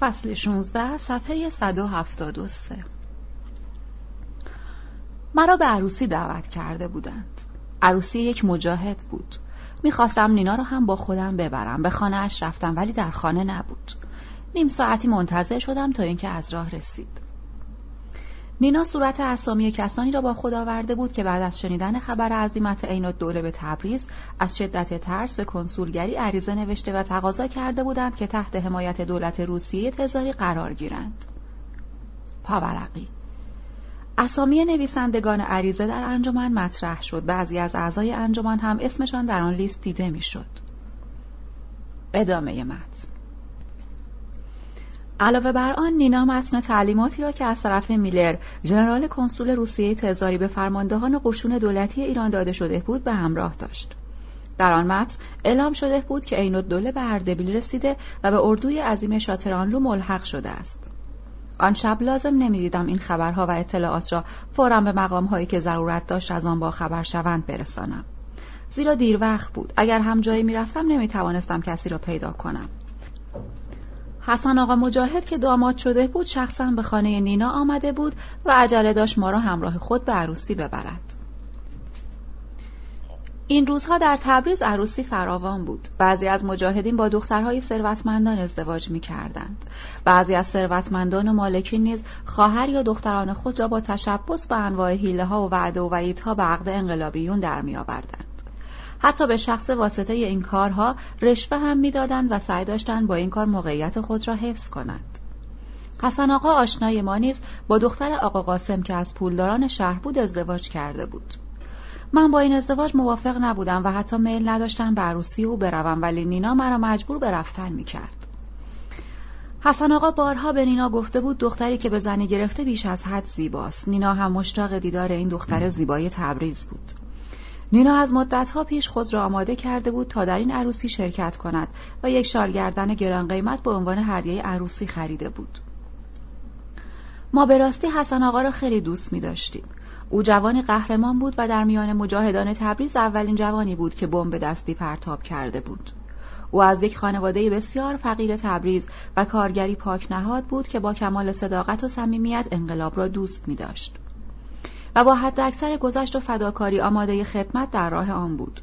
فصل 16 صفحه 173 مرا به عروسی دعوت کرده بودند. عروسی یک مجاهد بود. می‌خواستم نینا رو هم با خودم ببرم. به خانه اش رفتم ولی در خانه نبود. نیم ساعتی منتظر شدم تا اینکه از راه رسید. نینا صورت اسامی کسانی را با خود آورده بود که بعد از شنیدن خبر عظیمت عین دوله به تبریز از شدت ترس به کنسولگری عریضه نوشته و تقاضا کرده بودند که تحت حمایت دولت روسیه تزاری قرار گیرند. پاورقی. اسامی نویسندگان عریضه در انجمن مطرح شد. بعضی از اعضای انجمن هم اسمشان در آن لیست دیده می‌شد. ادامه متن. علاوه بر آن نینا متن تعلیماتی را که از طرف میلر ژنرال کنسول روسیه تزاری به فرماندهان قشون دولتی ایران داده شده بود به همراه داشت. در آن متن اعلام شده بود که عین الدوله به اردبیل رسیده و به اردوی عظیم شاترانلو ملحق شده است. آن شب لازم نمی‌دیدم این خبرها و اطلاعات را فورا به مقام هایی که ضرورت داشت از آن با خبر شوند برسانم. زیرا دیر وقت بود. اگر هم جایی می‌رفتم نمی‌توانستم کسی را پیدا کنم. حسن آقا مجاهد که داماد شده بود شخصا به خانه نینا آمده بود و عجله داشت ما را همراه خود به عروسی ببرد. این روزها در تبریز عروسی فراوان بود. بعضی از مجاهدین با دخترهای ثروتمندان ازدواج می کردند. بعضی از ثروتمندان و مالکین نیز خواهر یا دختران خود را با تشبس به انواع حیله ها و وعده و وعیدها به عقد انقلابیون در می آوردند. حتی به شخص واسطه این کارها رشوه هم می‌دادند و سعی داشتند با این کار موقعیت خود را حفظ کنند. حسن آقا آشنای ما نیز با دختر آقا قاسم که از پولداران شهر بود ازدواج کرده بود. من با این ازدواج موافق نبودم و حتی میل نداشتم به عروسی او بروم ولی نینا مرا مجبور به رفتن می‌کرد. حسن آقا بارها به نینا گفته بود دختری که به زنی گرفته بیش از حد زیباست. نینا هم مشتاق دیدار این دختر زیبای تبریز بود. نینا از مدتها پیش خود را آماده کرده بود تا در این عروسی شرکت کند و یک شالگردن گران قیمت به عنوان هدیه عروسی خریده بود. ما به راستی حسن آقا را خیلی دوست می داشتیم. او جوانی قهرمان بود و در میان مجاهدان تبریز اولین جوانی بود که بمب دستی پرتاب کرده بود. او از یک خانواده بسیار فقیر تبریز و کارگری پاک نهاد بود که با کمال صداقت و صمیمیت انقلاب را دوست می داشت. و با حد اکثر گذشت و فداکاری آماده خدمت در راه آن بود.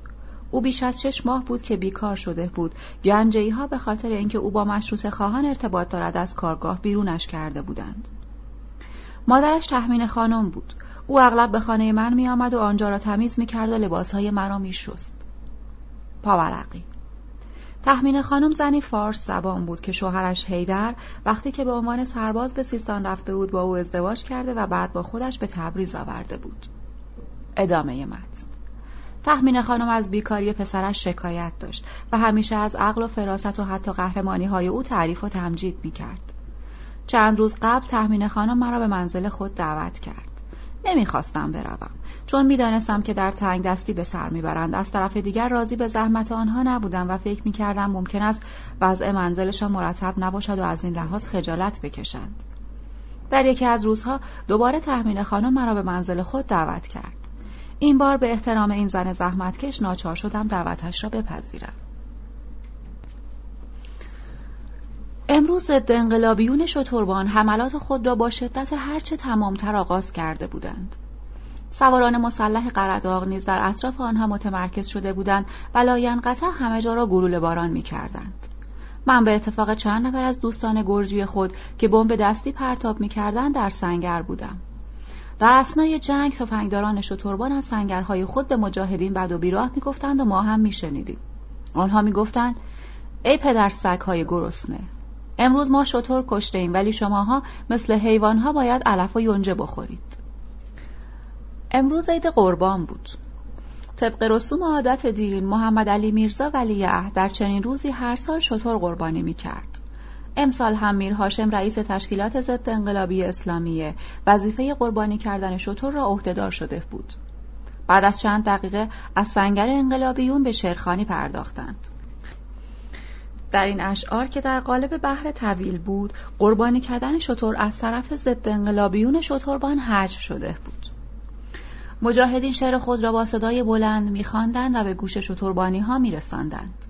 او بیش از شش ماه بود که بیکار شده بود. گنجهی ها به خاطر اینکه او با مشروط خواهان ارتباط دارد از کارگاه بیرونش کرده بودند. مادرش تحمین خانم بود. او اغلب به خانه من می آمد و آنجا را تمیز می کرد و لباسهای مرا می شست. پاورقی تحمین خانم زنی فارس زبان بود که شوهرش هیدر وقتی که به عنوان سرباز به سیستان رفته بود با او ازدواج کرده و بعد با خودش به تبریز آورده بود. ادامه متن تحمین خانم از بیکاری پسرش شکایت داشت و همیشه از عقل و فراست و حتی قهرمانی های او تعریف و تمجید می کرد. چند روز قبل تحمین خانم مرا به منزل خود دعوت کرد. نمی‌خواستم بروم. چون می‌دانستم که در تنگ دستی به سر می‌برند. از طرف دیگر راضی به زحمت آنها نبودم و فکر می‌کردم ممکن است وضع منزلشان مرتب نباشد و از این لحاظ خجالت بکشند. در یکی از روزها دوباره تحمیل خانم مرا به منزل خود دعوت کرد. این بار به احترام این زن زحمتکش ناچار شدم دعوتش را بپذیرم. امروز ضد انقلابیون شتربان حملات خود را با شدت هرچه تمامتر آغاز کرده بودند. سواران مسلح قرداغ نیز در اطراف آنها متمرکز شده بودند و لاینقطع همه جا را گلوله باران می کردند. من به اتفاق چند نفر از دوستان گرجی خود که بمب دستی پرتاب می کردند در سنگر بودم. در اسنای جنگ تفنگداران شتربان از سنگرهای خود به مجاهدین بد و بیراه می‌گفتند و ما هم میشنیدیم آنها می‌گفتند ای پدر سگهای گرسنه امروز ما شطور کشته ایم ولی شماها مثل حیوانها باید علف و یونجه بخورید. امروز عید قربان بود. طبق رسوم عادت دیرین محمد علی میرزا ولیعهد در چنین روزی هر سال شطور قربانی می کرد. امسال هم میر هاشم رئیس تشکیلات ضد انقلابی اسلامیه وظیفه قربانی کردن شطور را عهدهدار شده بود. بعد از چند دقیقه از سنگر انقلابیون به شرخانی پرداختند. در این اشعار که در قالب بحر طویل بود قربانی کردن شطور از طرف ضد انقلابیون شطوربان حجف شده بود. مجاهدین شعر خود را با صدای بلند میخواندند و به گوش شطوربانی ها میرساندند.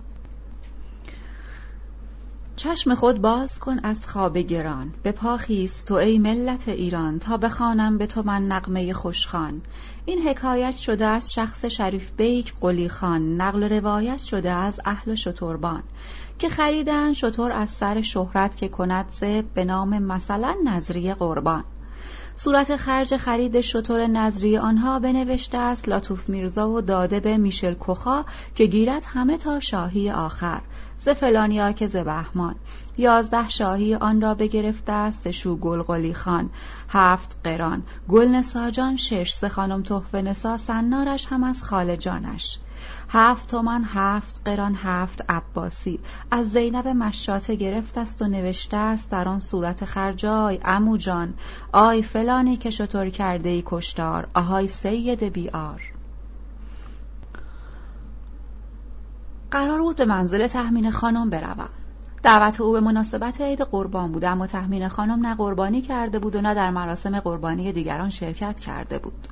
چشم خود باز کن از خواب گران. به پاخیست تو ای ملت ایران تا بخوانم به تو من نقمه خوشخان این حکایت شده از شخص شریف بیک قلی خان. نقل روایت شده از اهل شتربان. که خریدن شطور از سر شهرت که کند به نام مثلا نظری قربان. صورت خرج خرید شطور نظری آنها بنوشته است. لاتوف میرزا و داده به میشل کخا که گیرد همه تا شاهی آخر. ز فلانیا که ز بهمان. یازده شاهی آن را بگرفته است. شو گلگلی خان. هفت قران. گل نساجان شش ز خانم تحفه نسا. سنارش هم از خاله جانش. هفت تومن هفت قران هفت عباسی. از زینب مشاته گرفت است و نوشته است در آن صورت خرجای. امو جان آی فلانی که شطور کرده ای کشتار. آهای سید بیار. قرار بود به منزل تحمین خانم بروم. دعوت او به مناسبت عید قربان بود اما تحمین خانم نه قربانی کرده بود و نه در مراسم قربانی دیگران شرکت کرده بود.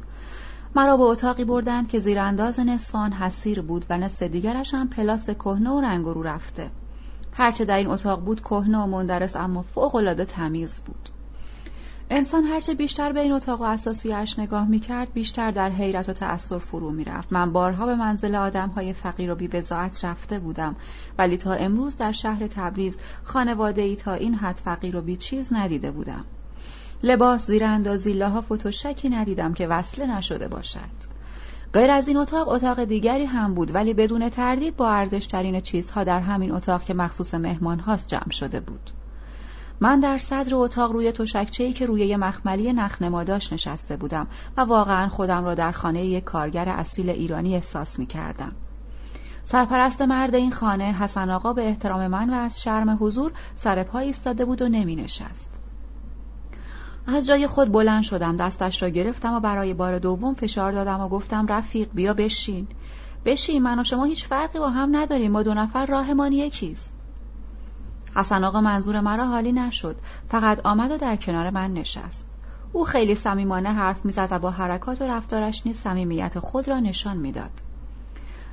مرا به اتاقی بردند که زیر انداز نصفان حسیر بود و نصف دیگرش هم پلاس کهنه و رنگ رو رفته. هرچه در این اتاق بود کهنه و مندرس اما فوقالعاده تمیز بود. انسان هرچه بیشتر به این اتاق و اساسیش نگاه می‌کرد بیشتر در حیرت و تأثیر فرو می‌رفت. من بارها به منزل آدمهای فقیر و بیبزاعت رفته بودم ولی تا امروز در شهر تبریز خانواده ای تا این حد فقیر و بیچیز ندیده بودم. لباس زیر اندازی لاها فتوشکی ندیدم که وصله نشده باشد غیر از این اتاق اتاق دیگری هم بود ولی بدون تردید با ارزشترین چیزها در همین اتاق که مخصوص مهمان هاست جمع شده بود من در صدر اتاق روی تشکچه‌ای که روی مخملی نخنماداش نشسته بودم و واقعا خودم را در خانه یک کارگر اصیل ایرانی احساس می کردم. سرپرست مرد این خانه حسن آقا به احترام من و از شرم حضور سر پا ایستاده بود و نمی نشست. از جای خود بلند شدم دستش را گرفتم و برای بار دوم فشار دادم و گفتم رفیق بیا بشین. بشین من و شما هیچ فرقی با هم نداریم ما دو نفر راهمان یکیست. حسن آقا منظور مرا حالی نشد فقط آمد و در کنار من نشست. او خیلی صمیمانه حرف می‌زد و با حرکات و رفتارش نیز صمیمیت خود را نشان می‌داد.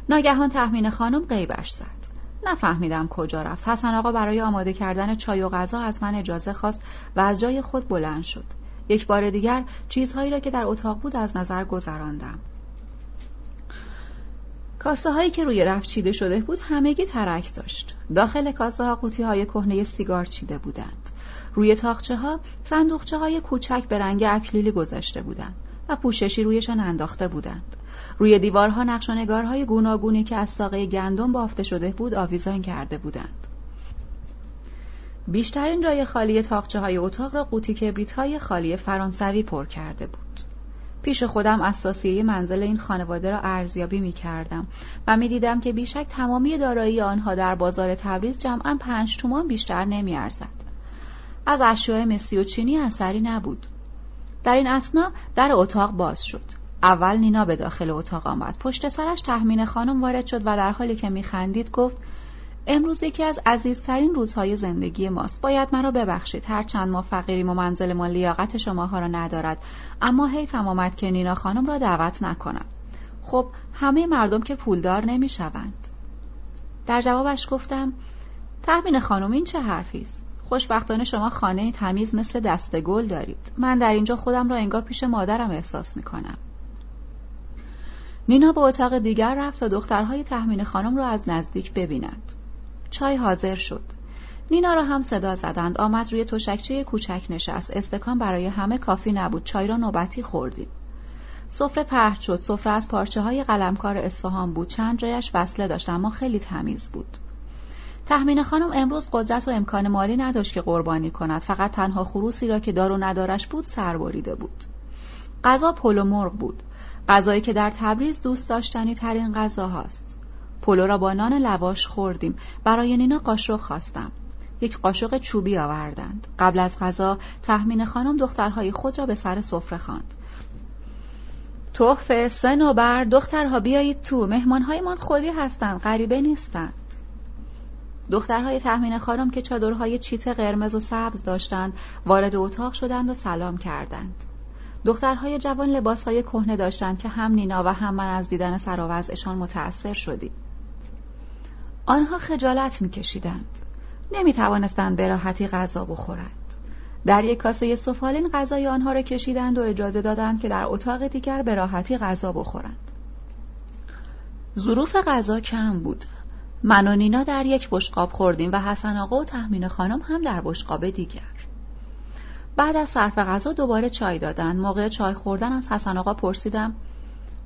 ناگهان تحمین خانم غیبش زد. نفهمیدم کجا رفت. حسن آقا برای آماده کردن چای و غذا از من اجازه خواست و از جای خود بلند شد. یک بار دیگر چیزهایی را که در اتاق بود از نظر گذراندم. کاسه هایی که روی رفت چیده شده بود همگی ترک داشت. داخل کاسه ها قوطی های کهنه سیگار چیده بودند. روی تاخچه ها صندوقچه های کوچک به رنگ اکلیلی گذاشته بودند و پوششی رویشان انداخته بودند. روی دیوارها نقش و نگارهای گوناگونی که از ساقه گندم بافته شده بود آویزان کرده بودند بیشترین جای خالی تاقچه های اتاق را قوطی کبریت های خالی فرانسوی پر کرده بود پیش خودم اساسیه منزل این خانواده را ارزیابی می کردم و می دیدم که بیشک تمامی دارایی آنها در بازار تبریز جمعا پنج تومان بیشتر نمی ارزد. از اشیاء مسی و چینی اثری نبود. در این اسنا در اتاق باز شد. اول نینا به داخل اتاق آمد. پشت سرش تحمین خانم وارد شد و در حالی که میخندید گفت امروز یکی از عزیزترین روزهای زندگی ماست. باید مرا ببخشید. هر چند ما فقیریم و منزل ما لیاقت شماها را ندارد. اما حیفم آمد که نینا خانم را دعوت نکنم. خب همه مردم که پولدار نمی‌شوند. در جوابش گفتم تحمین خانم این چه حرفی است؟ خوشبختانه شما خانه تمیز مثل دست گل دارید. من در اینجا خودم را انگار پیش مادرم احساس می‌کنم. نینا به اتاق دیگر رفت تا دخترهای تحمین خانم را از نزدیک ببیند. چای حاضر شد. نینا را هم صدا زدند. آمد روی تشکچه کوچک نشست. استکان برای همه کافی نبود. چای را نوبتی خوردیم. سفره پهن شد. سفره از پارچه های قلمکار اصفهان بود. چند جایش وصله داشت اما خیلی تمیز بود. تحمین خانم امروز قدرت و امکان مالی نداشت که قربانی کند. فقط تنها خروسی را که دار و ندارش بود سربریده بود. غذا پلو مرغ بود. غذایی که در تبریز دوست داشتنی ترین غذا هاست. پلو را با نان لواش خوردیم. برای نینا قاشق خواستم. یک قاشق چوبی آوردند. قبل از غذا تحمین خانم دخترهای خود را به سر سفره خواند. تحفه سه نوبر دخترها بیایید تو. مهمانهایمان خودی هستند. غریبه نیستند. دخترهای تحمین خانم که چادرهای چیت قرمز و سبز داشتند وارد اتاق شدند و سلام کردند. دخترهای جوان لباسهای کهنه داشتند که هم نینا و هم من از دیدن سر متأثر شدیم آنها خجالت میکشیدند نمی توانستند به راحتی غذا بخورند. در یک کاسه سفالین غذای آنها را کشیدند و اجازه دادند که در اتاق دیگر به راحتی غذا بخورند. ظروف غذا کم بود. من و نینا در یک بشقاب خوردیم و حسن آقا و تحمین خانم هم در بشقاب دیگر. بعد از صرف غذا دوباره چای دادن. موقع چای خوردن از حسن آقا پرسیدم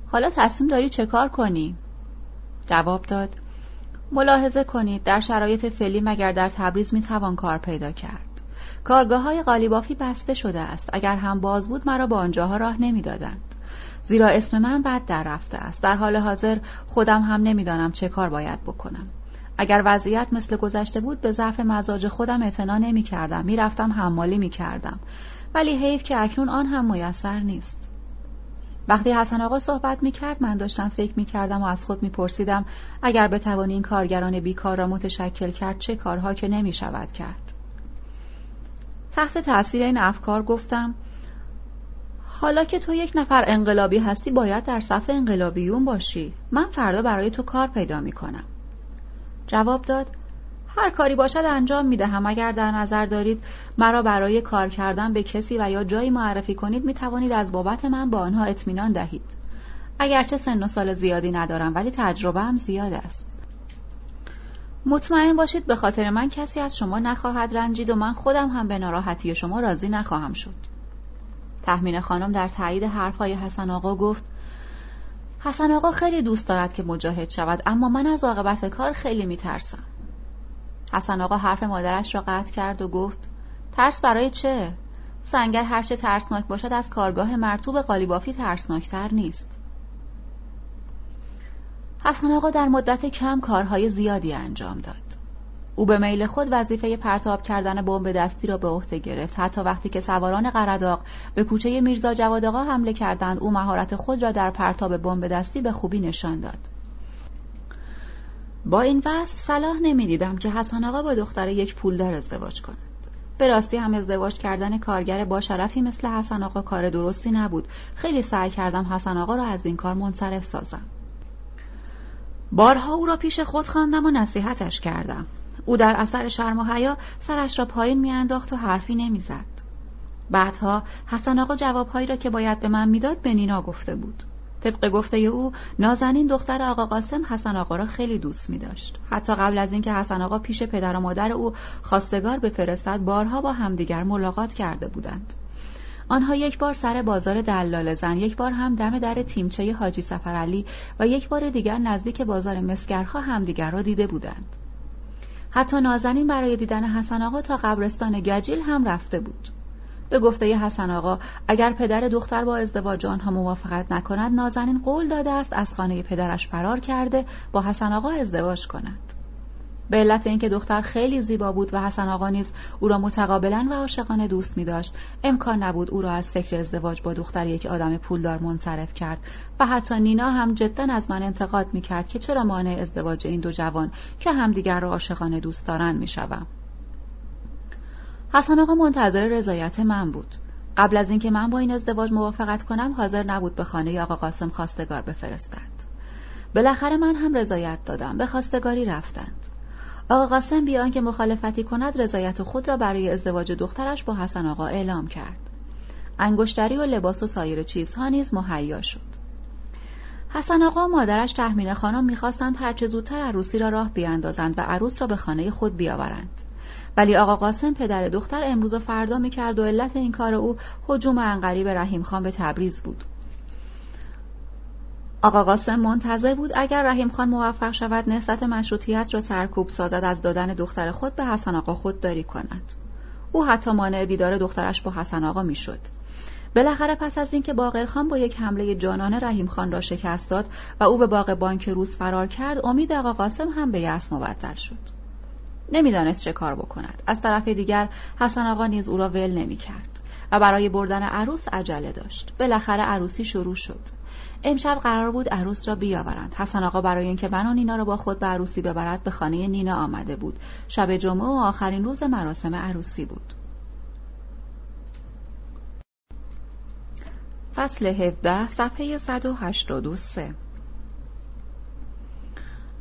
حالا تصمیم داری چه کار کنی؟ جواب داد ملاحظه کنید در شرایط فعلی مگر در تبریز می‌توان کار پیدا کرد. کارگاه های قالیبافی بسته شده است. اگر هم باز بود مرا با آنجاها راه نمی‌دادند. زیرا اسم من بد در رفته است. در حال حاضر خودم هم نمی‌دانم چه کار باید بکنم. اگر وضعیت مثل گذشته بود به ضعف مزاج خودم اعتنا نمی کردم. می رفتم حمالی می کردم. ولی حیف که اکنون آن هم میسر نیست. وقتی حسن آقا صحبت می کرد من داشتم فکر می کردم و از خود می پرسیدم اگر بتوانی این کارگران بیکار را متشکل کرد چه کارها که نمی شود کرد. تحت تاثیر این افکار گفتم حالا که تو یک نفر انقلابی هستی باید در صف انقلابیون باشی من فردا برای تو کار پیدا می کنم جواب داد هر کاری باشد انجام می دهم اگر در نظر دارید مرا برای کار کردن به کسی و یا جایی معرفی کنید می توانید از بابت من با آنها اطمینان دهید. اگرچه سن و سال زیادی ندارم ولی تجربه هم زیاد است. مطمئن باشید به خاطر من کسی از شما نخواهد رنجید و من خودم هم به ناراحتی شما راضی نخواهم شد. تحمین خانم در تایید حرفهای حسن آقا گفت حسن آقا خیلی دوست دارد که مجاهد شود اما من از عاقبت کار خیلی میترسم. حسن آقا حرف مادرش را قطع کرد و گفت ترس برای چه؟ سنگر هرچه ترسناک باشد از کارگاه مرتوب قالیبافی ترسناکتر نیست. حسن آقا در مدت کم کارهای زیادی انجام داد. او به میل خود وظیفه پرتاب کردن بمب دستی را به عهده گرفت. حتی وقتی که سواران قرداق به کوچه میرزا جواد آقا حمله کردند او مهارت خود را در پرتاب بمب دستی به خوبی نشان داد. با این وصف صلاح نمی‌دیدم که حسن آقا با دختر یک پولدار ازدواج کند. به راستی هم ازدواج کردن کارگر با شرفی مثل حسن آقا کار درستی نبود. خیلی سعی کردم حسن آقا را از این کار منصرف سازم. بارها او را پیش خود خواندم و نصیحتش کردم. او در اثر شرم و حیا سرش را پایین میانداخت و حرفی نمی‌زد بعدها حسن آقا جوابهایی را که باید به من می‌داد به نینا گفته بود طبق گفته او نازنین دختر آقا قاسم حسن آقا را خیلی دوست می داشت. حتی قبل از اینکه حسن آقا پیش پدر و مادر او خواستگار بفرستد بارها با همدیگر ملاقات کرده بودند. آنها یک بار سر بازار دلال زن یک بار هم دم در تیمچه حاجی سفرعلی و یک بار دیگر نزدیک بازار مسگرها همدیگر را دیده بودند حتی نازنین برای دیدن حسن آقا تا قبرستان گجیل هم رفته بود. به گفته حسن آقا اگر پدر دختر با ازدواج آنها موافقت نکند نازنین قول داده است از خانه پدرش فرار کرده با حسن آقا ازدواج کند. به علت اینکه دختر خیلی زیبا بود و حسن آقا نیز او را متقابلا و عاشقانه دوست می داشت امکان نبود او را از فکر ازدواج با دختر یک آدم پولدار منصرف کرد و حتی نینا هم جدا از من انتقاد می کرد که چرا مانع ازدواج این دو جوان که همدیگر را عاشقانه دوست دارند می. حسن آقا منتظر رضایت من بود. قبل از اینکه من با این ازدواج موافقت کنم حاضر نبود به خانه آقا قاسم خواستگار بفرستد. بالاخره من هم رضایت دادم. به خواستگاری رفتند. آقا قاسم بیان که مخالفتی کند رضایت خود را برای ازدواج دخترش با حسن آقا اعلام کرد. انگشتری و لباس و سایر چیزها نیز مهیا شد. حسن آقا و مادرش تحمین خانم می‌خواستند هرچه زودتر عروسی را راه بیاندازند و عروس را به خانه خود بیاورند. ولی آقا قاسم پدر دختر امروز و فردا می‌کرد و علت این کار او حجوم انقریب رحیم خان به تبریز بود. آقا قاسم منتظر بود اگر رحیم خان موفق شود نسبت مشروطیت را سرکوب سازد از دادن دختر خود به حسن آقا خودداری کند. او حتی مانع دیدار دخترش با حسن آقا می‌شد. بالاخره پس از اینکه باقر خان با یک حمله جانانه رحیم خان را شکست داد و او به باغ بانک روز فرار کرد امید آقا قاسم هم به یأس مبدل شد. نمی‌دانست چه کار بکند. از طرف دیگر حسن آقا نیز او را ول نمی‌کرد و برای بردن عروس عجله داشت. بالاخره عروسی شروع شد. امشب قرار بود عروس را بیاورند. حسن آقا برای اینکه و نینا را با خود به عروسی ببرد به خانه نینا آمده بود. شب جمعه و آخرین روز مراسم عروسی بود. فصل 17 صفحه 183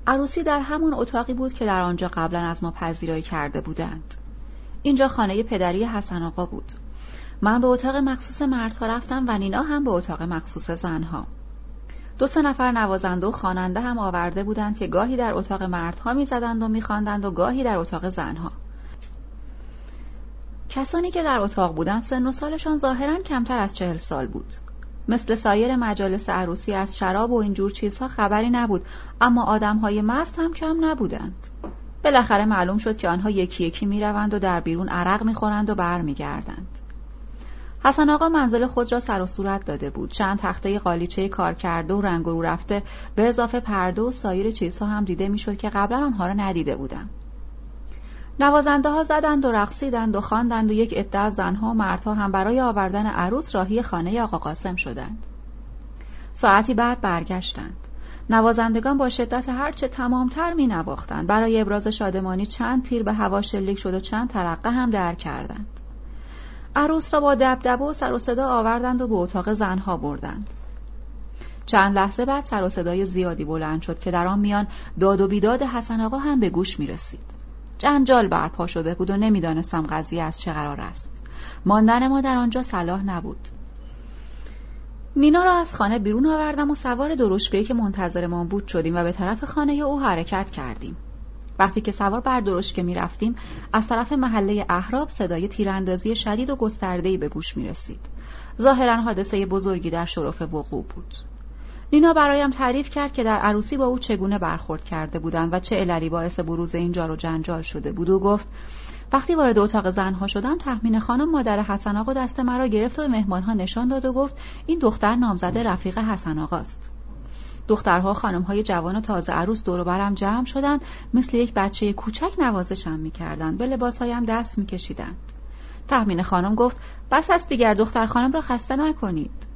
عروسی در همون اتاقی بود که در آنجا قبلا از ما پذیرایی کرده بودند. اینجا خانه پدری حسن آقا بود. من به اتاق مخصوص مردها رفتم و نینا هم به اتاق مخصوص زنها. دو سه نفر نوازنده و خواننده هم آورده بودند که گاهی در اتاق مردها می‌زدند و میخواندند و گاهی در اتاق زنها. کسانی که در اتاق بودند سن و سالشان ظاهرا کمتر از چهل سال بود. مثل سایر مجالس عروسی از شراب و اینجور چیزها خبری نبود اما آدمهای مست هم کم نبودند. بالاخره معلوم شد که آنها یکی یکی می‌روند و در بیرون عرق می‌خورند و برمیگردند. حسن آقا منزل خود را سر و صورت داده بود. چند تخته قالیچه کار کرده و رنگ رو رفته به اضافه پرده و سایر چیزها هم دیده می‌شد که قبلا آنها را ندیده بودم. نوازنده ها زدند و رقصیدند و خواندند و یک عده از زنها و مردها هم برای آوردن عروس راهی خانه آقا قاسم شدند. ساعتی بعد برگشتند. نوازندگان با شدت هرچه تمامتر می نواختند برای ابراز شادمانی چند تیر به هوا شلیک شد و چند ترقه هم در کردند. عروس را با دبدبه و سر و صدا آوردند و به اتاق زنها بردند. چند لحظه بعد سر و صدای زیادی بلند شد که در آن میان داد و بیداد حسن آقا هم به گوش می رسید جنجال برپا شده بود و نمی‌دانستم قضیه از چه قرار است. ماندن ما در آنجا صلاح نبود. نینا را از خانه بیرون آوردم و سوار درشگهی که ما بود شدیم و به طرف خانه او حرکت کردیم. وقتی که سوار بر درشکه می رفتیم از طرف محله احراب صدای تیراندازی شدید و گستردهی به گوش می رسید. ظاهرا حادثه بزرگی در شرف وقوع بود. نینا برایم تعریف کرد که در عروسی با او چگونه برخورد کرده بودند و چه عللی باعث بروز این جار جنجال شده بود. و گفت وقتی وارد اتاق زنها شدم تخمین خانم مادر حسن آقا دست مرا گرفت و به مهمانها نشان داد و گفت این دختر نامزده رفیق حسن آقاست دخترها خانمهای جوان و تازه عروس دور برم جمع شدند. مثل یک بچه کوچک نوازشم می‌کردند. به لباسهایم دست میکشیدند. تخمین خانم گفت بس است دیگر دختر خانم را خسته نکنید.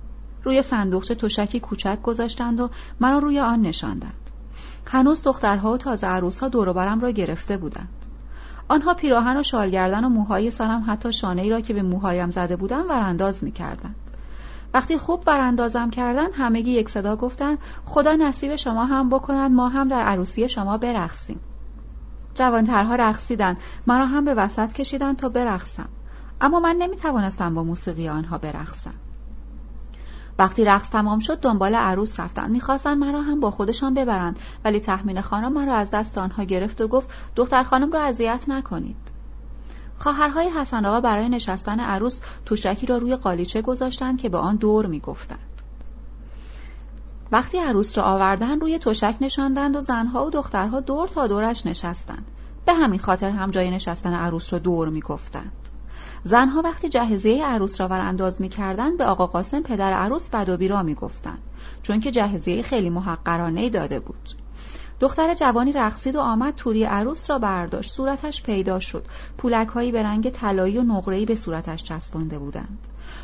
روی صندوقچه تشکی کوچک گذاشتند و مرا روی آن نشاندند. هنوز دخترها و تازه عروسها دور برم را گرفته بودند. آنها پیراهن و شالگردن و موهای سرم حتی شانه ای را که به موهایم زده بودم ورانداز می‌کردند. وقتی خوب براندازم کردن همگی یک صدا گفتند خدا نصیب شما هم بکنند ما هم در عروسی شما برقصیم. جوانترها رقصیدند مرا هم به وسط کشیدند تا برقصم. اما من نمی توانستم با موسیقی آنها برقصم. وقتی رقص تمام شد دنبال عروس رفتن. می‌خواستن مرا هم با خودشان ببرند ولی تخمین خانم مرا از دست آنها گرفت و گفت دختر خانم را اذیت نکنید. خواهرهای حسن آقا برای نشستن عروس توشکی را روی قالیچه گذاشتند که به آن دور می‌گفتند. وقتی عروس را آوردن روی تشک نشاندند و زنها و دخترها دور تا دورش نشستند. به همین خاطر هم جای نشستن عروس را دور می‌گفتند. زنها وقتی جهزیه عروس را ورانداز می‌کردند به آقا قاسم پدر عروس بد و بیرا می‌گفتند چون که جهزیه خیلی محقرانه داده بود. دختر جوانی رقصید و آمد توری عروس را برداشت. صورتش پیدا شد. پولک هایی به رنگ طلایی و نقره‌ای به صورتش چسبانده بودند.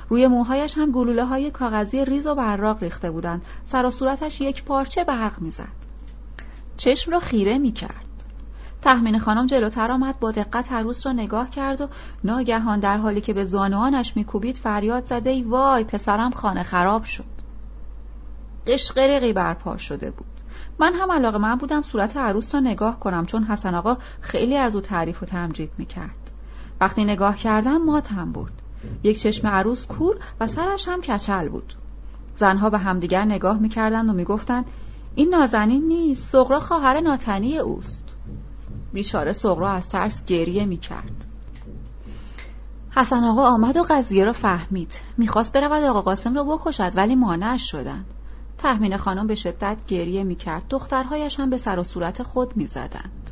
روی موهایش هم گلوله های کاغذی ریز و براق ریخته بودند. سر و صورتش یک پارچه برق می‌زد. چشم را خیره می‌کرد. تخمین خانم جلوتر آمد با دقت عروس را نگاه کرد و ناگهان در حالی که به زانوانش میکوبید فریاد زده ای وای پسرم خانه خراب شد. قشقرقی برپا شده بود. من هم علاقه من بودم صورت عروس را نگاه کنم چون حسن آقا خیلی از او تعریف و تمجید می‌کرد. وقتی نگاه کردم ماتم برد. یک چشم عروس کور و سرش هم کچل بود. زنها به همدیگر نگاه می‌کردند و می‌گفتند این نازنین نیست سغرا خواهر ناتنی اوست. بیچاره سغرا از ترس گریه می‌کرد. حسن آقا آمد و قضیه را فهمید. می‌خواست برود آقا قاسم را بکشد ولی مانعش شدند. تحمین خانم به شدت گریه می‌کرد. دخترهایش هم به سر و صورت خود می‌زدند.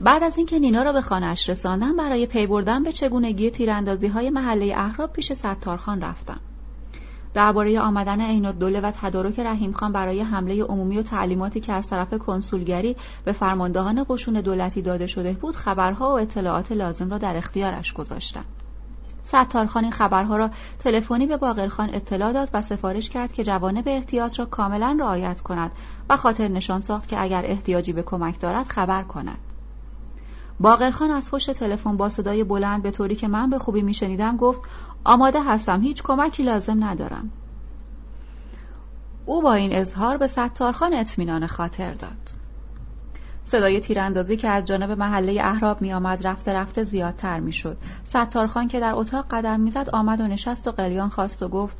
بعد از اینکه نینا را به خانهاش رساندم برای پی بردن به چگونگی تیراندازی های محله احراب پیش ستارخان رفتم. درباره آمدن عین الدوله و تدارک رحیم خان برای حمله عمومی و تعلیماتی که از طرف کنسولگری به فرماندهان قشون دولتی داده شده بود خبرها و اطلاعات لازم را در اختیارش گذاشتم. ستارخان این خبرها را تلفنی به باقرخان اطلاع داد و سفارش کرد که جوانه به احتیاط را کاملا رعایت کند و خاطر نشان ساخت که اگر احتیاجی به کمک دارد خبر کند. باقرخان از پشت تلفن با صدای بلند به طوری که من به خوبی میشنیدم گفت آماده هستم هیچ کمکی لازم ندارم. او با این اظهار به ستارخان اطمینان خاطر داد. صدای تیراندازی که از جانب محله احراب می آمد رفته رفته زیادتر می شد. ستارخان که در اتاق قدم می‌زد آمد و نشست و قلیان خواست و گفت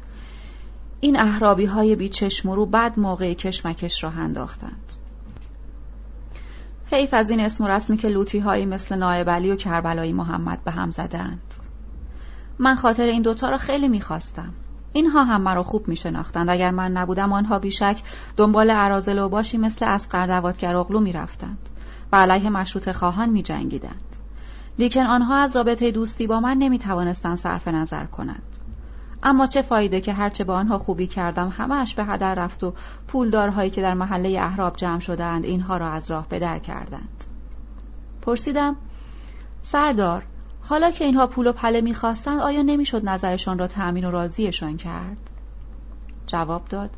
این احرابی های بی چشم رو بعد موقع کشمکش را انداختند. حیف از این اسم و رسمی که لوتی هایی مثل نایب علی و کربلایی محمد به هم زدند. من خاطر این دوتا را خیلی می‌خواستم. اینها هم مرا خوب می شناختند. اگر من نبودم آنها بیشک دنبال عرازل و باشی مثل از دوادگر اغلو می رفتند و علیه مشروط خواهان می جنگیدند. لیکن آنها از رابطه دوستی با من نمی توانستند صرف نظر کنند. اما چه فایده که هرچه با آنها خوبی کردم همهش به هدر رفت و پولدارهایی که در محله احراب جمع شدند اینها را از راه بدر کردند. پرسیدم سردار حالا که اینها پول و پله می‌خواستند آیا نمی‌شد نظرشان را تأمین و راضیشان کرد؟ جواب داد.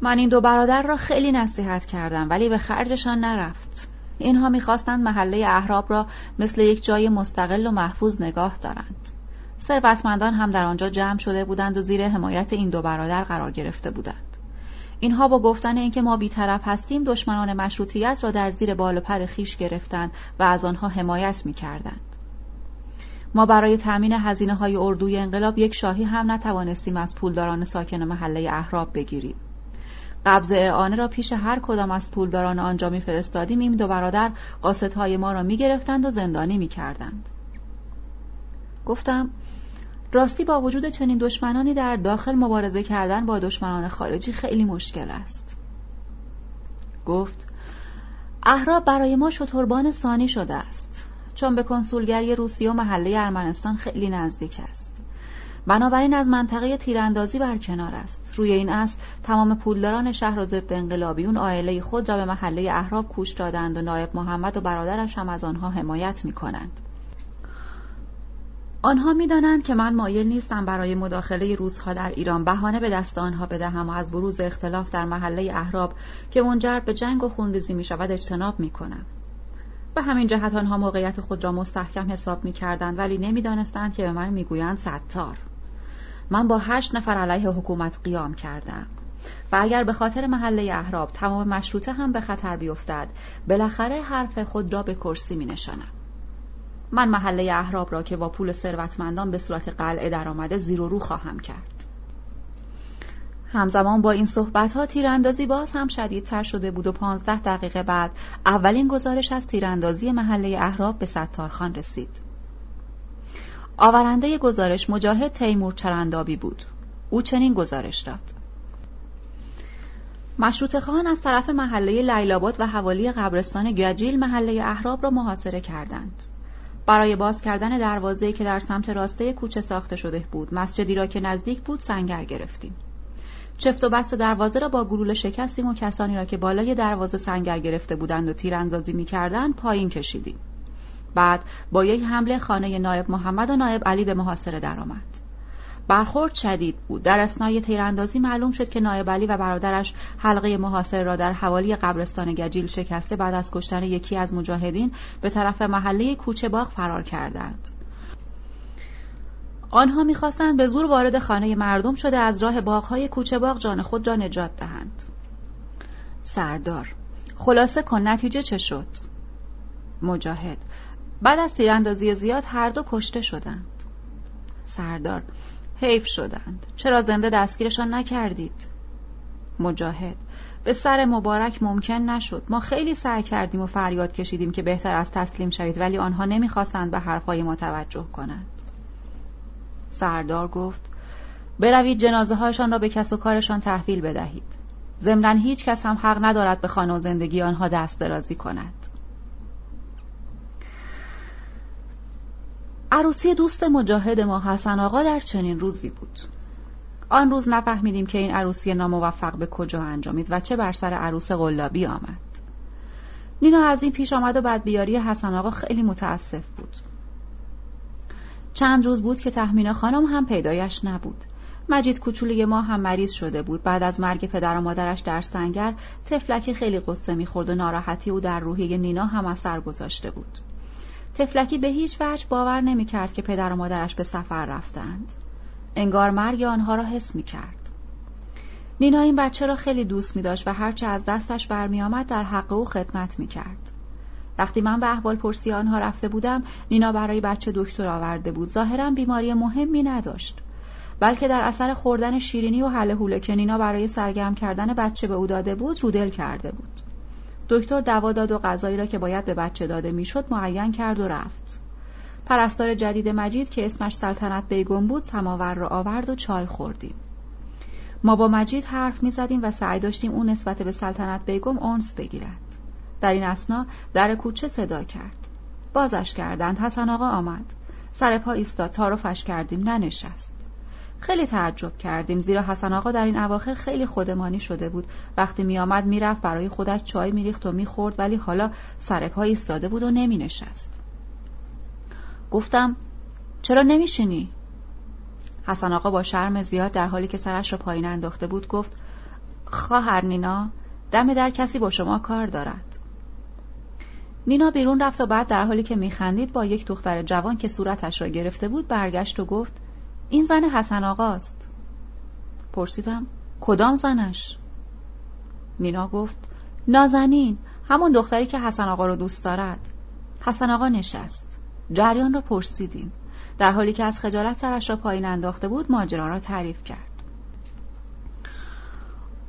من این دو برادر را خیلی نصیحت کردم ولی به خرجشان نرفت. اینها می‌خواستند محله احراب را مثل یک جای مستقل و محفوظ نگاه دارند. ثروتمندان هم در آنجا جمع شده بودند و زیر حمایت این دو برادر قرار گرفته بودند. اینها با گفتن اینکه ما بیطرف هستیم دشمنان مشروطیت را در زیر بال و پر خیش گرفتند و از آنها حمایت می کردند. ما برای تأمین هزینه های اردوی انقلاب یک شاهی هم نتوانستیم از پولداران ساکن محله احراب بگیریم. قبض اعانه را پیش هر کدام از پولداران آنجا میفرستادیم این دو برادر قاصدهای ما را می‌گرفتند و زندانی می‌کردند گفتم راستی با وجود چنین دشمنانی در داخل مبارزه کردن با دشمنان خارجی خیلی مشکل است. گفت اهراب برای ما شتربان ثانی شده است. چون به کنسولگری روسیه و محله ارمنستان خیلی نزدیک است. بنابراین از منطقه تیراندازی برکنار است. روی این اصل تمام پولداران شهر و ضد انقلابیون عائله خود را به محله اهراب کوش دادند و نایب محمد و برادرش هم از آنها حمایت می کنند. آنها می‌دانند که من مایل نیستم برای مداخله روزها در ایران بهانه به دست آنها بدهم و از بروز اختلاف در محله احراب که منجر به جنگ و خونریزی می شود اجتناب می کنم. به همین جهت آنها موقعیت خود را مستحکم حساب می کردند ولی نمی‌دانستند که به من می‌گویند ستار. من با هشت نفر علیه حکومت قیام کردم و اگر به خاطر محله احراب تمام مشروطه هم به خطر بیفتد بالاخره حرف خود را به کرسی می نشانم. من محله احراب را که با پول ثروتمندان به صورت قلعه درآمده زیر و رو خواهم کرد. همزمان با این صحبت ها تیراندازی باز هم شدیدتر شده بود و پانزده دقیقه بعد اولین گزارش از تیراندازی محله احراب به ستارخان رسید. آورنده گزارش مجاهد تیمور چرندابی بود. او چنین گزارش داد. مشروط خان از طرف محله لیلاباد و حوالی قبرستان گجیل محله احراب را محاصره کردند. برای باز کردن دروازه‌ای که در سمت راسته کوچه ساخته شده بود. مسجدی را که نزدیک بود سنگر گرفتیم. چفت و بست دروازه را با گلوله شکستیم و کسانی را که بالای دروازه سنگر گرفته بودند و تیراندازی می‌کردند پایین کشیدیم. بعد با یک حمله خانه نایب محمد و نایب علی به محاصره درآمد. برخورد شدید بود. در اسنای تیراندازی معلوم شد که نایب علی و برادرش حلقه محاصره را در حوالی قبرستان گجیل شکسته بعد از کشتن یکی از مجاهدین به طرف محله کوچه باغ فرار کردند. آنها می‌خواستند به زور وارد خانه مردم شده از راه باغهای کوچه باغ جان خود را نجات دهند. سردار خلاصه کن نتیجه چه شد؟ مجاهد بعد از تیراندازی زیاد هر دو کشته شدند. سردار حیف شدند. چرا زنده دستگیرشان نکردید؟ مجاهد. به سر مبارک ممکن نشد. ما خیلی سعی کردیم و فریاد کشیدیم که بهتر از تسلیم شوید ولی آنها نمی‌خواستند به حرفهای ما توجه کنند. سردار گفت بروید جنازه هایشان را به کس و کارشان تحویل بدهید. ضمنا هیچ کس هم حق ندارد به خانه و زندگی آنها دست درازی کند. عروسی دوست مجاهد ما حسن آقا در چنین روزی بود. آن روز نفهمیدیم که این عروسی ناموفق به کجا انجامید و چه بر سر عروس قلابی آمد. نینا از این پیش آمد و بعد بیاری حسن آقا خیلی متاسف بود. چند روز بود که تحمینه خانم هم پیدایش نبود. مجید کوچولی ما هم مریض شده بود. بعد از مرگ پدر و مادرش در سنگر تفلکی خیلی قصه می‌خورد و ناراحتی او در روحیه نینا هم اثر گذاشته بود. تفلکی به هیچ وجه باور نمی کرد که پدر و مادرش به سفر رفتند. انگار مرگ آنها را حس می کرد. نینا این بچه را خیلی دوست می داشت و هرچه از دستش برمی آمد در حق او خدمت می کرد. وقتی من به احوال پرسی آنها رفته بودم نینا برای بچه دکتر آورده بود ظاهرا بیماری مهمی نداشت بلکه در اثر خوردن شیرینی و حل حوله که نینا برای سرگرم کردن بچه به او داده بود رودل کرده بود دکتر دوا داد و غذایی را که باید به بچه داده می‌شد معین کرد و رفت. پرستار جدید مجید که اسمش سلطنت بیگم بود سماور را آورد و چای خوردیم. ما با مجید حرف می زدیم و سعی داشتیم اون نسبت به سلطنت بیگم اونس بگیرد. در این اسنا در کوچه صدا کرد. بازش کردند حسن آقا آمد. سر پا ایستاد کردیم ننشست. خیلی تعجب کردیم. زیرا حسن آقا در این اواخر خیلی خودمانی شده بود. وقتی میآمد می‌رفت برای خودش چای میریخت و می‌خورد ولی حالا سر پا ایستاده بود و نمی نشست گفتم چرا نمیشینی؟ حسن آقا با شرم زیاد در حالی که سرش را پایین انداخته بود گفت خواهر نینا دم در کسی با شما کار دارد. نینا بیرون رفت و بعد در حالی که میخندید با یک دختر جوان که صورتش را گرفته بود برگشت و گفت این زن حسن آقاست. پرسیدم کدام زنش؟ نینا گفت نازنین همون دختری که حسن آقا رو دوست دارد. حسن آقا نشست. جریان را پرسیدیم. در حالی که از خجالت سرش را پایین انداخته بود ماجرا را تعریف کرد.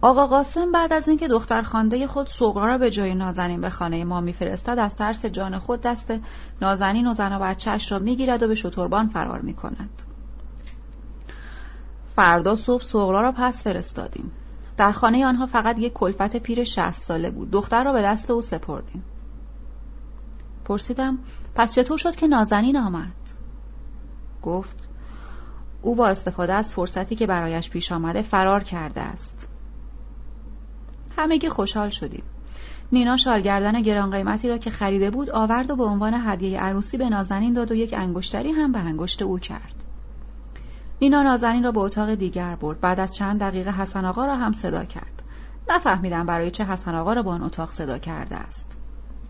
آقا قاسم بعد از اینکه دختر خانده خود سغرا را به جای نازنین به خانه ما میفرستد از ترس جان خود دست نازنین و زن و بچهش را می‌گیرد و به شتربان فرار می‌کند. فردا صبح سغرا را پس فرستادیم. در خانه آنها فقط یک کلفت پیر شهست ساله بود. دختر را به دست او سپردیم. پرسیدم پس چطور شد که نازنین آمد؟ گفت او با استفاده از فرصتی که برایش پیش آمده فرار کرده است. همگی خوشحال شدیم. نینا شالگردن گران قیمتی را که خریده بود آورد و به عنوان هدیه عروسی به نازنین داد و یک انگشتری هم به انگشت او کرد. نینا نازنین را به اتاق دیگر برد. بعد از چند دقیقه حسن آقا را هم صدا کرد. نفهمیدم برای چه حسن آقا را با آن اتاق صدا کرده است.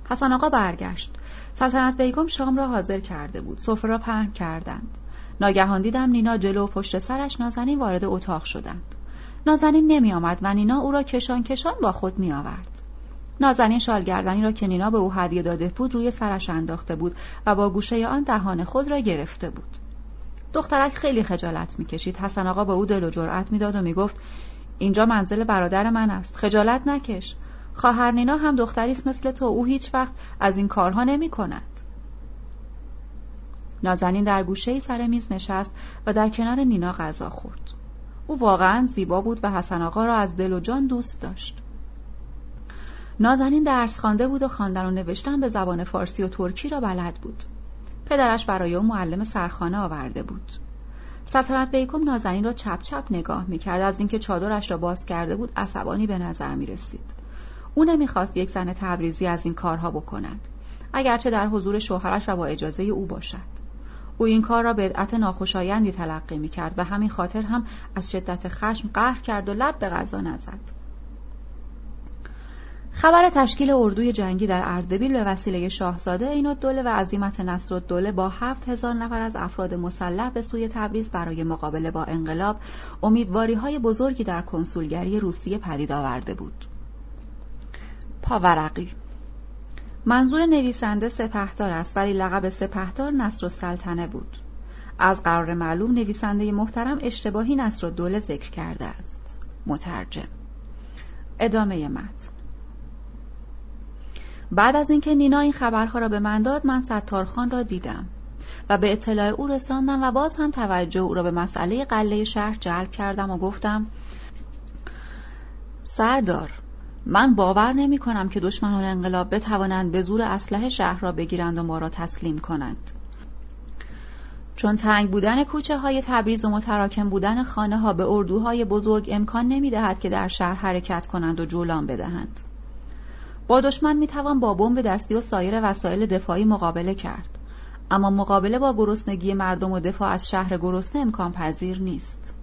حسن آقا برگشت. سلطنت بیگم شام را حاضر کرده بود. سفره را پهن کردند. ناگهان دیدم نینا جلو و پشت سرش نازنین وارد اتاق شدند. نازنین نمی آمد و نینا او را کشان کشان با خود می آورد. نازنین شالگردنی را که نینا به او هدیه داده بود روی سرش انداخته بود و با گوشه آن دهان خود را گرفته بود. دخترک خیلی خجالت می‌کشید. حسن آقا به او دل و جرأت می‌داد و می‌گفت اینجا منزل برادر من است. خجالت نکش. خواهر نینا هم دختری است مثل تو. او هیچ وقت از این کارها نمی کند. نازنین در گوشه سر میز نشست و در کنار نینا غذا خورد. او واقعا زیبا بود و حسن آقا را از دل و جان دوست داشت. نازنین درس خوانده بود و خواندن و نوشتن به زبان فارسی و ترکی را بلد بود. پدرش برای او معلم سرخانه آورده بود. سلطنت بیکم نازنین را چپ چپ نگاه می‌کرد از اینکه چادرش را باز کرده بود عصبانی به نظر می رسید. او نمی‌خواست یک زن تبریزی از این کارها بکند. اگرچه در حضور شوهرش و با اجازه او باشد. او این کار را بدعت ناخوشایندی تلقی می کرد و همین خاطر هم از شدت خشم قهر کرد و لب به غذا نزد. خبر تشکیل اردوی جنگی در اردبیل به وسیله شاهزاده این الدوله و عظیمت نصر الدوله با هفت هزار نفر از افراد مسلح به سوی تبریز برای مقابله با انقلاب امیدواری های بزرگی در کنسولگری روسیه پدید آورده بود. پاورقی. منظور نویسنده سپهدار است ولی لقب سپهدار نصر السلطنه بود. از قرار معلوم نویسنده محترم اشتباهی نصر دوله ذکر کرده است. مترجم. ادامه متن. بعد از اینکه نینا این خبرها را به من داد من ستارخان را دیدم و به اطلاع او رساندم و باز هم توجه او را به مسئله قله شهر جلب کردم و گفتم سردار من باور نمی کنم که دشمنان انقلاب بتوانند به زور اسلحه شهر را بگیرند و ما را تسلیم کنند. چون تنگ بودن کوچه های تبریز و متراکم بودن خانه ها به اردوهای بزرگ امکان نمی دهد که در شهر حرکت کنند و جولان بدهند. با دشمن می توان با بمب دستی و سایر وسایل دفاعی مقابله کرد. اما مقابله با گرسنگی مردم و دفاع از شهر گرسنه امکان پذیر نیست.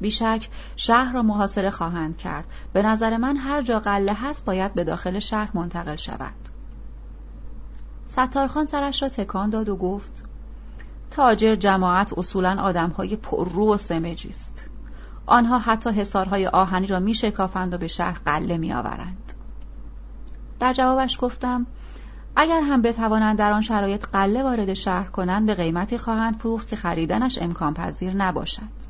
بیشک شهر را محاصره خواهند کرد. به نظر من هر جا قله هست باید به داخل شهر منتقل شود. ستارخان سرش را تکان داد و گفت تاجر جماعت اصولا آدمهای پررو و سمجی است. آنها حتی حصارهای آهنی را می شکافند و به شهر قله می آورند. در جوابش گفتم اگر هم بتوانند در آن شرایط قله وارد شهر کنند به قیمتی خواهند فروخت که خریدنش امکان پذیر نباشد.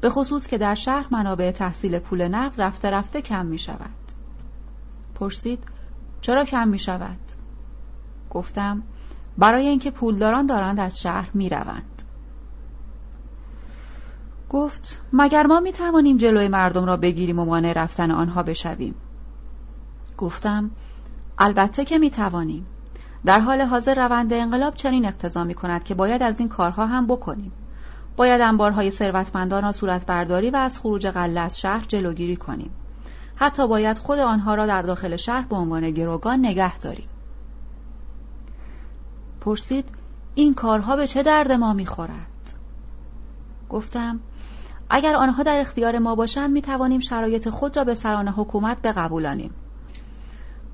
به خصوص که در شهر منابع تحصیل پول نقد رفته رفته کم می شود. پرسید چرا کم می شود؟ گفتم برای اینکه پولداران دارند از شهر می روند. گفت مگر ما می توانیم جلوی مردم را بگیریم و مانع رفتن آنها بشویم گفتم البته که می توانیم در حال حاضر روند انقلاب چنین اقتضا می کند که باید از این کارها هم بکنیم. باید انبارهای ثروتمندان را صورت برداری و از خروج قله از شهر جلوگیری کنیم. حتی باید خود آنها را در داخل شهر به عنوان گروگان نگه داریم. پرسید این کارها به چه درد ما می‌خورد؟ گفتم اگر آنها در اختیار ما باشند می توانیم شرایط خود را به سران حکومت بقبولانیم.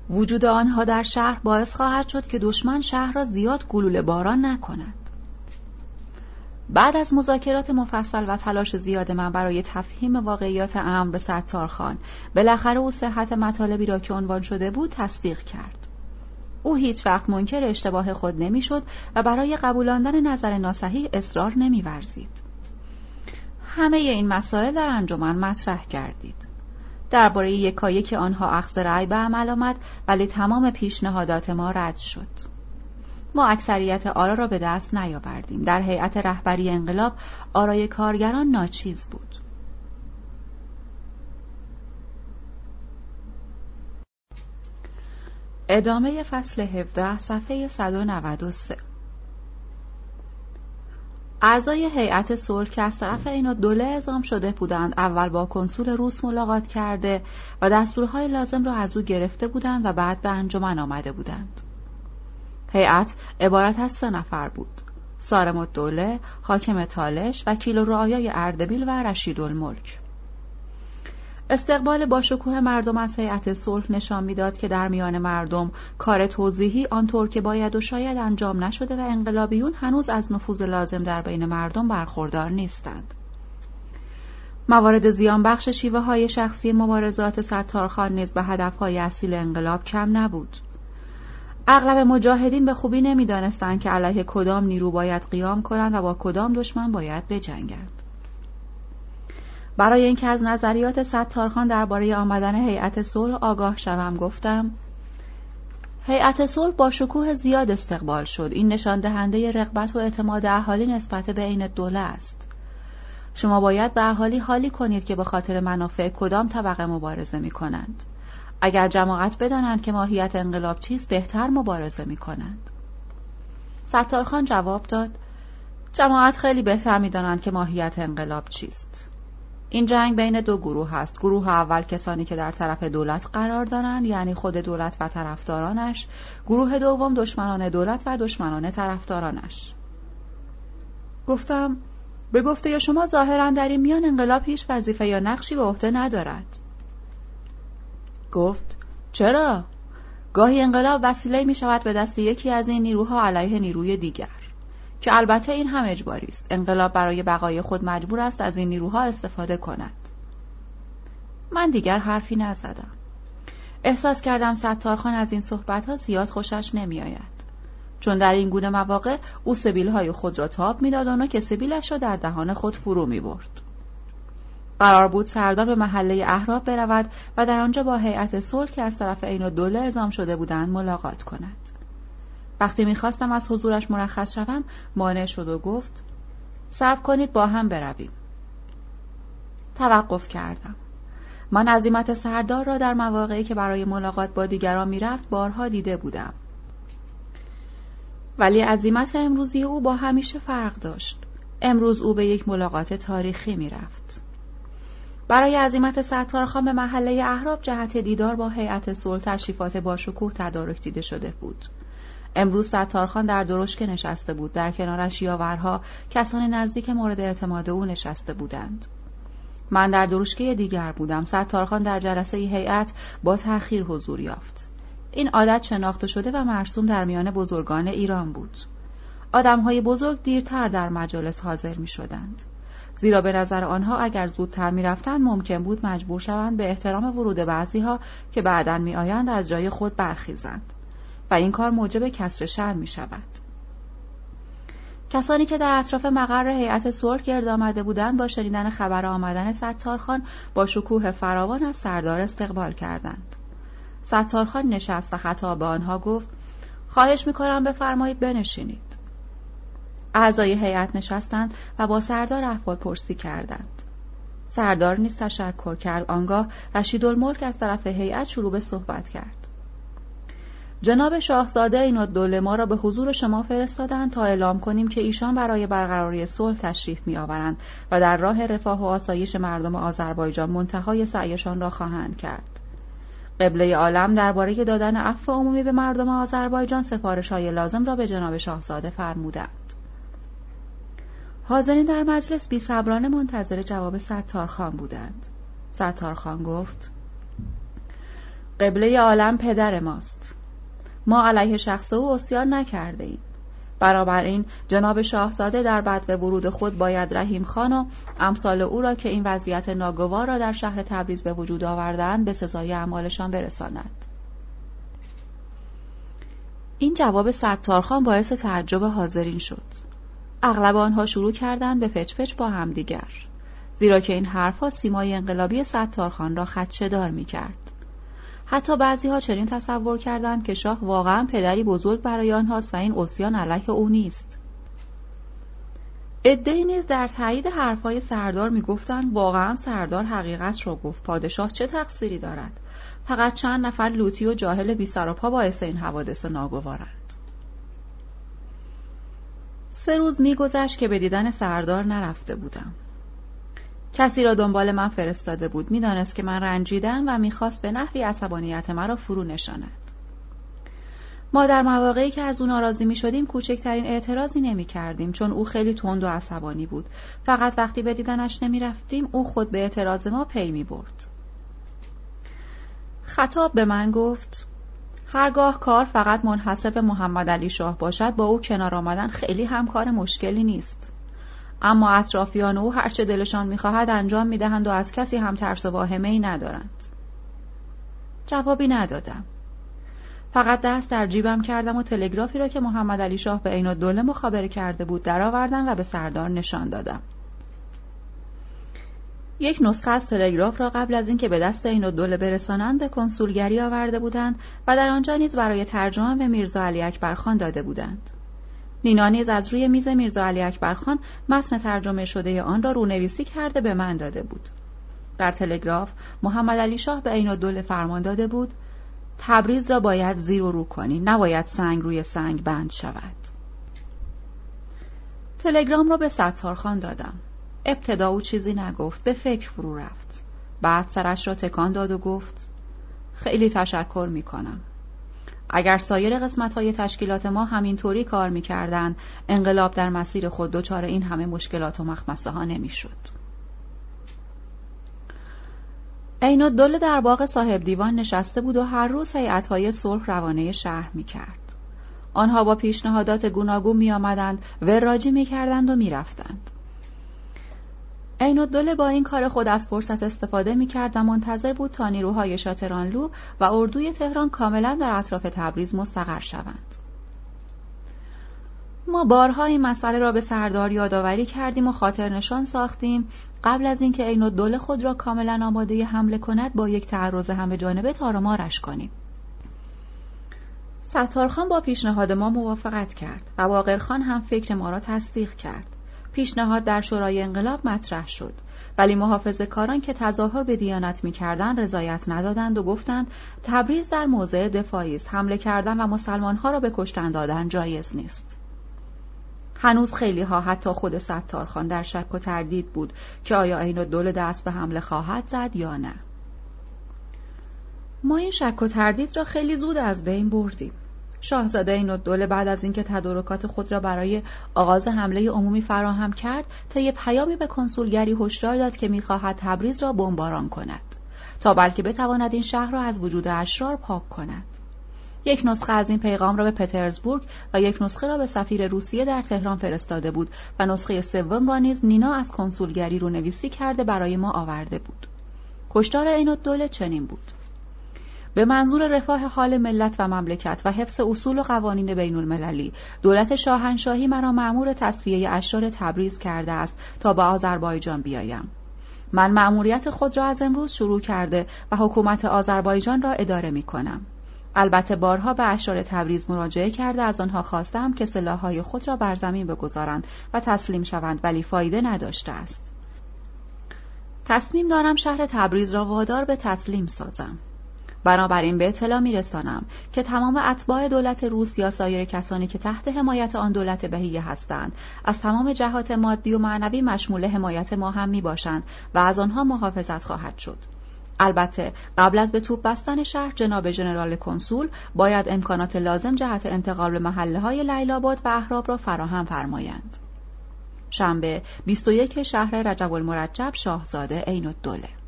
وجود آنها در شهر باعث خواهد شد که دشمن شهر را زیاد گلوله باران نکند. بعد از مذاکرات مفصل و تلاش زیاد من برای تفهیم واقعیات امر به ستار خان بالاخره او صحت مطالبی را که عنوان شده بود تصدیق کرد. او هیچ وقت منکر اشتباه خود نمی‌شد و برای قبولاندن نظر ناسحی اصرار نمیورزید. همه این مسائل در انجمن مطرح کردید درباره یکایک آنها اخذ رأی به عمل آمد ولی تمام پیشنهادات ما رد شد. ما اکثریت آرا را به دست نیاوردیم. در هیئت رهبری انقلاب آرای کارگران ناچیز بود. ادامه فصل 17 صفحه 193 اعضای هیئت صلح که از طرف اینا دوله اعزام شده بودند اول با کنسول روس ملاقات کرده و دستورهای لازم را از او گرفته بودند و بعد به انجمن آمده بودند هیئت عبارت از سه نفر بود سارم دوله، حاکم تالش، وکیل و رعایای اردبیل و رشید الملک. استقبال با شکوه مردم از هیئت صلح نشان می‌داد که در میان مردم کار توضیحی آنطور که باید و شاید انجام نشده و انقلابیون هنوز از نفوذ لازم در بین مردم برخوردار نیستند. موارد زیان بخش شیوه های شخصی مبارزات ستارخان نیز به هدف های اصیل انقلاب کم نبود. اغلب مجاهدین به خوبی نمی‌دانستند که علیه کدام نیرو باید قیام کنند و با کدام دشمن باید بجنگند. برای اینکه از نظریات ستارخان درباره آمدن هیئت صلح آگاه شوم گفتم هیئت صلح با شکوه زیاد استقبال شد. این نشان دهنده رغبت و اعتماد اهالی نسبت به این دوله است. شما باید به اهالی حالی کنید که به خاطر منافع کدام طبقه مبارزه می کنند اگر جماعت بدانند که ماهیت انقلاب چیست بهتر مبارزه می کنند ستارخان جواب داد جماعت خیلی بهتر می دانند که ماهیت انقلاب چیست. این جنگ بین دو گروه است گروه اول کسانی که در طرف دولت قرار دارند یعنی خود دولت و طرفدارانش. گروه دوم دشمنان دولت و دشمنان طرفدارانش. گفتم به گفته شما ظاهرا در این میان انقلاب هیچ وظیفه یا نقشی به عهده ندارد. گفت چرا؟ گاهی انقلاب وسیله می شود به دست یکی از این نیروها علیه نیروی دیگر. که البته این هم اجباری است انقلاب برای بقای خود مجبور است از این نیروها استفاده کند من دیگر حرفی نزدم احساس کردم ستارخان از این صحبت ها زیاد خوشش نمی آید. چون در این گونه مواقع او سبیل های خود را تاب می‌داد و که سبیلش را در دهان خود فرو می برد. قرار بود سردار به محله احراب برود و در آنجا با هیئت صلح که از طرف عین دوله اعزام شده بودند ملاقات کند وقتی می‌خواستم از حضورش مرخص شوم مانع شد و گفت صبر کنید با هم برویم. توقف کردم. من عظیمت سردار را در مواقعی که برای ملاقات با دیگران می‌رفت بارها دیده بودم. ولی عظیمت امروزی او با همیشه فرق داشت. امروز او به یک ملاقات تاریخی می‌رفت. برای عظیمت ستارخان به محله احراب جهت دیدار با هیئت صلح تشریفات باشکوه تدارک دیده شده بود. امروز ستارخان در درشکه نشسته بود. در کنارش یاورها کسان نزدیک مورد اعتماد او نشسته بودند. من در درشکه دیگر بودم. ستارخان در جلسه هیئت با تأخیر حضور یافت. این عادت شناخته شده و مرسوم در میان بزرگان ایران بود. آدمهای بزرگ دیرتر در مجالس حاضر می شدند زیرا به نظر آنها اگر زودتر می‌رفتند ممکن بود مجبور شوند به احترام ورود بعضیها که بعدا میآیند از جای خود برخیزند. و این کار موجب کسر شر می شود. کسانی که در اطراف مقر هیئت صلح گرد آمده بودند با شنیدن خبر آمدن ستارخان با شکوه فراوان از سردار استقبال کردند. ستارخان نشست و خطاب به آنها گفت خواهش می‌کنم بفرمایید بنشینید. اعضای هیئت نشستند و با سردار احوال پرسی کردند. سردار نیز تشکر کرد. آنگاه رشیدالملک از طرف هیئت شروع به صحبت کرد. جناب شاهزاده این دوله ما را به حضور شما فرستادند تا اعلام کنیم که ایشان برای برقراری صلح تشریف می آورند و در راه رفاه و آسایش مردم آذربایجان منتهای سعیشان را خواهند کرد. قبله عالم درباره دادن عفو عمومی به مردم آذربایجان سفارش های لازم را به جناب شاهزاده فرمودند. حاضرین در مجلس بی صبرانه منتظر جواب ستارخان بودند. ستارخان گفت قبله عالم پدر ماست. ما علیه شخص او اسیان نکرده ایم. این جناب شاهزاده در بعد ورود خود باید رحیم خان و امثال او را که این وضعیت ناگوار را در شهر تبریز به وجود آوردن به سزای اعمالشان برساند. این جواب ستارخان باعث تعجب حاضرین شد. اغلب آنها شروع کردند به پچ پچ با همدیگر. زیرا که این حرفها سیمای انقلابی ستارخان را خدشه دار می کرد. حتی بعضی ها چنین تصور کردند که شاه واقعا پدری بزرگ برای آنهاست و این اسیان علیه او نیست. عدهای نیز در تایید حرفهای سردار می‌گفتند واقعا سردار حقیقت را گفت. پادشاه چه تقصیری دارد؟ فقط چند نفر لوتی و جاهل بی سر و پا باعث این حوادث ناگوارند. سه روز میگذشت که به دیدن سردار نرفته بودم. کسی را دنبال من فرستاده بود. می‌دانست که من رنجیدم و می‌خواست به نحوی عصبانیت مرا فرو نشاند. ما در مواقعی که از او ناراضی می شدیم کوچکترین اعتراضی نمی کردیم چون او خیلی تند و عصبانی بود. فقط وقتی به دیدنش نمی او خود به اعتراض ما پی می برد خطاب به من گفت هرگاه کار فقط منحصر به محمد علی شاه باشد با او کنار آمدن خیلی هم کار مشکلی نیست. اما اطرافیان او هرچه دلشان می‌خواهد انجام می‌دهند و از کسی هم ترس و واهمه ای ندارند. جوابی ندادم. فقط دست در جیبم کردم و تلگرافی را که محمد علی شاه به عین دوله مخابره کرده بود درآوردم و به سردار نشان دادم. یک نسخه از تلگراف را قبل از اینکه به دست این دوله برسانند به کنسولگری آورده بودند و در آنجا نیز برای ترجمه به میرزا علی اکبر خان داده بودند. نینا نیز از روی میز میرزا علی اکبر خان متن ترجمه شده آن را رونویسی کرده به من داده بود. در تلگراف محمد علی شاه به عین دوله فرمان داده بود تبریز را باید زیر و رو کنی نباید سنگ روی سنگ بند شود. تلگرام را به ستارخان دادم. ابتدا او چیزی نگفت به فکر فرو رفت. بعد سرش را تکان داد و گفت خیلی تشکر می کنم. اگر سایر قسمت های تشکیلات ما همینطوری کار می‌کردند انقلاب در مسیر خود دچار این همه مشکلات و مخمسه ها نمی‌شد. عین دل در باغ صاحب دیوان نشسته بود و هر روز های صلح روانه شهر می‌کرد. آنها با پیشنهادات گوناگون می آمدند، وراجی می کردند و می رفتند. عین الدوله با این کار خود از فرصت استفاده می کرد و منتظر بود تا نیروهای شاترانلو و اردوی تهران کاملا در اطراف تبریز مستقر شوند. ما بارها این مسئله را به سردار یادآوری کردیم و خاطر نشان ساختیم قبل از اینکه عین الدوله خود را کاملا آماده حمله کند با یک تعرض همه جانبه تارمارش کنیم. ستارخان با پیشنهاد ما موافقت کرد و باقرخان هم فکر ما را تصدیق کرد. پیشنهاد در شورای انقلاب مطرح شد. ولی محافظ کاران که تظاهر به دیانت می‌کردند رضایت ندادند و گفتند تبریز در موضع دفاعی است. حمله کردن و مسلمانها را به کشتن دادن جایز نیست. هنوز خیلی ها حتی خود ستارخان در شک و تردید بود که آیا این دول دست به حمله خواهد زد یا نه. ما این شک و تردید را خیلی زود از بین بردیم. شاهزاده این دوله بعد از اینکه تدارکات خود را برای آغاز حمله عمومی فراهم کرد طی پیامی به کنسولگری هشدار داد که می‌خواهد تبریز را بمباران کند تا بلکه بتواند این شهر را از وجود اشرار پاک کند. یک نسخه از این پیغام را به پترزبورگ و یک نسخه را به سفیر روسیه در تهران فرستاده بود و نسخه سوم را نیز نینا از کنسولگری رو نویسی کرده برای ما آورده بود. عین دوله چنین بود. به منظور رفاه حال ملت و مملکت و حفظ اصول و قوانین بین المللی دولت شاهنشاهی مرا معمور تصفیه اشرار تبریز کرده است تا به آذربایجان بیایم من مأموریت خود را از امروز شروع کرده و حکومت آذربایجان را اداره می کنم. البته بارها به اشرار تبریز مراجعه کرده از آنها خواستم که سلاحهای خود را بر زمین بگذارند و تسلیم شوند ولی فایده نداشته است. تصمیم دارم شهر تبریز را وادار به تسلیم سازم. بنابراین به اطلاع می رسانم که تمام اتباع دولت روس یا سایر کسانی که تحت حمایت آن دولت بهیه هستند از تمام جهات مادی و معنوی مشمول حمایت ما هم می باشند و از آنها محافظت خواهد شد. البته قبل از به توپ بستن شهر جناب ژنرال کنسول باید امکانات لازم جهت انتقال به محله های لیلاباد و احراب را فراهم فرمایند. شنبه 21 شهر رجب المرجب شاهزاده عین الدوله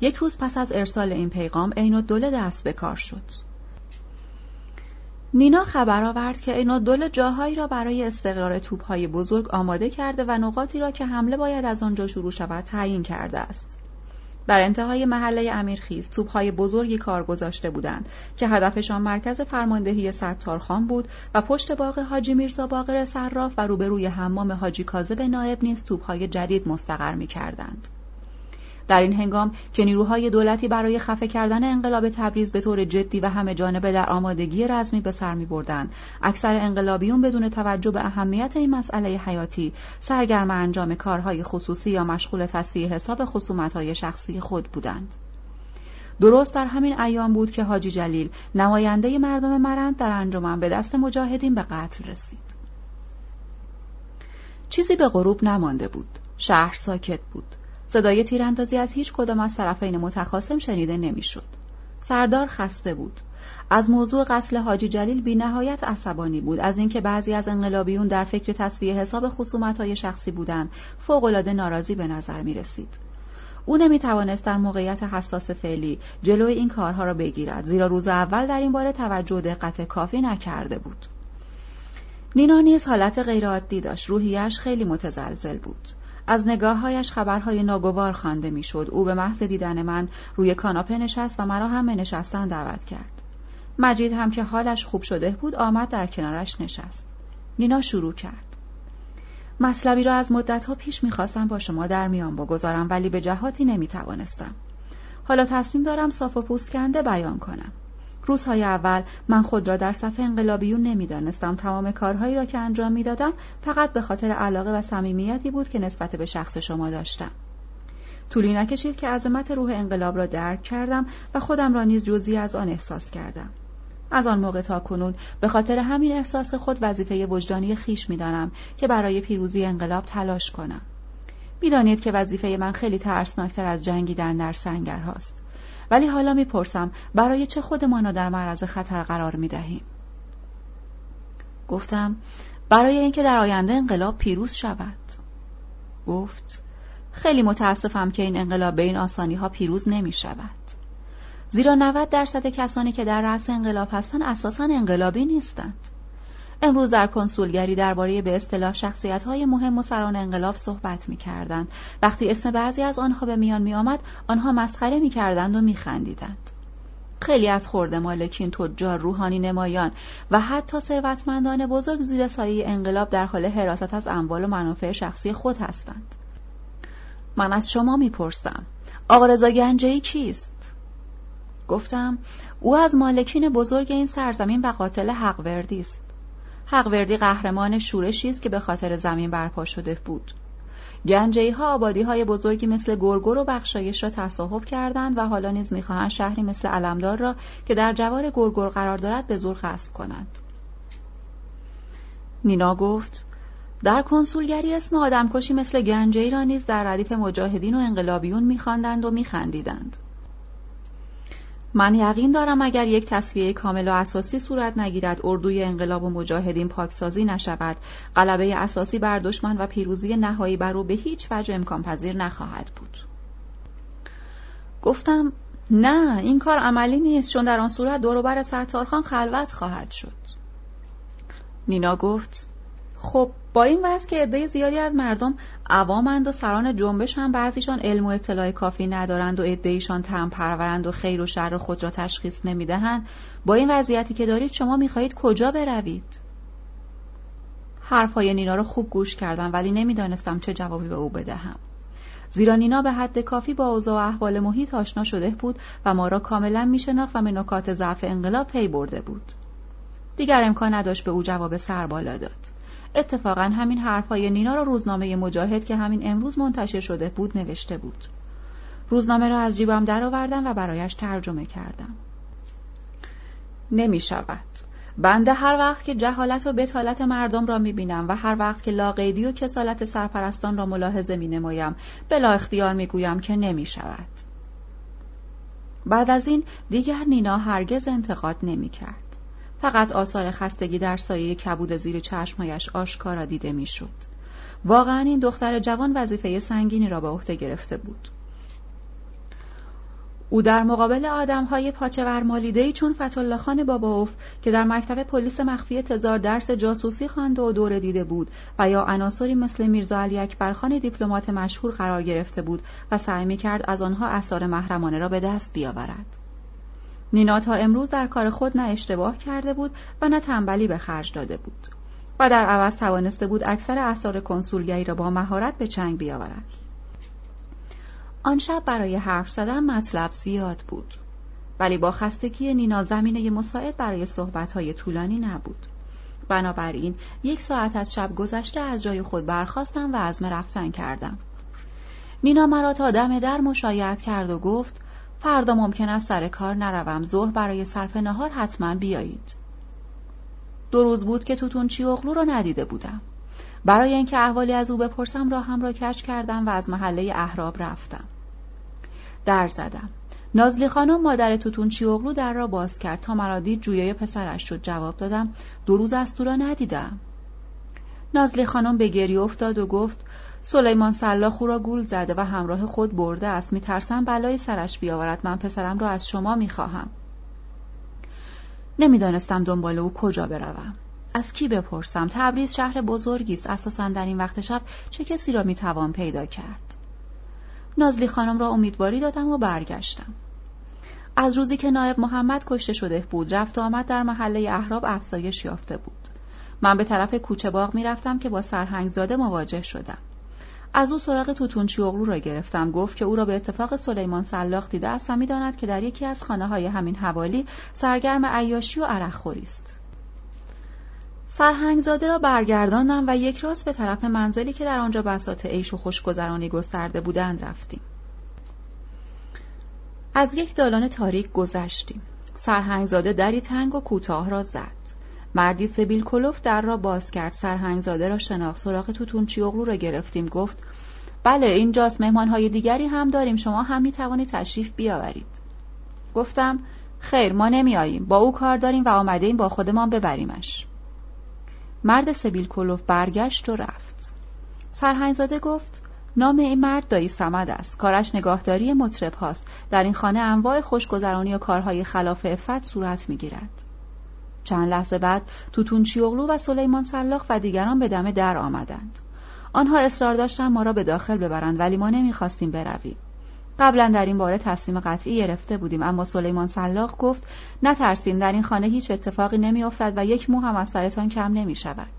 یک روز پس از ارسال این پیغام عین الدوله دست به کار شد. نینا خبر آورد که عین الدوله جاهایی را برای استقرار توپهای بزرگ آماده کرده و نقاطی را که حمله باید از آنجا شروع شود تعیین کرده است. در انتهای محله امیرخیز توپهای بزرگی کار گذاشته بودند که هدفشان مرکز فرماندهی ستارخان بود و پشت باغ حاجی میرزا باقر صراف و روبروی حمام حاجی کاظم نایب نیز توپهای جدید مستقر می کردند. در این هنگام که نیروهای دولتی برای خفه کردن انقلاب تبریز به طور جدی و همه جانبه در آمادگی رزمی به سر می بردن. اکثر انقلابیون بدون توجه به اهمیت این مسئله حیاتی سرگرم انجام کارهای خصوصی یا مشغول تصفیه حساب خصومتهای شخصی خود بودند. درست در همین ایام بود که حاجی جلیل نماینده مردم مرند در انجمن به دست مجاهدین به قتل رسید. چیزی به غروب نمانده بود. شهر ساکت بود. صدای تیراندازی از هیچ کدام از طرفین متخاصم شنیده نمی‌شد. سردار خسته بود. از موضوع قتل حاجی جلیل بی نهایت عصبانی بود از اینکه بعضی از انقلابیون در فکر تصویه حساب های شخصی بودند فوقالعاده ناراضی به نظر می رسید. او نمی توانست در موقعیت حساس فعلی جلوی این کارها را بگیرد زیرا روز اول در این باره توجه دقت کافی نکرده بود. نینا نیز حالت غیرعادی داشت روحیش خیلی متزلزل بود از نگاههایش خبرهای ناگوار خوانده می‌شد. او به محض دیدن من روی کاناپه نشست و مرا هم به نشستن دعوت کرد. مجید هم که حالش خوب شده بود آمد در کنارش نشست. نینا شروع کرد. مطلبی را از مدتها پیش می‌خواستم با شما در میان بگذارم ولی به جهاتی نمی‌توانستم. حالا تصمیم دارم صاف و پوست کنده بیان کنم. روزهای اول من خود را در صفحه انقلابیون نمی‌دانستم. تمام کارهایی را که انجام می‌دادم فقط به خاطر علاقه و صمیمیتی بود که نسبت به شخص شما داشتم. طولی نکشید که عظمت روح انقلاب را درک کردم و خودم را نیز جزی از آن احساس کردم. از آن موقع تا کنون به خاطر همین احساس خود وظیفه وجدانی خیش می‌دانم که برای پیروزی انقلاب تلاش کنم. می‌دانید که وظیفه من خیلی ترسناکتر از جنگیدن در سنگر هاست ولی حالا می‌پرسم برای چه خودمان را در معرض خطر قرار می‌دهیم گفتم برای اینکه در آینده انقلاب پیروز شود. گفت خیلی متاسفم که این انقلاب به این آسانی ها پیروز نمی شود زیرا 90 درصد کسانی که در رأس انقلاب هستند اساسا انقلابی نیستند. امروز در کنسولگری درباره به اصطلاح شخصیت مهم و سران انقلاب صحبت می کردند. وقتی اسم بعضی از آنها به میان می آمد، آنها مسخره می کردند و می خندیدند. خیلی از خورده مالکین تجار روحانی نمایان و حتی ثروتمندان بزرگ زیر سایه انقلاب در حال حراست از اموال و منافع شخصی خود هستند من از شما می‌پرسم آقا رضا گنجی کیست گفتم او از مالکین بزرگ این سرزمین و قاتل حقوردی است حقوردی قهرمان شورشی است که به خاطر زمین برپا شده بود. گنجی ها آبادی های بزرگی مثل گرگر و بخشایش را تصاحب کردند و حالا نیز می‌خواهند شهری مثل علمدار را که در جوار گرگر قرار دارد به زور غصب کنند. نینا گفت در کنسولگری اسم آدمکشی مثل گنجی را نیز در ردیف مجاهدین و انقلابیون میخواندند و میخندیدند. من یقین دارم اگر یک تصفیه کامل و اساسی صورت نگیرد اردوی انقلاب و مجاهدین پاکسازی نشود. غلبه اساسی بر دشمن و پیروزی نهایی بر او به هیچ وجه امکان پذیر نخواهد بود. گفتم نه این کار عملی نیست چون در آن صورت دوروبر ستارخان خلوت خواهد شد. نینا گفت خب با این وضع که عده زیادی از مردم عوامند و سران جنبش هم بعضیشان علم و اطلاع کافی ندارند و عدهایشان تم پرورند و خیر و شر خود را تشخیص نمی‌دهند با این وضعیتی که دارید شما می‌خواهید کجا بروید؟ حرفهای نینا را خوب گوش کردم ولی نمی‌دانستم چه جوابی به او بدهم. زیرا نینا به حد کافی با اوضاع و احوال محیط آشنا شده بود و ما را کاملا میشناخت و به نکات ضعف انقلاب پی برده بود. دیگر امکان نداشت به او جواب سربالا داد. اتفاقا همین حرفهای نینا را روزنامه مجاهد که همین امروز منتشر شده بود نوشته بود روزنامه را از جیبم درآوردم و برایش ترجمه کردم نمی شود بنده هر وقت که جهالت و بتالت مردم را می بینم و هر وقت که لاقیدی و کسالت سرپرستان را ملاحظه می نمایم بلا اختیار می گویم که نمی شود. بعد از این دیگر نینا هرگز انتقاد نمی کرد. فقط آثار خستگی در سایه کبود زیر چشمهایش آشکارا دیده می‌شد. واقعا این دختر جوان وظیفه سنگینی را به عهده گرفته بود. او در مقابل آدمهای پاچه ورمالیدهی چون فتالله خان باباوف که در مکتب پلیس مخفی تزار درس جاسوسی خوانده و دوره دیده بود و یا عناصری مثل میرزا علی اکبرخان دیپلمات مشهور قرار گرفته بود و سعی می کرد از آنها اثار محرمانه را به دست بیاورد. نینا تا امروز در کار خود نه اشتباه کرده بود و نه تنبلی به خرج داده بود و در عوض توانسته بود اکثر اثار کنسولگری را با مهارت به چنگ بیاورد. آن شب برای حرف زدن مطلب زیاد بود ولی با خستگی نینا زمینه مساعد برای صحبتهای طولانی نبود بنابراین یک ساعت از شب گذشته از جای خود برخواستم و عزم رفتن کردم نینا مرا تا دم در مشایعت کرد و گفت فردا ممکن است سر کار نروم. ظهر برای صرف نهار حتما بیایید. دو روز بود که توتون چی اغلو را ندیده بودم. برای اینکه احوالی از او بپرسم راهم را کش کردم و از محله احراب رفتم. در زدم. نازلی خانم مادر توتون چیوغلو در را باز کرد. تا مرا دید جویای پسرش شد. جواب دادم دو روز از تو را ندیدم. نازلی خانم به گریه افتاد و گفت سلیمان سلاخ او را گول زده و همراه خود برده است. میترسم بلای سرش بیاورد. من پسرم را از شما می‌خواهم. نمی‌دانستم دنبال او کجا بروم. از کی بپرسم؟ تبریز شهر بزرگی است. اساسا در این وقت شب چه کسی را می‌توان پیدا کرد؟ نازلی خانم را امیدواری دادم و برگشتم. از روزی که نایب محمد کشته شده بود رفت و آمد در محله احراب افزایش یافته بود. من به طرف کوچه باغ می‌رفتم که با سرهنگزاده مواجه شدم. از او سراغ توتونچی اغلو را گرفتم. گفت که او را به اتفاق سلیمان سلاخ دیده است و می‌داند که در یکی از خانه های همین حوالی سرگرم عیاشی و عرق است. سرهنگزاده را برگرداندم و یک راست به طرف منزلی که در آنجا بساط عیش و خوشگذرانی گسترده بودند رفتیم. از یک دالان تاریک گذشتیم. سرهنگزاده دری تنگ و کوتاه را زد. مردی سبیل کلوف در را باز کرد. سرهنگزاده را شناخت. سراغ توتون اغلو را گرفتیم. گفت بله اینجاست. مهمانهای دیگری هم داریم. شما هم می توانید تشریف بیاورید. گفتم خیر ما نمی آییم با او کار داریم و آمده این با خودمان ببریمش. مرد سبیل کلوف برگشت و رفت. سرهنگزاده گفت نام این مرد دایی سمد است. کارش نگاهداری مطرب هاست. در این خانه انواع خوشگذرانی و کارهای خلاف افت صورت می‌گیرد. چند لحظه بعد توتون اغلو و سلیمان سلاخ و دیگران به دم در آمدند. آنها اصرار داشتند ما را به داخل ببرند ولی ما نمی‌خواستیم برویم. قبلا در این باره تصمیم قطعی گرفته بودیم اما سلیمان سلاخ گفت نترسیم در این خانه هیچ اتفاقی نمیافتد و یک مو هم از سرتان کم نمی شود.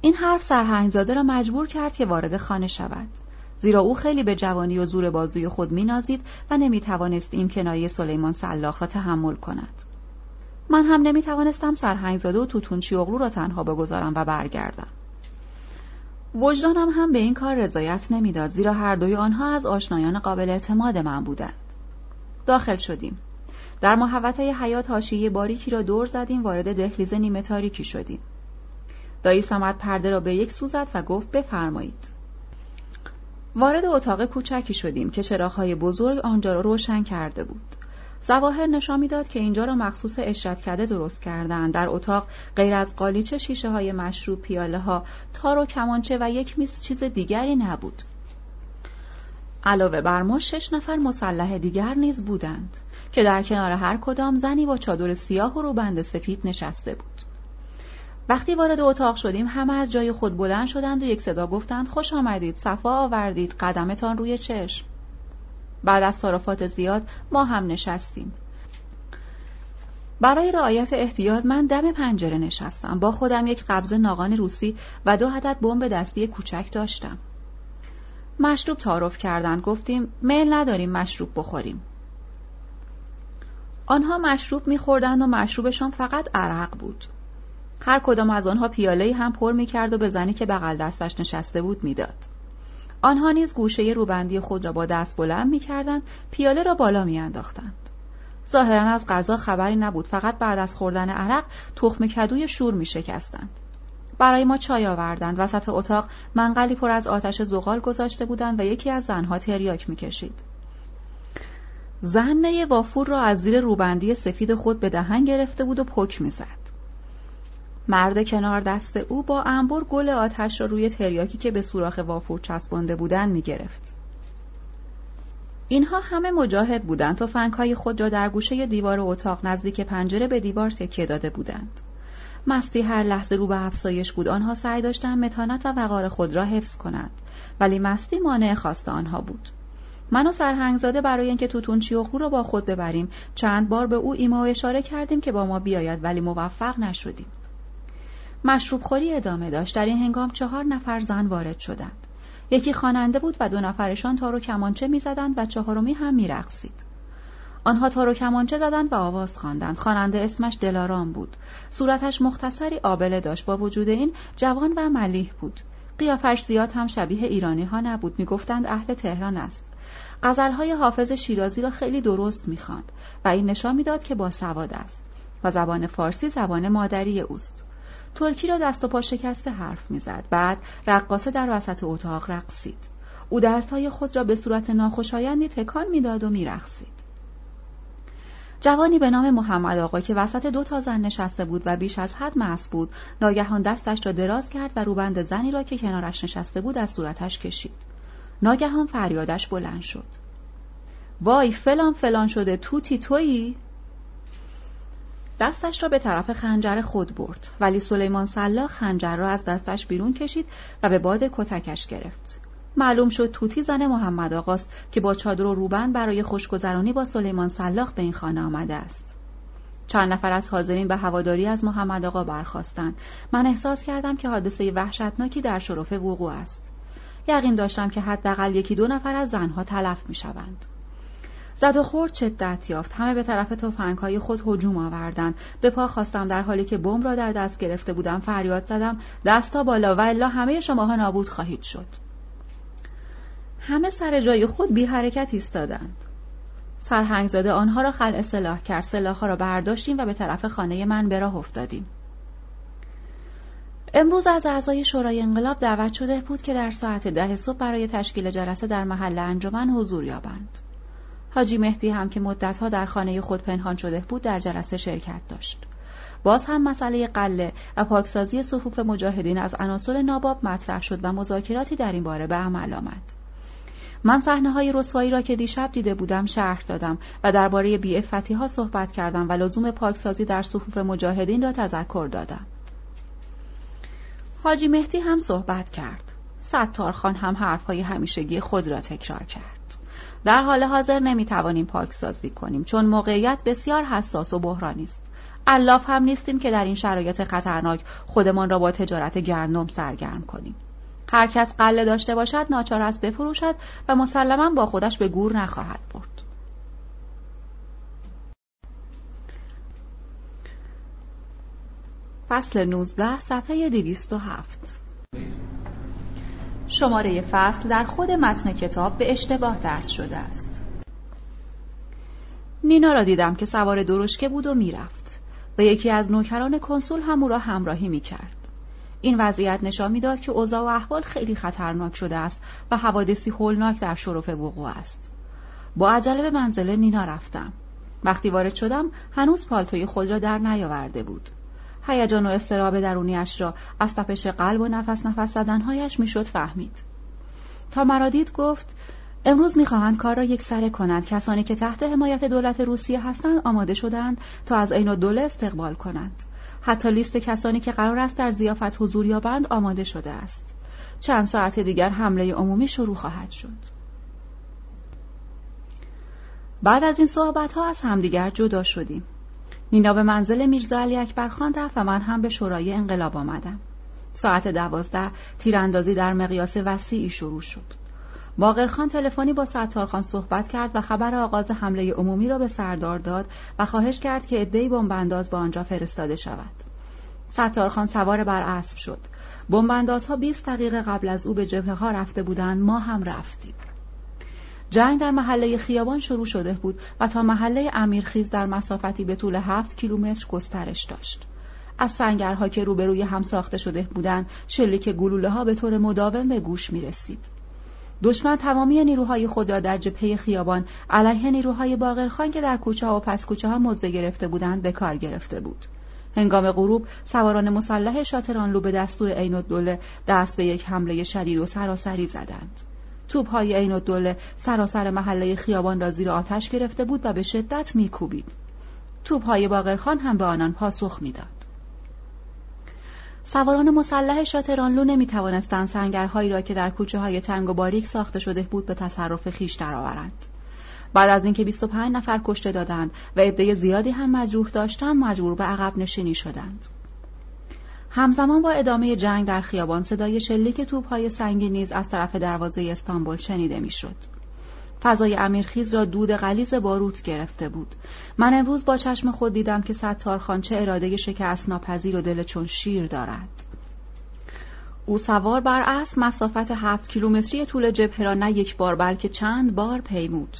این حرف سرهنگزاده را مجبور کرد که وارد خانه شود. زیرا او خیلی به جوانی و زور بازوی خود مینازید و نمی توانست این کنایه سلیمان سلاخ را تحمل کند. من هم نمی توانستم سرهنگزاده و توتونچی اغلو را تنها بگذارم و برگردم. وجدانم هم به این کار رضایت نمی‌داد زیرا هر دوی آنها از آشنایان قابل اعتماد من بودند. داخل شدیم. در محوطه حیات حاشیه باریکی را دور زدیم وارد دهلیز نیمه تاریکی شدیم. دایی سمت پرده را به یک سو زد و گفت بفرمایید. وارد اتاق کوچکی شدیم که چراغهای بزرگ آنجا را روشن کرده بود. زواهر نشان می‌داد که اینجا را مخصوص اشرت کرده درست کردن در اتاق غیر از قالیچه شیشه های مشروب پیاله ها تار و کمانچه و یک میز چیز دیگری نبود. علاوه بر ما شش نفر مسلح دیگر نیز بودند که در کنار هر کدام زنی با چادر سیاه و روبند سفید نشسته بود. وقتی وارد اتاق شدیم همه از جای خود بلند شدند و یک صدا گفتند خوش آمدید صفا آوردید قدمتان روی چشم. بعد از تعارفات زیاد ما هم نشستیم. برای رعایت احتیاط من دم پنجره نشستم. با خودم یک قبض ناقان روسی و دو عدد بمب دستی کوچک داشتم. مشروب تعارف کردند گفتیم میل نداریم مشروب بخوریم. آنها مشروب میخوردند و مشروبشان فقط عرق بود. هر کدام از آنها پیاله هم پر می‌کرد و به زنی که بغل دستش نشسته بود می‌داد. آنها نیز گوشه روبندی خود را با دست بلند می‌کردند پیاله را بالا میانداختند. ظاهرا از غذا خبری نبود فقط بعد از خوردن عرق تخم کدوی شور می شکستند. برای ما چای آوردند. وسط اتاق منقلی پر از آتش زغال گذاشته بودند و یکی از زنها تریاک می‌کشید. زن وافور را از زیر روبندی سفید خود به دهن گرفته بود و پک می‌زد. مرد کنار دست او با انبر گل آتش را روی تریاکی که به سوراخ وافور چسبانده بودند می‌گرفت. اینها همه مجاهد بودند و فنگهای خود را در گوشه دیوار اتاق نزدیک پنجره به دیوار تکیه داده بودند. مستی هر لحظه رو به افزایش بود. آنها سعی داشتند متانت و وقار خود را حفظ کنند. ولی مستی مانع خواست آنها بود. من و سرهنگزاده برای اینکه توتون چیوخرو را با خود ببریم چند بار به او ایما و اشاره کردیم که با ما بیاید ولی موفق نشدیم. مشروب خوری ادامه داشت. در این هنگام چهار نفر زن وارد شدند. یکی خواننده بود و دو نفرشان تارو کمانچه می‌زدند و چهارمی هم میرقصید. آنها تارو کمانچه زدند و آواز خواندند. خواننده اسمش دلارام بود. صورتش مختصری آبله داشت. با وجود این جوان و ملیح بود. قیافش زیاد هم شبیه ایرانی ها نبود. می‌گفتند اهل تهران است. غزلهای حافظ شیرازی را خیلی درست می‌خواند و این نشان می‌داد که با سواد است و زبان فارسی زبان مادری اوست. ترکی را دست و پا شکسته حرف می‌زد. بعد رقاصه در وسط اتاق رقصید. او دستهای خود را به صورت ناخوشایندی تکان می‌داد و میرقصید. جوانی به نام محمد آقا که وسط دو تا زن نشسته بود و بیش از حد مس بود ناگهان دستش را دراز کرد و روبند زنی را که کنارش نشسته بود از صورتش کشید. ناگهان فریادش بلند شد. وای فلان فلان شده توتی تویی؟ دستش را به طرف خنجر خود برد. ولی سلیمان سلا خنجر را از دستش بیرون کشید و به باد کتکش گرفت. معلوم شد توتی زن محمد آقاست که با چادر و روبند برای خوشگذرانی با سلیمان سلاخ به این خانه آمده است. چند نفر از حاضرین به هواداری از محمد آقا برخواستند من احساس کردم که حادثه وحشتناکی در شرف وقوع است. یقین داشتم که حداقل یکی دو نفر از زنها تلف می شوند. زد و خورد شدت یافت. همه به طرف های خود هجوم آوردند. به پا خواستم در حالی که بمب را در دست گرفته بودم فریاد زدم دستا بالا و الا همه شماها نابود خواهید شد. همه سر جای خود بی حرکت ایستادند. سرهنگزاده آنها را خل سلاح کرد. سلاحها را برداشتیم و به طرف خانه من به راه افتادیم. امروز از اعضای شورای انقلاب دعوت شده بود که در ساعت ده صبح برای تشکیل جلسه در محل انجمن حضور یابند. حاجی مهدی هم که مدتها در خانه خود پنهان شده بود در جلسه شرکت داشت. باز هم مسئله قله و پاکسازی صفوف مجاهدین از عناصر ناباب مطرح شد و مذاکراتی در این باره به عمل آمد. من صحنه های رسوایی را که دیشب دیده بودم شرح دادم و درباره بیعفتی ها صحبت کردم و لزوم پاکسازی در صفوف مجاهدین را تذکر دادم. حاجی مهدی هم صحبت کرد. ستارخان هم حرفهای همیشگی خود را تکرار کرد. در حال حاضر نمی‌توانیم پاکسازی کنیم چون موقعیت بسیار حساس و بحرانی است الاف هم نیستیم که در این شرایط خطرناک خودمان را با تجارت گرنم سرگرم کنیم. هر کس قله داشته باشد ناچار است بفروشد و مسلما با خودش به گور نخواهد برد. فصل 19 صفحه 207 شماره فصل در خود متن کتاب به اشتباه درد شده است. نینا را دیدم که سوار درشکه بود و می‌رفت. و یکی از نوکران کنسول هم او را همراهی می‌کرد. این وضعیت نشان می‌داد که اوضاع و احوال خیلی خطرناک شده است و حوادثی هولناک در شرف وقوع است. با عجله به منزل نینا رفتم. وقتی وارد شدم هنوز پالتوی خود را در نیاورده بود. هیجان و استراب درونیش را از تپش قلب و نفس نفس زدنهایش می‌شد فهمید. تا مرا دید گفت امروز می‌خواهند کار را یک سره کنند. کسانی که تحت حمایت دولت روسیه هستند آماده شدند تا از عین دوله استقبال کنند. حتی لیست کسانی که قرار است در زیافت حضور یابند آماده شده است. چند ساعت دیگر حمله عمومی شروع خواهد شد. بعد از این صحبت ها از همدیگر جدا شدیم. نینا به منزل میرزا علی اکبر خان رفت و من هم به شورای انقلاب آمدم ساعت دوازده تیراندازی در مقیاس وسیعی شروع شد باقرخان تلفنی با ستارخان صحبت کرد و خبر آغاز حمله عمومی را به سردار داد و خواهش کرد که عدهای بمبانداز به آنجا فرستاده شود. ستارخان سوار بر اسب شد. بمباندازها 20 دقیقه قبل از او به جبهه ها رفته بودند ما هم رفتیم. جنگ در محله خیابان شروع شده بود و تا محله امیرخیز در مسافتی به طول هفت کیلومتر گسترش داشت. از سنگرها که روبروی هم ساخته شده بودند شلیک گلوله ها به طور مداوم به گوش می رسید. دشمن تمامی نیروهای خود را در جبهه خیابان علیه نیروهای باقرخان که در کوچه ها و پس کوچه ها موضع گرفته بودند به کار گرفته بود. هنگام غروب سواران مسلح شاترانلو به دستور عین الدوله دست به یک حمله شدید و سراسری زدند. توپ های عین الدوله سراسر محله خیابان را زیر آتش گرفته بود و به شدت میکوبید. توپ های باقرخان هم به آنان پاسخ می‌داد. سواران مسلح شاترانلو نمی توانستند سنگرهایی را که در کوچه های تنگ و باریک ساخته شده بود به تصرف خیش درآورند. بعد از اینکه 25 نفر کشته دادند و عده زیادی هم مجروح داشتند مجبور به عقب نشینی شدند. همزمان با ادامه جنگ در خیابان صدای شلیک توپهای سنگی نیز از طرف دروازه استانبول شنیده می‌شد. فضای امیرخیز را دود غلیز باروت گرفته بود من امروز با چشم خود دیدم که ستارخان چه اراده شکست ناپذیر و دل چون شیر دارد او سوار بر اسب مسافت هفت کیلومتری طول جبهه را نه یک بار بلکه چند بار پیمود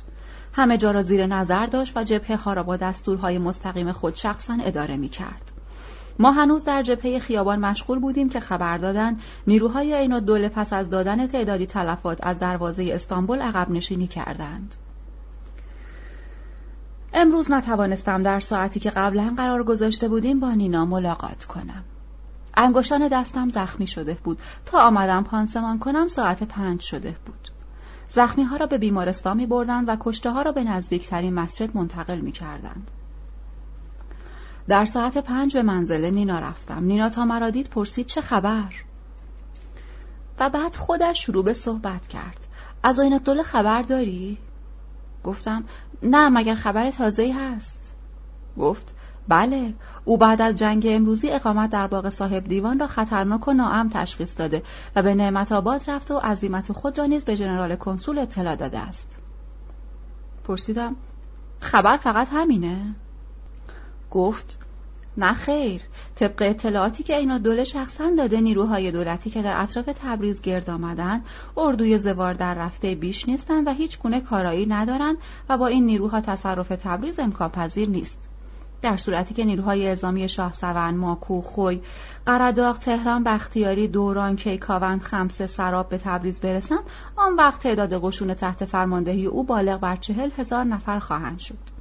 همه جا را زیر نظر داشت و جبهه ها را با دستورهای مستقیم خود شخصا اداره می کرد. ما هنوز در جبهه خیابان مشغول بودیم که خبر دادن نیروهای عین دوله پس از دادن تعدادی تلفات از دروازه استانبول عقب نشینی کردند. امروز نتوانستم در ساعتی که قبلا قرار گذاشته بودیم با نینا ملاقات کنم. انگشتان دستم زخمی شده بود تا آمدم پانسمان کنم ساعت پنج شده بود. زخمی ها را به بیمارستان می بردند و کشته ها را به نزدیکترین مسجد منتقل می کردند. در ساعت پنج به منزل نینا رفتم. نینا تا مرا دید پرسید چه خبر؟ و بعد خودش شروع به صحبت کرد. از آین دوله خبر داری؟ گفتم نه مگر خبر تازه هست؟ گفت بله. او بعد از جنگ امروزی اقامت در باغ صاحب دیوان را خطرناک و ناام تشخیص داده و به نعمت آباد رفته و عظیمت خود را نیز به ژنرال کنسول اطلاع داده است. پرسیدم خبر فقط همینه؟ گفت نه خیر طبق اطلاعاتی که اینا دوله شخصا داده نیروهای دولتی که در اطراف تبریز گرد آمدن اردوی زوار در رفته بیش نیستند و هیچ گونه کارایی ندارند و با این نیروها تصرف تبریز امکان پذیر نیست در صورتی که نیروهای اعزامی شاه سون، ماکو، خوی، قرداغ، تهران، بختیاری، دوران، کیکاوند، خمسه، سراب به تبریز برسند آن وقت تعداد قشون تحت فرماندهی او بالغ بر چهل هزار نفر خواهند شد.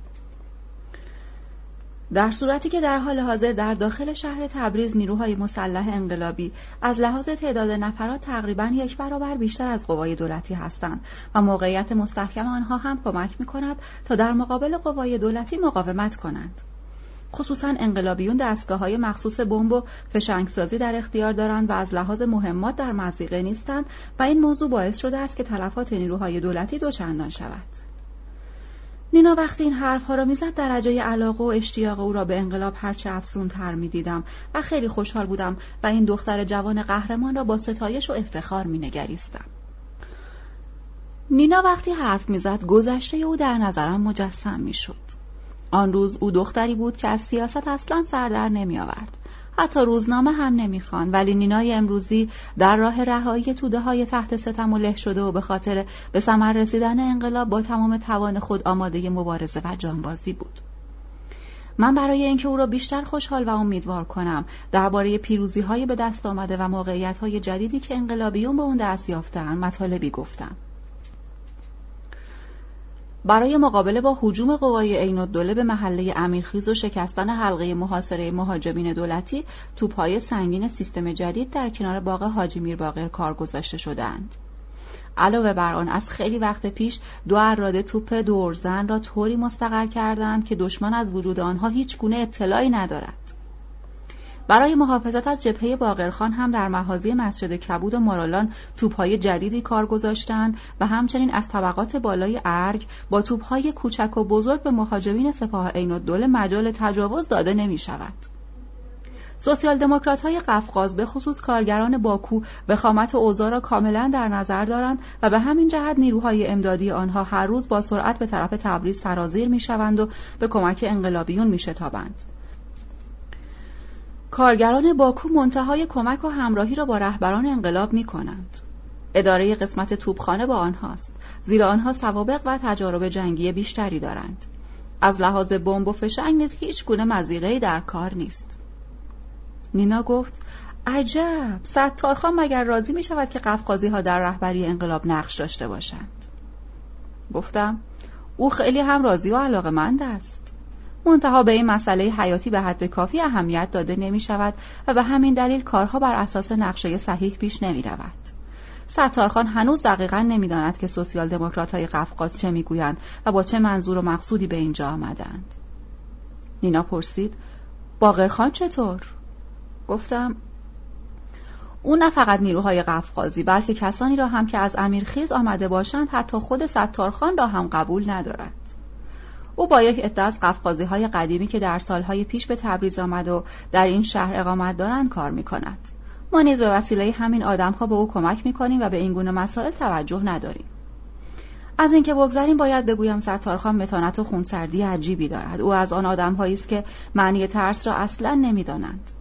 در صورتی که در حال حاضر در داخل شهر تبریز نیروهای مسلح انقلابی از لحاظ تعداد نفرات تقریبا یک برابر بیشتر از قوای دولتی هستند و موقعیت مستحکم آنها هم کمک می کند تا در مقابل قوای دولتی مقاومت کنند. خصوصا انقلابیون دستگاه های مخصوص بمب و فشنگسازی در اختیار دارند و از لحاظ مهمات در مزیقه نیستند و این موضوع باعث شده است که تلفات نیروهای دولتی دوچندان شود. نینا وقتی این حرفها را می‌زد درجه علاقه و اشتیاق او را به انقلاب هرچه افسون تر می‌دیدم و خیلی خوشحال بودم و این دختر جوان قهرمان را با ستایش و افتخار مینگریستم نینا وقتی حرف می‌زد گذشته او در نظرم مجسم می‌شد آن روز او دختری بود که از سیاست اصلا سر در نمی آورد. حتی روزنامه هم نمی‌خوان. ولی نینای امروزی در راه رهایی توده های تحت ستم و له شده و به خاطر به ثمر رسیدن انقلاب با تمام توان خود آماده مبارزه و جانبازی بود. من برای اینکه او را بیشتر خوشحال و امیدوار کنم درباره پیروزی های به دست آمده و موقعیت های جدیدی که انقلابیون به اون دست یافتن مطالبی گفتم. برای مقابله با حجوم قوای عین الدوله به محله امیرخیز و شکستن حلقه محاصره مهاجمین دولتی توپهای سنگین سیستم جدید در کنار باغ حاجی میر باقر کار گذاشته شدند. علاوه بر آن از خیلی وقت پیش دو اراده توپ دورزن را طوری مستقر کردند که دشمن از وجود آنها هیچ گونه اطلاعی ندارد. برای محافظت از جبهه باقرخان هم در محاضی مسجد کبود و مارالان توپهای جدیدی کار گذاشتند و همچنین از طبقات بالای ارگ با توپهای کوچک و بزرگ به مهاجمین سپاه عین الدوله مجال تجاوز داده نمی شود. سوسیال دموکرات های قفقاز به خصوص کارگران باکو وخامت اوضاع را کاملا در نظر دارند و به همین جهت نیروهای امدادی آنها هر روز با سرعت به طرف تبریز سرازیر می شوند و به کمک انقلابیون می شتابند. کارگران باکو منتهای کمک و همراهی را با رهبران انقلاب می کنند. اداره قسمت توپخانه با آنهاست. زیرا آنها سوابق و تجارب جنگی بیشتری دارند. از لحاظ بمب و فشنگ نیز هیچ گونه مزیقه در کار نیست. نینا گفت عجب! ستارخان مگر راضی می شود که قفقازی ها در رهبری انقلاب نقش داشته باشند؟ گفتم او خیلی هم راضی و علاقه مند است. منتها به این مسئله حیاتی به حد کافی اهمیت داده نمی شود و به همین دلیل کارها بر اساس نقشه صحیح پیش نمی رود. ستارخان هنوز دقیقا نمی‌داند که سوسیال دموکرات های قفقاز چه می‌گویند و با چه منظور و مقصودی به اینجا آمدند. نینا پرسید باقرخان چطور؟ گفتم او نه فقط نیروهای قفقازی بلکه کسانی را هم که از امیرخیز آمده باشند حتی خود ستارخان را هم قبول ندارد. او با یک عده از قفقازی های قدیمی که در سالهای پیش به تبریز آمد و در این شهر اقامت دارند کار می کند. ما نیز به وسیله همین آدمها به او کمک می کنیم و به این گونه مسائل توجه نداریم. از اینکه بگذریم باید بگویم ستارخان متانت و خونسردی عجیبی دارد او از آن آدمهایی است که معنی ترس را اصلا نمی‌دانند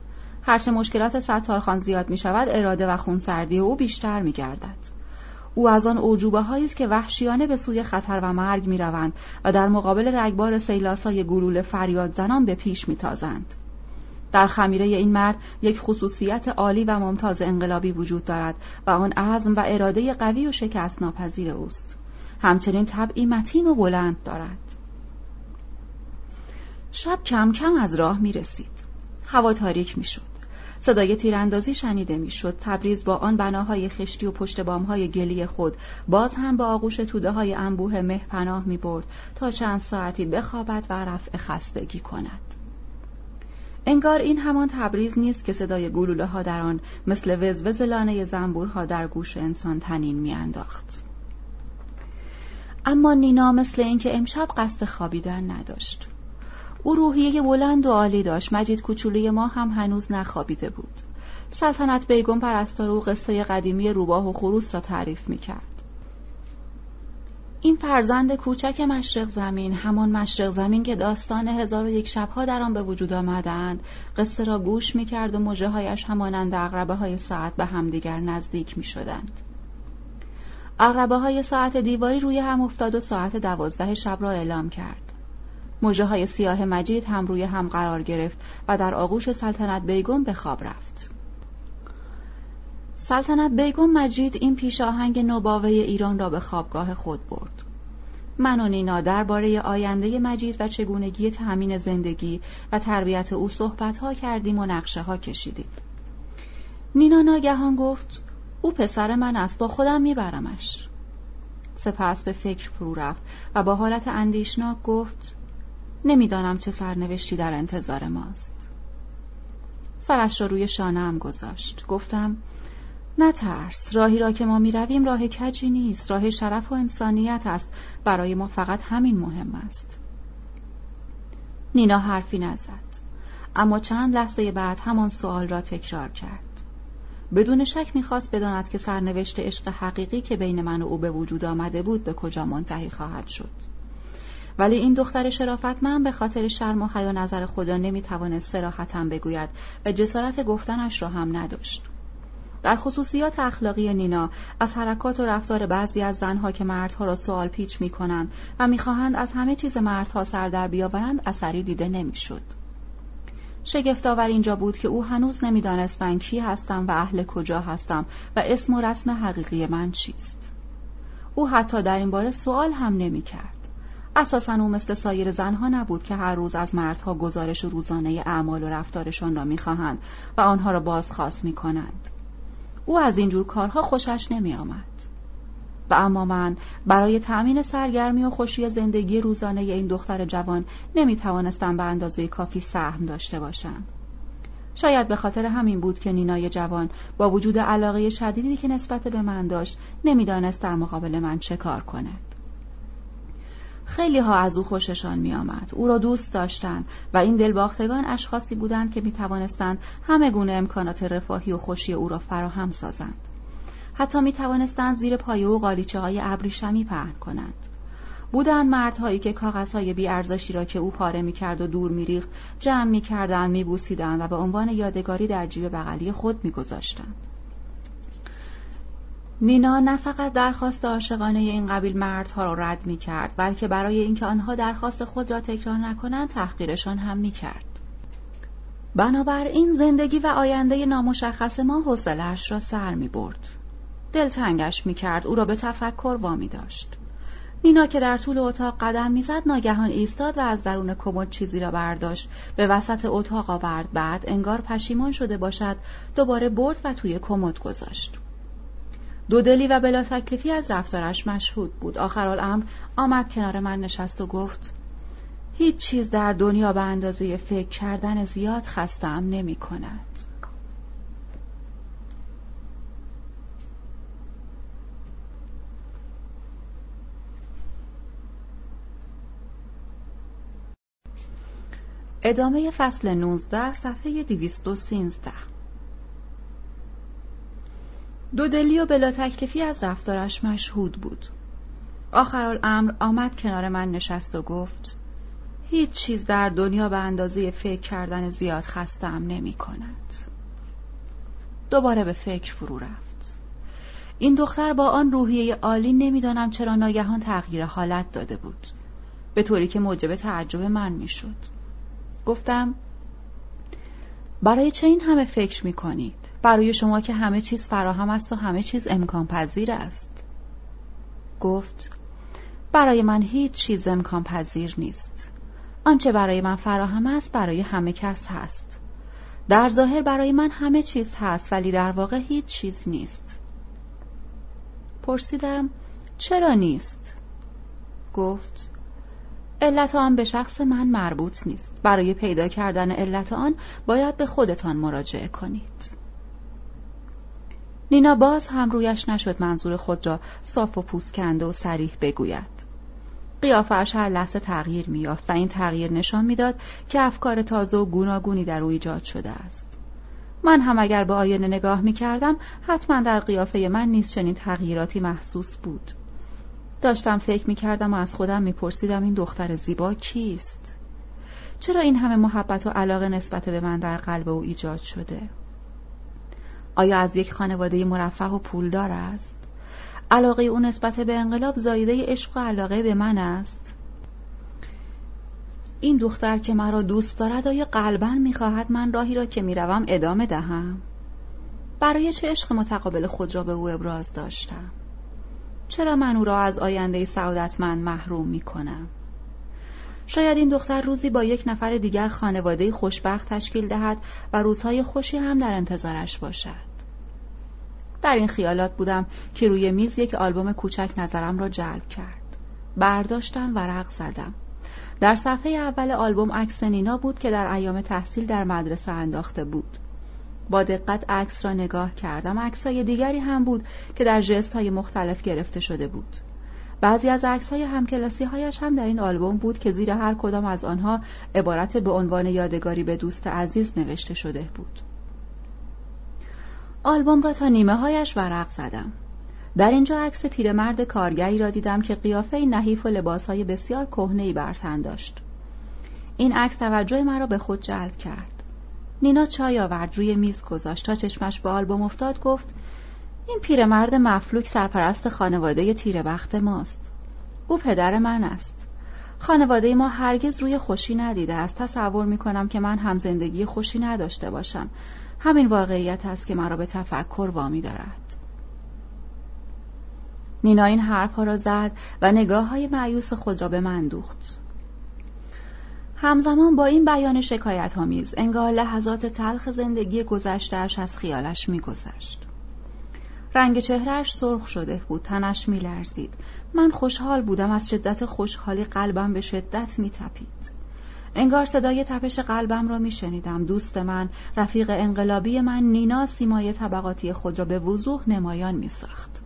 هرچه مشکلات ستارخان زیاد می شود اراده و خونسردی او بیشتر می گردد. او از آن اوجوبه است که وحشیانه به سوی خطر و مرگ می روند و در مقابل رگبار سیلاسای گلول فریاد زنان به پیش می تازند. در خمیره این مرد یک خصوصیت عالی و ممتاز انقلابی وجود دارد و آن عزم و اراده قوی و شکست ناپذیر اوست. همچنین طبعی متین و بلند دارد. شب کم کم از راه می رسید. هوا تاریک می شد. صدای تیراندازی شنیده می‌شد تبریز با آن بناهای خشتی و پشت بامهای گلی خود باز هم به آغوش توده های انبوه مه پناه می برد تا چند ساعتی بخوابد و رفع خستگی کند انگار این همان تبریز نیست که صدای گلوله ها در آن مثل وزوز لانه زنبورها در گوش انسان تنین میانداخت. اما نینا مثل اینکه امشب قصد خوابیدن نداشت. او روحیه بلند و عالی داشت مجید کوچولوی ما هم هنوز نخوابیده بود سلطنت بیگم پرستار او قصه قدیمی روباه و خروس را تعریف می کرد. این فرزند کوچک مشرق زمین همان مشرق زمین که داستان هزار و یک شبها در آن به وجود آمدند قصه را گوش می کرد و مجه هایش همانند اغربه های ساعت به همدیگر نزدیک می شدند. اغربه های ساعت دیواری روی هم افتاد و ساعت دوازده شب را اعلام کرد. مجه های سیاه مجید هم روی هم قرار گرفت و در آغوش سلطنت بیگم به خواب رفت. سلطنت بیگم مجید این پیش آهنگ نوباوه ایران را به خوابگاه خود برد. من و نینا درباره آینده مجید و چگونگی تأمین زندگی و تربیت او صحبت ها کردیم و نقشه ها کشیدیم. نینا ناگهان گفت او پسر من است با خودم میبرمش. سپس به فکر فرو رفت و با حالت اندیشناک گفت نمی‌دانم چه سرنوشتی در انتظار ماست. سرش را روی شانه گذاشت. گفتم نترس راهی را که ما می رویم راه کجی نیست. راه شرف و انسانیت است. برای ما فقط همین مهم است. نینا حرفی نزد. اما چند لحظه بعد همان سوال را تکرار کرد. بدون شک می‌خواست بداند که سرنوشت عشق حقیقی که بین من و او به وجود آمده بود به کجا منتهی خواهد شد. ولی این دختر من به خاطر شرم و حیا نظر خدا نمی‌توانست سراحتا بگوید و جسارت گفتنش را هم نداشت در خصوصیات اخلاقی نینا از حرکات و رفتار بعضی از زنها که مردها را سوال پیچ می کنند و می‌خواهند از همه چیز مردها سر در بیاورند اثری دیده نمی‌شد. شگفت آور اینجا بود که او هنوز نمی‌دانست من کی هستم و اهل کجا هستم و اسم و رسم حقیقی من چیست. او حتی در این باره سوال هم نمی کرد. اساسا او مثل سایر زنها نبود که هر روز از مردها گزارش روزانه اعمال و رفتارشان را می‌خواهند و آنها را بازخواست می‌کنند او از اینجور کارها خوشش نمی آمد. و اما من برای تأمین سرگرمی و خوشی زندگی روزانه این دختر جوان نمی توانستم به اندازه کافی سهم داشته باشم. شاید به خاطر همین بود که نینای جوان با وجود علاقه شدیدی که نسبت به من داشت نمی‌دانست در مقابل من چه کار کند. خیلی ها از او خوششان می آمد. او را دوست داشتند و این دلباختگان اشخاصی بودند که می توانستند همه گونه امکانات رفاهی و خوشی او را فراهم سازند. حتی می توانستند زیر پایه و قالیچه های ابریشمی پهن کنند. بودند مردهایی که کاغذهای بیارزشی را که او پاره می کرد و دور می ریخت جمع می کردن می بوسیدن و به عنوان یادگاری در جیب بغلی خود می نینا نه فقط درخواست عاشقانه این قبیل مردها را رد می کرد بلکه برای اینکه آنها درخواست خود را تکرار نکنند تحقیرشان هم می کرد. بنابراین زندگی و آینده نامشخص ما حوصلهاش را سر می برد. دلتنگش می کرد او را به تفکر وامی داشت. نینا که در طول اتاق قدم می‌زد ناگهان ایستاد و از درون کمد چیزی را برداشت به وسط اتاق آورد بعد انگار پشیمان شده باشد دوباره برد و توی کمد گذاشت دودلی و بلا تکلیفی از رفتارش مشهود بود آخرالامر آمد کنار من نشست و گفت هیچ چیز در دنیا به اندازه فکر کردن زیاد خستم نمی کند. ادامه فصل 19 صفحه 213 دودلی و بلا تکلیفی از رفتارش مشهود بود آخرالامر آمد کنار من نشست و گفت هیچ چیز در دنیا به اندازه فکر کردن زیاد خستم نمی کند. دوباره به فکر فرو رفت. این دختر با آن روحیه عالی نمی‌دانم چرا ناگهان تغییر حالت داده بود. به طوری که موجب تعجب من می‌شد. گفتم برای چه این همه فکر می کنید؟ برای شما که همه چیز فراهم است و همه چیز امکان پذیر است. گفت برای من هیچ چیز امکان پذیر نیست. آنچه برای من فراهم است برای همه کس هست. در ظاهر برای من همه چیز هست ولی در واقع هیچ چیز نیست. پرسیدم چرا نیست؟ گفت علت آن به شخص من مربوط نیست. برای پیدا کردن علت آن باید به خودتان مراجعه کنید. نینا باز هم رویش نشد منظور خود را صاف و پوست کنده و سریح بگوید قیافش هر لحظه تغییر میافت و این تغییر نشان می‌داد که افکار تازه و گوناگونی در او ایجاد شده است من هم اگر به آینه نگاه می کردم حتما در قیافه من نیز چنین تغییراتی محسوس بود داشتم فکر می کردم و از خودم می پرسیدم این دختر زیبا کیست؟ چرا این همه محبت و علاقه نسبت به من در قلب او ایجاد شده؟ آیا از یک خانواده مرفه و پولدار است؟ علاقه او نسبت به انقلاب زایده عشق و علاقه به من است؟ این دختر که مرا دوست دارد آیا قلبا می‌خواهد من راهی را که می‌روم ادامه دهم؟ برای چه عشق متقابل خود را به او ابراز داشتم؟ چرا من او را از آینده سعادتمند محروم می کنم؟ شاید این دختر روزی با یک نفر دیگر خانواده خوشبخت تشکیل دهد و روزهای خوشی هم در انتظارش باشد. در این خیالات بودم که روی میز یک آلبوم کوچک نظرم را جلب کرد. برداشتم ورق زدم. در صفحه اول آلبوم عکس نینا بود که در ایام تحصیل در مدرسه انداخته بود. با دقت عکس را نگاه کردم عکسهای دیگری هم بود که در جست های مختلف گرفته شده بود بعضی از عکس های همکلاسی هایش هم در این آلبوم بود که زیر هر کدام از آنها عبارت به عنوان یادگاری به دوست عزیز نوشته شده بود. آلبوم را تا نیمه هایش ورق زدم. در اینجا عکس پیرمرد کارگری را دیدم که قیافه نحیف و لباس های بسیار کهنه بر تن داشت. این عکس توجه مرا به خود جلب کرد. نینا چای آورد روی میز گذاشت. تا چشمش به آلبوم افتاد گفت این پیرمرد مفلوک سرپرست خانواده تیره بخت ماست. او پدر من است. خانواده ما هرگز روی خوشی ندیده است. تصور می کنم که من هم زندگی خوشی نداشته باشم. همین واقعیت است که مرا به تفکر وامی دارد. نینا این حرفها را زد و نگاه های معیوس خود را به من دوخت. همزمان با این بیان شکایت آمیز انگار لحظات تلخ زندگی گذشتهش از خیالش میگذشت. رنگ چهرهش سرخ شده بود تنش میلرزید. من خوشحال بودم از شدت خوشحالی قلبم به شدت میتپید. انگار صدای تپش قلبم را میشنیدم. دوست من رفیق انقلابی من نینا سیمای طبقاتی خود را به وضوح نمایان میساخت.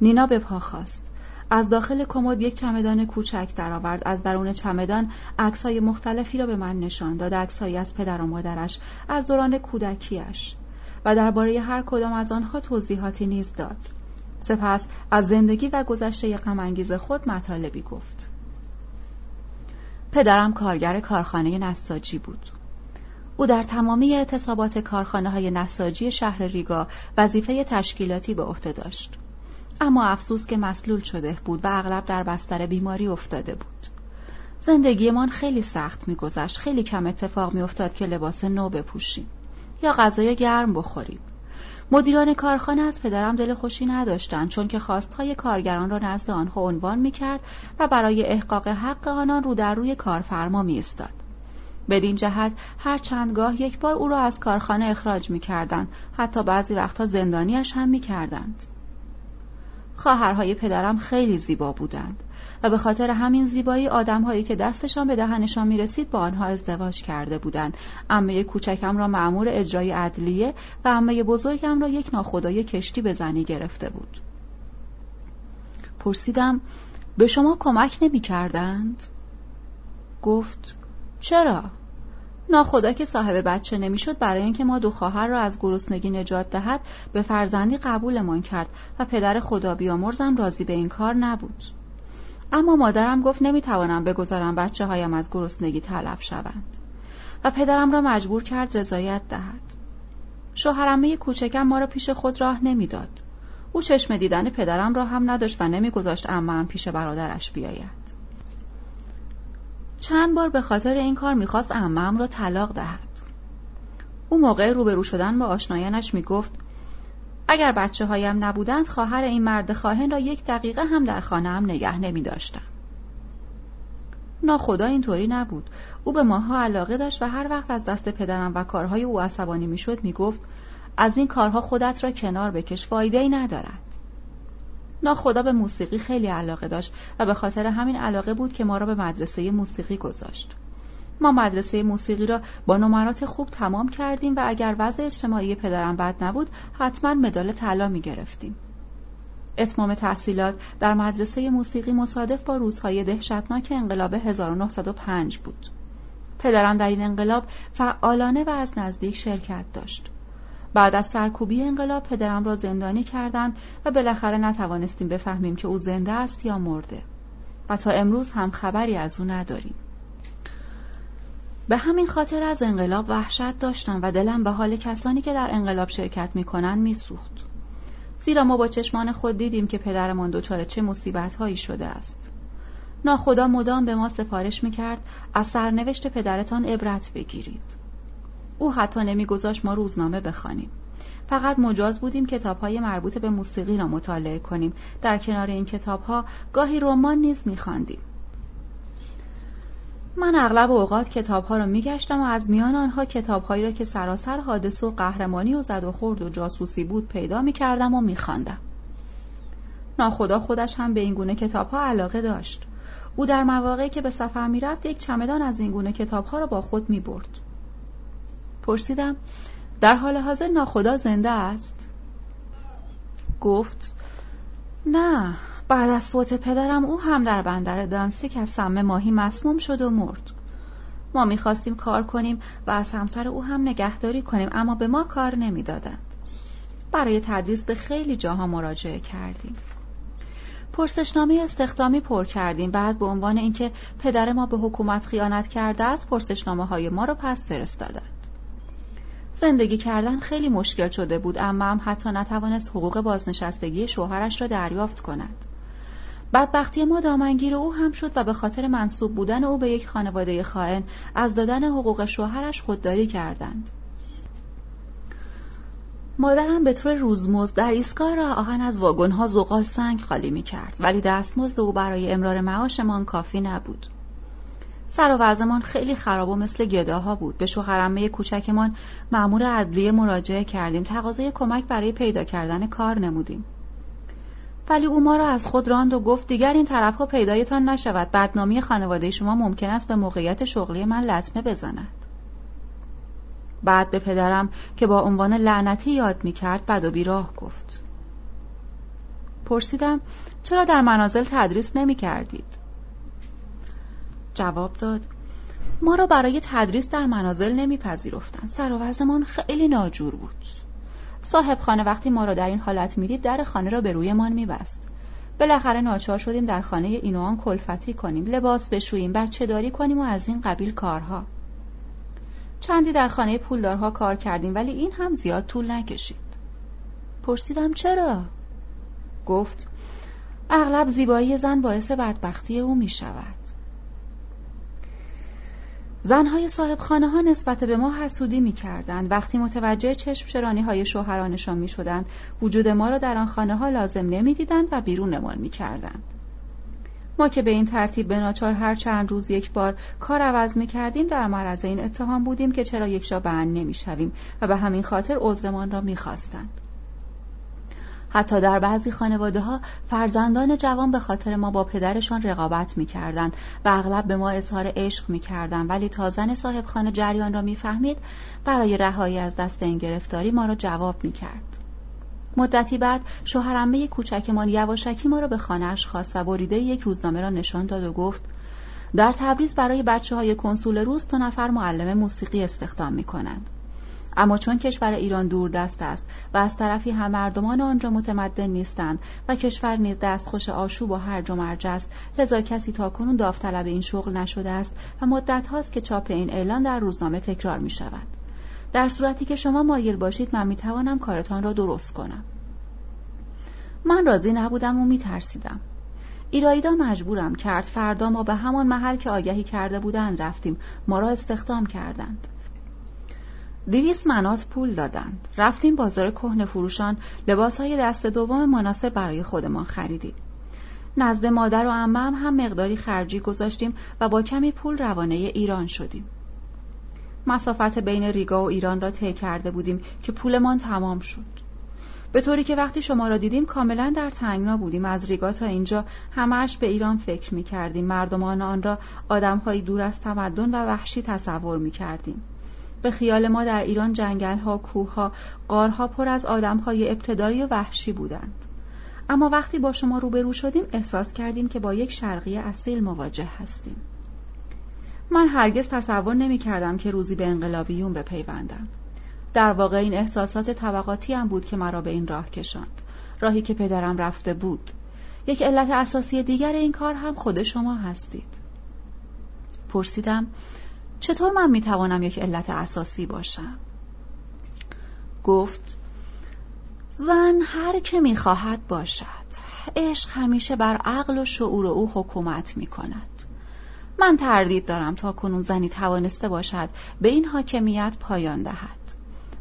نینا به پا خواست از داخل کمد یک چمدان کوچک درآورد. از درون چمدان عکسهای مختلفی را به من نشان داد. عکسهایی از پدر و مادرش از دوران کودکیش و درباره هر کدام از آنها توضیحاتی نیز داد. سپس از زندگی و گذشته غمانگیز خود مطالبی گفت. پدرم کارگر کارخانه نساجی بود. او در تمامی اعتصابات کارخانه های نساجی شهر ریگا وظیفه تشکیلاتی به عهده داشت. اما افسوس که مسلول شده بود و اغلب در بستر بیماری افتاده بود. زندگیمان خیلی سخت میگذشت خیلی کم اتفاق میافتاد که لباس نو بپوشیم. یا غذای گرم بخوریم. مدیران کارخانه از پدرم دل خوشی نداشتند چون که خواستهای کارگران را نزد آنها عنوان می‌کرد و برای احقاق حق آنان رو در روی کارفرما میایستاد. بدین جهت هر چندگاه یک بار او را از کارخانه اخراج می‌کردند. حتی بعضی وقتها زندانیش هم می‌کردند. خواهرهای پدرم خیلی زیبا بودند و به خاطر همین زیبایی آدمهایی که دستشان به دهنشان می‌رسید با آنها ازدواج کرده بودند عمه کوچکم را معمور اجرای عدلیه و عمه بزرگم را یک ناخدای کشتی به زنی گرفته بود پرسیدم به شما کمک نمی کردند؟ گفت چرا؟ ناخدا که صاحب بچه نمی‌شد برای اینکه ما دو خواهر را از گرسنگی نجات دهد به فرزندی قبولمان کرد و پدر خدا بیامرزم راضی به این کار نبود. اما مادرم گفت نمی‌توانم بگذارم بچه هایم از گرسنگی تلف شوند. و پدرم را مجبور کرد رضایت دهد. شوهرمه کوچکم ما را پیش خود راه نمی‌داد. او چشم دیدن پدرم را هم نداشت و نمیگذاشت اما پیش برادرش بیاید. چند بار به خاطر این کار می‌خواست امم را طلاق دهد. او موقع روبرو شدن با آشنایانش می‌گفت اگر بچه هایم نبودند خواهر این مرد خواهن را یک دقیقه هم در خانه هم نگه نمی داشتم. ناخدا اینطوری نبود. او به ماها علاقه داشت و هر وقت از دست پدرم و کارهای او عصبانی می‌شد می‌گفت از این کارها خودت را کنار بکش فایده ای ندارد. ناخدا به موسیقی خیلی علاقه داشت و به خاطر همین علاقه بود که ما را به مدرسه موسیقی گذاشت. ما مدرسه موسیقی را با نمرات خوب تمام کردیم و اگر وضع اجتماعی پدرم بد نبود حتما مدال طلا می گرفتیم. اتمام تحصیلات در مدرسه موسیقی مصادف با روزهای دهشتناک انقلاب 1905 بود. پدرم در این انقلاب فعالانه و از نزدیک شرکت داشت. بعد از سرکوبی انقلاب پدرم را زندانی کردند و بالاخره نتوانستیم بفهمیم که او زنده است یا مرده. و تا امروز هم خبری از او نداریم. به همین خاطر از انقلاب وحشت داشتم و دلم به حال کسانی که در انقلاب شرکت می‌کنند میسوخت. زیرا ما با چشمان خود دیدیم که پدرمان دچار چه مصیبت هایی شده است. ناخدا مدام به ما سفارش می‌کرد از سرنوشت پدرتان عبرت بگیرید. او حتی نمیگذاشت ما روزنامه بخوانیم. فقط مجاز بودیم کتابهای مربوط به موسیقی را مطالعه کنیم. در کنار این کتابها گاهی رمان نیز میخواندیم. من اغلب اوقات کتابها را میگشتم و از میان آنها کتابهایی را که سراسر حادثه و قهرمانی و زد و خورد و جاسوسی بود پیدا می‌کردم و میخواندم. ناخدا خودش هم به این گونه کتابها علاقه داشت. او در مواقعی که به سفر می‌رفت یک چمدان از این گونه کتابها را با خود می‌برد. پرسیدم در حال حاضر ناخدا زنده است؟ گفت نه بعد از فوت پدرم او هم در بندر دانسیک از سم ماهی مسموم شد و مرد. ما می‌خواستیم کار کنیم و از همسر او هم نگهداری کنیم اما به ما کار نمی‌دادند. برای تدریس به خیلی جاها مراجعه کردیم. پرسشنامه استخدامی پر کردیم بعد به عنوان اینکه پدر ما به حکومت خیانت کرده است پرسشنامه های ما رو پس فرستادند. زندگی کردن خیلی مشکل شده بود اما هم حتی نتوانست حقوق بازنشستگی شوهرش را دریافت کند. بدبختی ما دامنگیر او هم شد و به خاطر منصوب بودن او به یک خانواده خائن از دادن حقوق شوهرش خودداری کردند. مادرم به طور روزمزد در ایستگاه راه آهن از واگنها زغال سنگ خالی می کرد ولی دستمزد او برای امرار معاشمان کافی نبود. سر و خیلی خراب و مثل گداها بود. به شوهرمه کوچکمان مأمور عدلیه مراجعه کردیم. تقاضای کمک برای پیدا کردن کار نمودیم. ولی او ما را از خود راند و گفت دیگر این طرفها پیدایتان نشود. بدنامی خانواده شما ممکن است به موقعیت شغلی من لطمه بزند. بعد به پدرم که با عنوان لعنتی یاد می کرد بد و بیراه گفت. پرسیدم چرا در منازل تدریس نمی کردید؟ جواب داد. ما را برای تدریس در منازل نمیپذیرفتند. سر خیلی ناجور بود. صاحب خانه وقتی ما را در این حالت می‌دید در خانه را به رویمان میبست. بالاخره ناچار شدیم در خانه این و کلفتی کنیم لباس بشوییم بچه داری کنیم و از این قبیل کارها. چندی در خانه پولدارها کار کردیم ولی این هم زیاد طول نکشید. پرسیدم چرا؟ گفت اغلب زیبایی زن باعث بدبختی او می شود زنهای صاحب خانه ها نسبت به ما حسودی می کردند. وقتی متوجه چشم شرانی های شوهرانشان می شدند وجود ما را در آن خانه ها لازم نمی دیدند و بیرونمان می کردند. ما که به این ترتیب به ناچار هر چند روز یک بار کار عوض می کردیم در معرض این اتهام بودیم که چرا یک شا بند نمی شویم و به همین خاطر عذرمان را می خواستند. حتی در بعضی خانواده ها فرزندان جوان به خاطر ما با پدرشان رقابت می کردند و اغلب به ما اظهار عشق می کردند ولی تا زن صاحب خانه جریان را می فهمید برای رهایی از دست این گرفتاری ما را جواب می کرد. مدتی بعد شوهرمه کوچکمان یواشکی ما را به خانهاش خواست و بریده یک روزنامه را نشان داد و گفت در تبریز برای بچه های کنسول روز تو نفر معلم موسیقی استخدام می کنند. اما چون کشور ایران دور دست است و از طرفی هم مردمان آنجا متمدن نیستند و کشور نیز دستخوش آشوب و هرج و مرج است لذا کسی تا کنون داوطلب این شغل نشده است و مدت هاست که چاپ این اعلان در روزنامه تکرار می شود. در صورتی که شما مایل باشید من می توانم کارتان را درست کنم. من راضی نبودم و می ترسیدم. ایرایدا مجبورم کرد فردا ما به همان محل که آگهی کرده بودند رفتیم ما را استخدام کردند. دویست منات پول دادند. رفتیم بازار کهنه فروشان. لباس های دست دوم مناسب برای خودمان خریدیم. نزد مادر و عمم هم مقداری خرجی گذاشتیم و با کمی پول روانه ایران شدیم. مسافت بین ریگا و ایران را طی کرده بودیم که پولمان تمام شد. به طوری که وقتی شما را دیدیم کاملا در تنگنا بودیم. از ریگا تا اینجا همش به ایران فکر می کردیم مردمان آن را آدمهایی دور از تمدن و وحشی تصور می کردیم به خیال ما در ایران جنگل ها، کوه ها، قارها پر از آدم های ابتدایی و وحشی بودند. اما وقتی با شما روبرو شدیم احساس کردیم که با یک شرقی اصیل مواجه هستیم. من هرگز تصور نمی کردم که روزی به انقلابیون بپیوندم. در واقع این احساسات طبقاتی هم بود که مرا به این راه کشاند. راهی که پدرم رفته بود. یک علت اساسی دیگر این کار هم خود شما هستید. پرسیدم چطور من می‌توانم یک علت اساسی باشم؟ گفت زن هر که می‌خواهد باشد. عشق همیشه بر عقل و شعور او حکومت می‌کند. من تردید دارم تا کنون زنی توانسته باشد به این حاکمیت پایان دهد.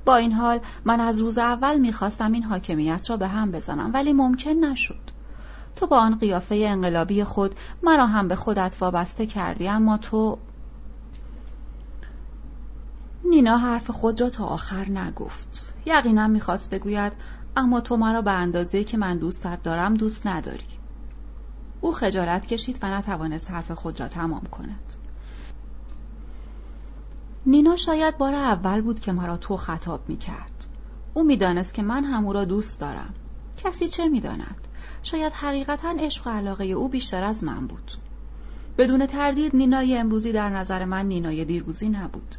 با این حال من از روز اول می‌خواستم این حاکمیت را به هم بزنم ولی ممکن نشد. تو با آن قیافه انقلابی خود مرا هم به خودت وابسته کردی اما تو نینا حرف خود را تا آخر نگفت یقینا می‌خواست بگوید اما تو مرا به اندازه که من دوستت دارم دوست نداری او خجالت کشید و نتوانست حرف خود را تمام کند نینا شاید بار اول بود که مرا تو خطاب می کرد. او می‌دانست که من هم او را دوست دارم. کسی چه می‌داند؟ شاید حقیقتا عشق و علاقه او بیشتر از من بود. بدون تردید نینای امروزی در نظر من نینای دیروزی نبود.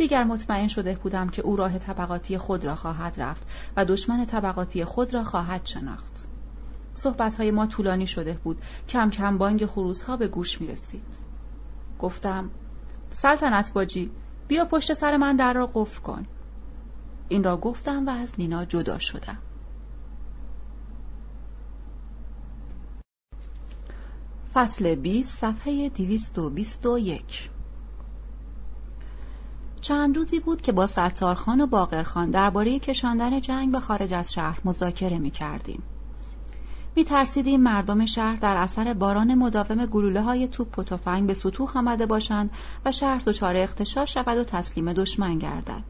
دیگر مطمئن شده بودم که او راه طبقاتی خود را خواهد رفت و دشمن طبقاتی خود را خواهد شناخت. صحبتهای ما طولانی شده بود کم کم بانگ خروس ها به گوش می رسید. گفتم سلطنت باجی بیا پشت سر من در را قفل کن این را گفتم و از نینا جدا شدم فصل 20 صفحه 221 چند روزی بود که با ستارخان و باقرخان درباره کشاندن جنگ به خارج از شهر مذاکره می کردیم. می ترسیدیم مردم شهر در اثر باران مداوم گلوله های توپ و تفنگ به سطوح آمده باشند و شهر دچار اختشاش شود و تسلیم دشمن گردد.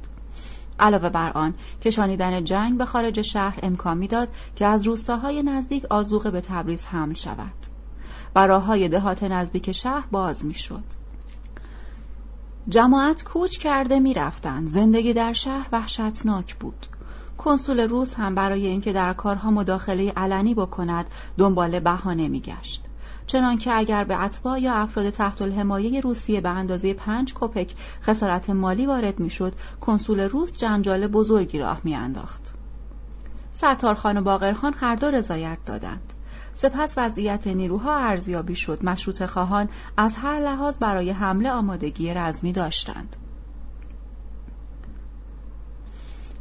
علاوه بر آن کشانیدن جنگ به خارج شهر امکان می‌داد که از روستاهای نزدیک آزوقه به تبریز حمل شود و راه های دهات نزدیک شهر باز می‌شد. جماعت کوچ کرده می‌رفتند. زندگی در شهر وحشتناک بود. کنسول روس هم برای اینکه در کارها مداخله علنی بکند دنبال بهانه میگشت. چنانکه اگر به اتباع یا افراد تحت الحمایه روسیه به اندازه پنج کپک خسارت مالی وارد می‌شد کنسول روس جنجال بزرگی راه میانداخت. ستارخان و باقرخان هر دو رضایت دادند. سپس وضعیت نیروها ارزیابی شد. مشروط خواهان از هر لحاظ برای حمله آمادگی رزمی داشتند.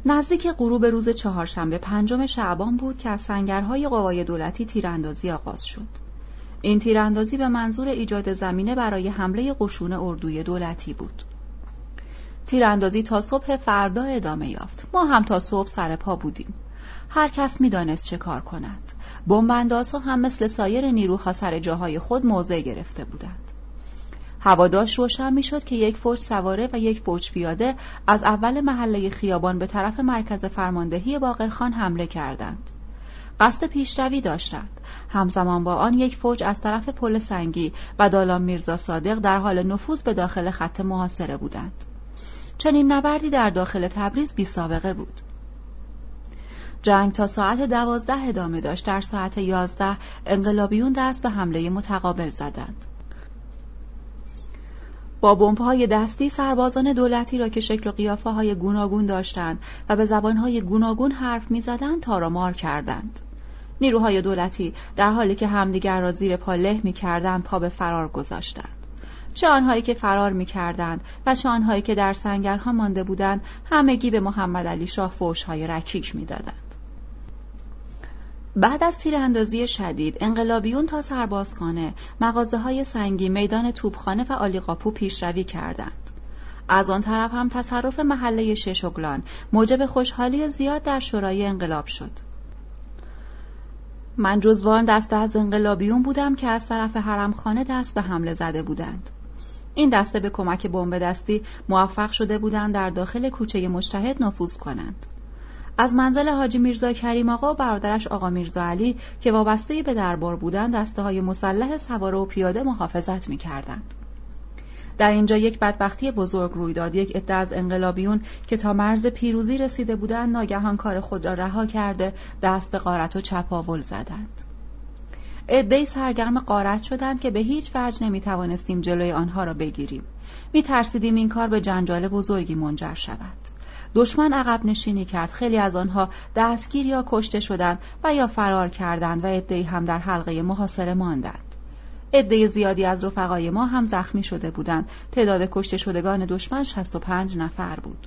نزدیک غروب روز چهارشنبه پنجم شعبان بود که از سنگرهای قوای دولتی تیراندازی آغاز شد. این تیراندازی به منظور ایجاد زمینه برای حمله قشون اردوی دولتی بود. تیراندازی تا صبح فردا ادامه یافت. ما هم تا صبح سر پا بودیم. هر کس می‌دانست چه کار کند. بمباندازها هم مثل سایر نیروها سر جاهای خود موضع گرفته بودند. هواداش روشن می‌شد که یک فوج سواره و یک فوج پیاده از اول محله خیابان به طرف مرکز فرماندهی باقرخان حمله کردند. قصد پیشروی داشتند. همزمان با آن یک فوج از طرف پل سنگی و دالان میرزا صادق در حال نفوذ به داخل خط محاصره بودند. چنین نبردی در داخل تبریز بی سابقه بود. جنگ تا ساعت دوازده ادامه داشت. در ساعت یازده انقلابیون دست به حمله متقابل زدند. با بمب‌های دستی سربازان دولتی را که شکل و قیافه های گوناگون داشتند و به زبانهای گوناگون حرف می‌زدند تارامار کردند. نیروهای دولتی در حالی که همدیگر را زیر پا له می‌کردند پا به فرار گذاشتند. چه آنهایی که فرار می‌کردند و چه آنهایی که در سنگرها مانده بودند همگی به محمد علی شاه فوشهای رکیک می‌دادند. بعد از تیراندازی شدید انقلابیون تا سربازخانه مغازه های سنگی میدان توبخانه و آلیقاپو پیشروی کردند. از آن طرف هم تصرف محله ششگلان موجب خوشحالی زیاد در شورای انقلاب شد. من جزوان دسته از انقلابیون بودم که از طرف حرمخانه دست به حمله زده بودند. این دسته به کمک بمب دستی موفق شده بودند در داخل کوچه مشتهد نفوذ کنند. از منزل حاجی میرزا کریم آقا و برادرش آقا میرزا علی که وابسته به دربار بودند دسته های مسلح سواره و پیاده محافظت می کردند. در اینجا یک بدبختی بزرگ روی داد یک عده از انقلابیون که تا مرز پیروزی رسیده بودند ناگهان کار خود را رها کرده دست به قارت و چپاول زدند. عدهای سرگرم قارت شدند که به هیچ وجه نمی توانستیم جلوی آنها را بگیریم. می ترسیدیم این کار به جنجال بزرگی منجر شود. دشمن عقب نشینی کرد. خیلی از آنها دستگیر یا کشته شدند و یا فرار کردند و عدهای هم در حلقه محاصره ماندند. عده زیادی از رفقای ما هم زخمی شده بودند. تعداد کشته شدگان دشمن 65 نفر بود.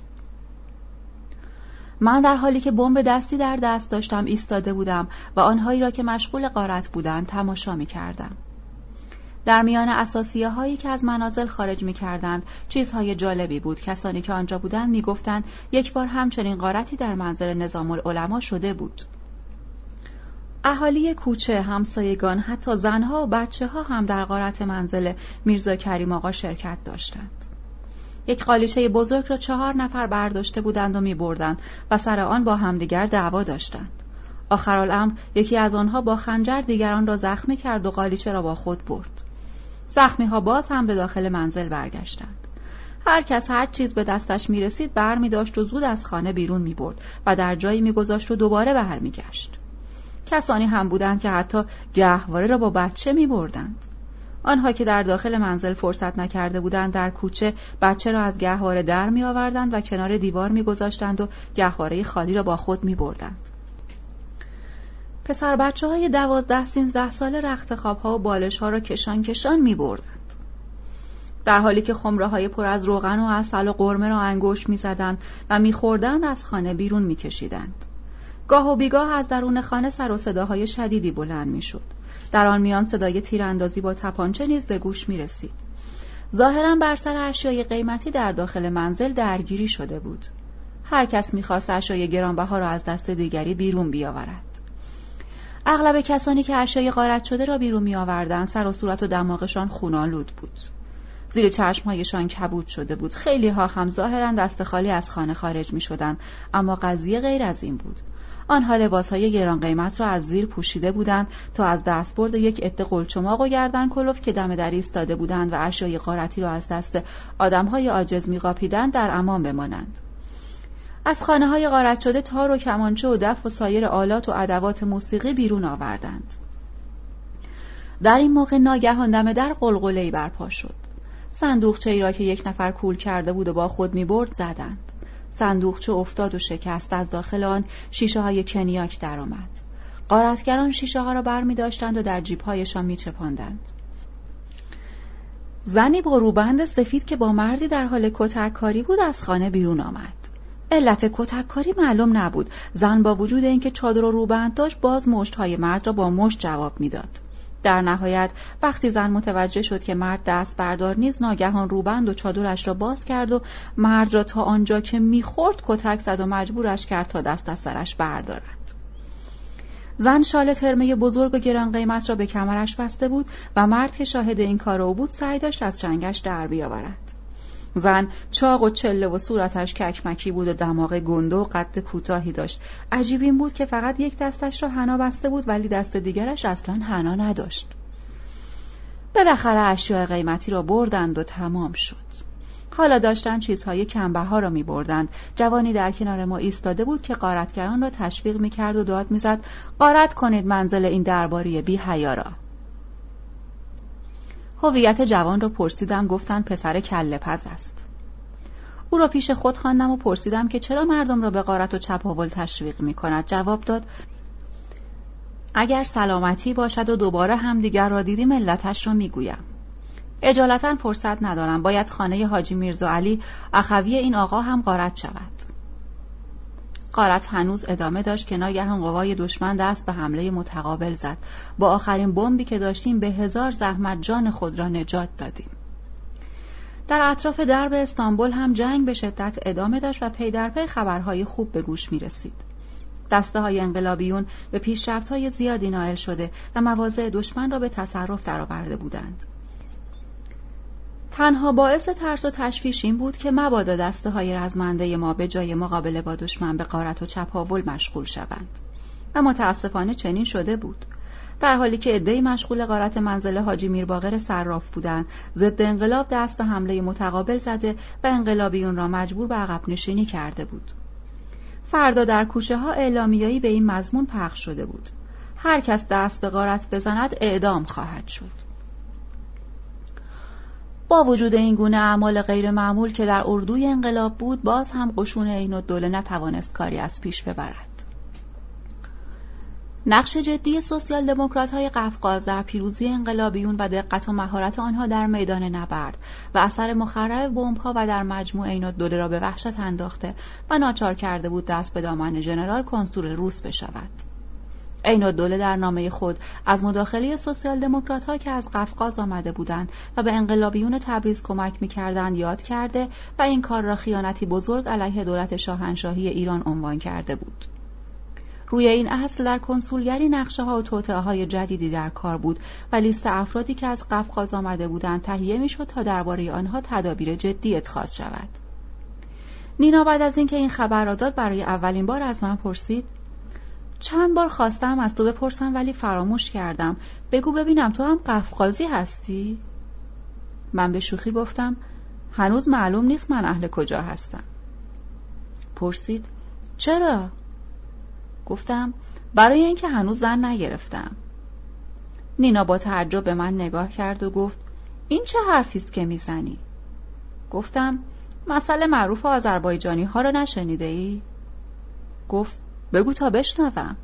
من در حالی که بمب دستی در دست داشتم ایستاده بودم و آنهایی را که مشغول قارت بودند تماشا می کردم. در میان اساسیه هایی که از منازل خارج می کردند چیزهای جالبی بود. کسانی که آنجا بودند می گفتند یک بار همچنین قارتی در منزل نظام العلماء شده بود. اهالی کوچه همسایگان حتی زنها و بچه ها هم در قارت منزل میرزا کریم آقا شرکت داشتند. یک قالیچه بزرگ را چهار نفر برداشته بودند و می بردند و سر آن با همدیگر دعوا داشتند. آخرالامر یکی از آنها با خنجر دیگران را زخمی کرد و قالیچه را با خود برد. زخمی ها باز هم به داخل منزل برگشتند هر کس هر چیز به دستش می رسید بر می داشت و زود از خانه بیرون می برد و در جایی می گذاشت و دوباره برمی گشت. کسانی هم بودند که حتی گهواره را با بچه می بردند. آنها که در داخل منزل فرصت نکرده بودند در کوچه بچه را از گهواره در می آوردند و کنار دیوار می گذاشتند و گهواره خالی را با خود می بردند. پسر بچه های دوازده سینزده سال رخت خواب ها و بالش ها را کشان کشان می بردند. در حالی که خمره های پر از روغن و اصل و قرمه را انگوش می زدند و می خوردند از خانه بیرون می کشیدند. گاه و بیگاه از درون خانه سر و صداهای شدیدی بلند می شد. در آن میان صدای تیراندازی با تپانچه نیز به گوش می رسید. ظاهرا بر سر اشیای قیمتی در داخل منزل درگیری شده بود. هر کس می‌خواست اشیای گرانبها را از دست دیگری بیرون بیاورد. اغلب کسانی که اشیای غارت شده را بیرون می آوردن سر و صورت و دماغشان خونالود بود. زیر چشمهایشان کبود شده بود. خیلی ها هم ظاهرا دست خالی از خانه خارج می شدن. اما قضیه غیر از این بود. آنها لباسهای گران قیمت را از زیر پوشیده بودند تا از دستبرد یک عده قلچماق و گردن کلوف که دم در ایستاده بودند و اشیای غارتی را از دست آدمهای عاجز میقاپیدند در امان بمانند. از خانه های غارت شده تار و کمانچه و دف و سایر آلات و ادوات موسیقی بیرون آوردند در این موقع ناگهان دم در قلقلهای برپا شد صندوقچه ای را که یک نفر کول کرده بود و با خود می برد زدند صندوقچه افتاد و شکست از داخل آن شیشه های کنیاک درآمد. قارتگران شیشه ها را بر می داشتند و در جیب هایشان می چپاندند. زنی با روبند سفید که با مردی در حال کتک کاری بود از خانه بیرون آمد. علت کتک کاری معلوم نبود. زن با وجود اینکه چادر و روبند داشت باز مشت های مرد را با مشت جواب می‌داد. در نهایت وقتی زن متوجه شد که مرد دست بردار نیز ناگهان روبند و چادرش را باز کرد و مرد را تا آنجا که می‌خورد کتک زد و مجبورش کرد تا دست از سرش بردارد زن شال ترمه بزرگ و گران قیمت را به کمرش بسته بود و مرد که شاهد این کار او بود سعی داشت از چنگش در بیاورد زن چاق و چله و صورتش ککمکی بود و دماغ گنده و قد کوتاهی داشت عجیب این بود که فقط یک دستش را حنا بسته بود ولی دست دیگرش اصلا حنا نداشت بالاخره اشیاء قیمتی را بردند و تمام شد حالا داشتن چیزهای کمبه را می بردند. جوانی در کنار ما ایستاده بود که قارتگران را تشویق می کرد و داد می زد قارت کنید منزل این درباری بی حیارا. هویت جوان را پرسیدم گفتن پسر کله پز است. او را پیش خود خواندم و پرسیدم که چرا مردم را به قارت و چپاول تشویق می کند؟ جواب داد اگر سلامتی باشد و دوباره همدیگر را دیدیم ملتش را می‌گویم اجالتا فرصت ندارم باید خانه حاجی میرزا علی اخوی این آقا هم قارت شود. قارت هنوز ادامه داشت که ناگهان قوای دشمن دست به حمله متقابل زد با آخرین بمبی که داشتیم به هزار زحمت جان خود را نجات دادیم در اطراف درب استانبول هم جنگ به شدت ادامه داشت و پی در پی خبرهای خوب به گوش می رسید. دسته های انقلابیون به پیشرفت های زیادی نائل شده و مواضع دشمن را به تصرف درآورده بودند. تنها باعث ترس و تشویش این بود که مبادا دسته های رزمنده ما به جای مقابله با دشمن به قارت و چپاول مشغول شوند. و متاسفانه چنین شده بود. در حالی که عدهای مشغول قارت منزل حاجی میرباقر صراف بودند ضد انقلاب دست به حمله متقابل زده و انقلابیون را مجبور به عقب نشینی کرده بود. فردا در کوچه ها اعلامیایی به این مضمون پخش شده بود. هر کس دست به غارت بزند اعدام خواهد شد. با وجود این گونه اعمال غیر معمول که در اردوی انقلاب بود باز هم قشون این دوله نتوانست کاری از پیش ببرد نقش جدی سوسیال دموکرات های قفقاز در پیروزی انقلابیون و دقت و مهارت آنها در میدان نبرد و اثر مخرب بمب ها و در مجموع این دوله را به وحشت انداخته و ناچار کرده بود دست به دامن ژنرال کنسول روس بشود. عین در نامه خود از مداخله سوسیال دموکرات ها که از قفقاز آمده بودند و به انقلابیون تبریز کمک می‌کردند یاد کرده و این کار را خیانتی بزرگ علیه دولت شاهنشاهی ایران عنوان کرده بود. روی این اصل در کنسولگری نقشه ها و توطعه های جدیدی در کار بود و لیست افرادی که از قفقاز آمده بودند تهیه می‌شد تا درباره آنها تدابیر جدی اتخاذ شود. نینا بعد از اینکه این خبر را داد برای اولین بار از من پرسید چند بار خواستم از تو بپرسم ولی فراموش کردم بگو ببینم تو هم قفقازی هستی؟ من به شوخی گفتم هنوز معلوم نیست من اهل کجا هستم پرسید چرا؟ گفتم برای اینکه هنوز زن نگرفتم نینا با تعجب به من نگاه کرد و گفت این چه حرفی است که می‌زنی؟ گفتم مسئله معروف آذربایجانی ها را نشنیده ای؟ گفت بگو تا بشنوم.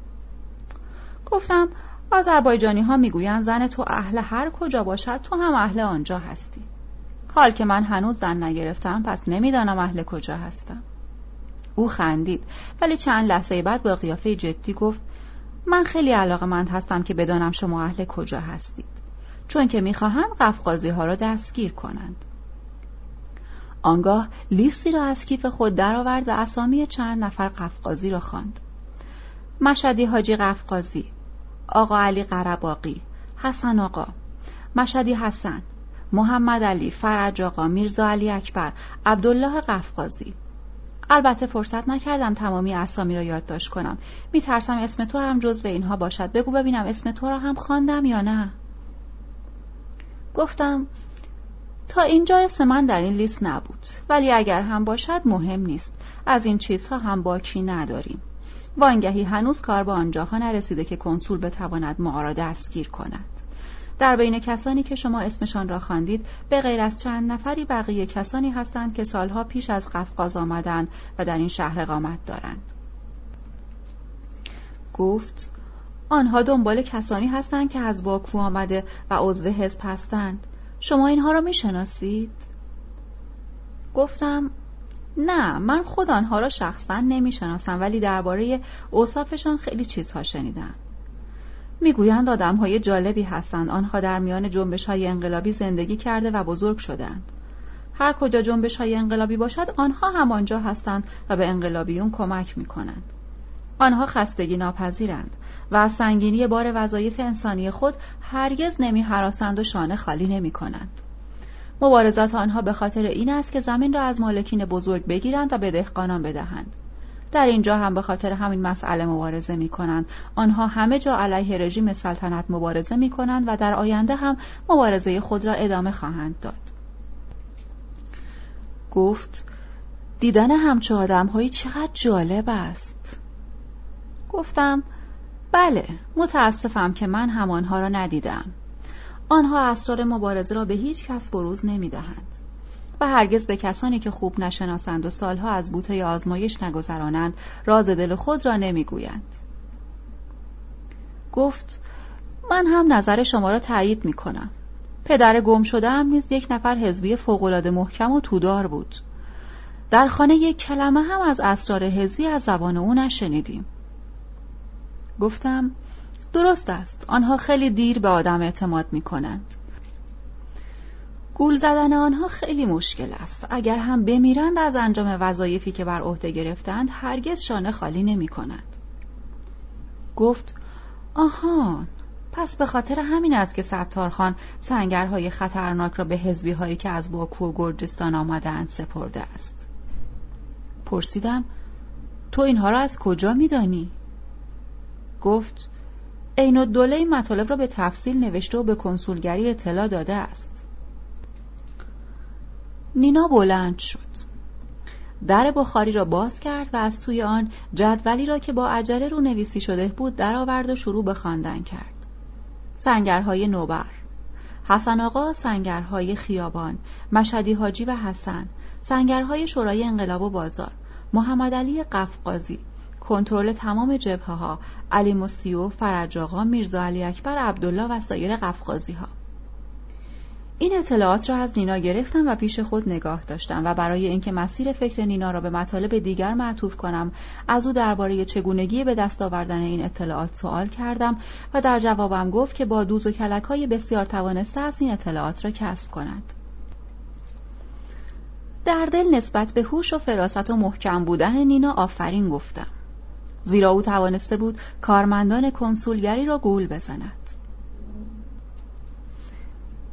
گفتم آذربایجانی ها می‌گویند زن تو اهل هر کجا باشد تو هم اهل آنجا هستی. حال که من هنوز زن نگرفتم پس نمی‌دانم اهل کجا هستم. او خندید ولی چند لحظه بعد با قیافه جدی گفت من خیلی علاقه مند هستم که بدانم شما اهل کجا هستید چون که می‌خواهند قفقازی ها را دستگیر کنند. آنگاه لیستی را از کیف خود درآورد و اسامی چند نفر قفقازی را خواند. مشدی حاجی قفقازی آقا علی قرباقی حسن آقا مشدی حسن محمد علی فرج آقا میرزا علی اکبر عبدالله قفقازی. البته فرصت نکردم تمامی اسامی را یادداشت کنم. میترسم اسم تو هم جزو اینها باشد. بگو ببینم اسم تو را هم خواندم یا نه. گفتم تا اینجا اسم من در این لیست نبود. ولی اگر هم باشد مهم نیست. از این چیزها هم باکی نداریم. وانگهی هنوز کار به آنجاها نرسیده که کنسول بتواند ما را دستگیر کند. در بین کسانی که شما اسمشان را خواندید به غیر از چند نفری بقیه کسانی هستند که سالها پیش از قفقاز آمدند و در این شهر اقامت دارند. گفت آنها دنبال کسانی هستند که از باکو آمده و عضو حزب هستند. شما اینها را می‌شناسید؟ گفتم نه من خود آنها را شخصا نمی‌شناسم ولی درباره اوصافشان خیلی چیزها شنیدم می‌گویند آدم های جالبی هستند آنها در میان جنبش های انقلابی زندگی کرده و بزرگ شدند هر کجا جنبش های انقلابی باشد آنها هم آنجا هستند و به انقلابیون کمک می کنند. آنها خستگی ناپذیرند و از سنگینی بار وظایف انسانی خود هرگز نمی و شانه خالی نمی کنند. مبارزات آنها به خاطر این است که زمین را از مالکین بزرگ بگیرند و به دهقانان بدهند. در اینجا هم به خاطر همین مسئله مبارزه می کنند. آنها همه جا علیه رژیم سلطنت مبارزه می کنند و در آینده هم مبارزه خود را ادامه خواهند داد. گفت دیدن همچه آدم هایی چقدر جالب است. گفتم بله متاسفم که من همانها را ندیدم. آنها اسرار مبارزه را به هیچ کس بروز نمی دهند. و هرگز به کسانی که خوب نشناسند و سالها از بوته آزمایش نگذرانند راز دل خود را نمی‌گویند. گفت من هم نظر شما را تایید می کنم. پدر گم شده هم نیز یک نفر حزبی فوقالعاده محکم و تودار بود. در خانه یک کلمه هم از اسرار حزبی از زبان او نشنیدیم. گفتم درست است آنها خیلی دیر به آدم اعتماد می کنند. گول زدن آنها خیلی مشکل است اگر هم بمیرند از انجام وظایفی که بر عهده گرفتند هرگز شانه خالی نمی کنند. گفت آهان پس به خاطر همین است که ستارخان سنگرهای خطرناک را به حزبی هایی که از باکو و گرجستان آمدند سپرده است پرسیدم تو اینها را از کجا میدانی؟ گفت عین الدوله این مطالب را به تفصیل نوشته و به کنسولگری اطلاع داده است. نینا بلند شد. در بخاری را باز کرد و از توی آن جدولی را که با عجله رو نویسی شده بود درآورد و شروع به خواندن کرد. سنگرهای نوبر. حسن آقا سنگرهای خیابان مشدی حاجی و حسن سنگرهای شورای انقلاب و بازار محمد علی قفقازی کنترل تمام جبهه ها علی مسیو فرج آقا میرزا علی اکبر عبدالله و سایر قفقازی ها این اطلاعات را از نینا گرفتم و پیش خود نگاه داشتم و برای اینکه مسیر فکر نینا را به مطالب دیگر معطوف کنم از او درباره چگونگی به دست آوردن این اطلاعات سوال کردم و در جوابم گفت که با دوز و کلک های بسیار توانسته از این اطلاعات را کسب کند. در دل نسبت به هوش و فراست و محکم بودن نینا آفرین گفتم. زیرا او توانسته بود کارمندان کنسولگری را گول بزند.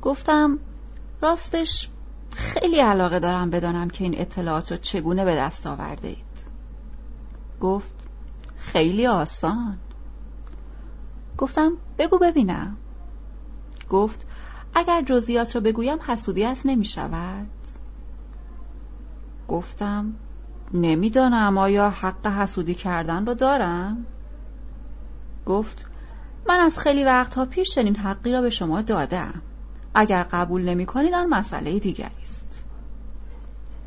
گفتم راستش خیلی علاقه دارم بدانم که این اطلاعات رو چگونه به دست آورده اید گفت خیلی آسان. گفتم بگو ببینم. گفت اگر جزئیات رو بگویم حسودی است نمی شود. گفتم نمی‌دانم آیا حق حسودی کردن رو دارم؟ گفت من از خیلی وقتها پیش چنین حقی را به شما دادم. اگر قبول نمی کنید آن مسئله دیگری است.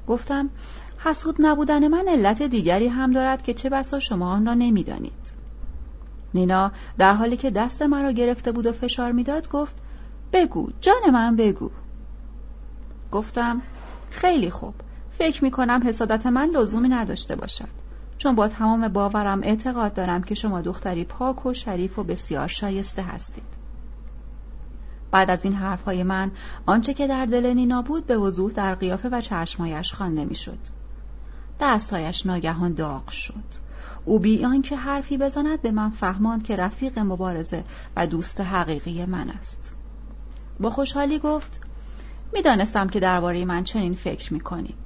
گفتم حسود نبودن من علت دیگری هم دارد که چه بسا شما آن را نمی‌دانید. نینا در حالی که دست مرا گرفته بود و فشار می‌داد گفت بگو جان من بگو. گفتم خیلی خوب. فکر می کنم حسادت من لزومی نداشته باشد. چون با تمام باورم اعتقاد دارم که شما دختری پاک و شریف و بسیار شایسته هستید. بعد از این حرفهای من آنچه که در دل نینا بود به وضوح در قیافه و چشمایش خوانده می‌شد. دستهایش ناگهان داغ شد. او بیان که حرفی بزند به من فهماند که رفیق مبارزه و دوست حقیقی من است. با خوشحالی گفت می‌دانستم که درباره من چنین فکر می‌کنید.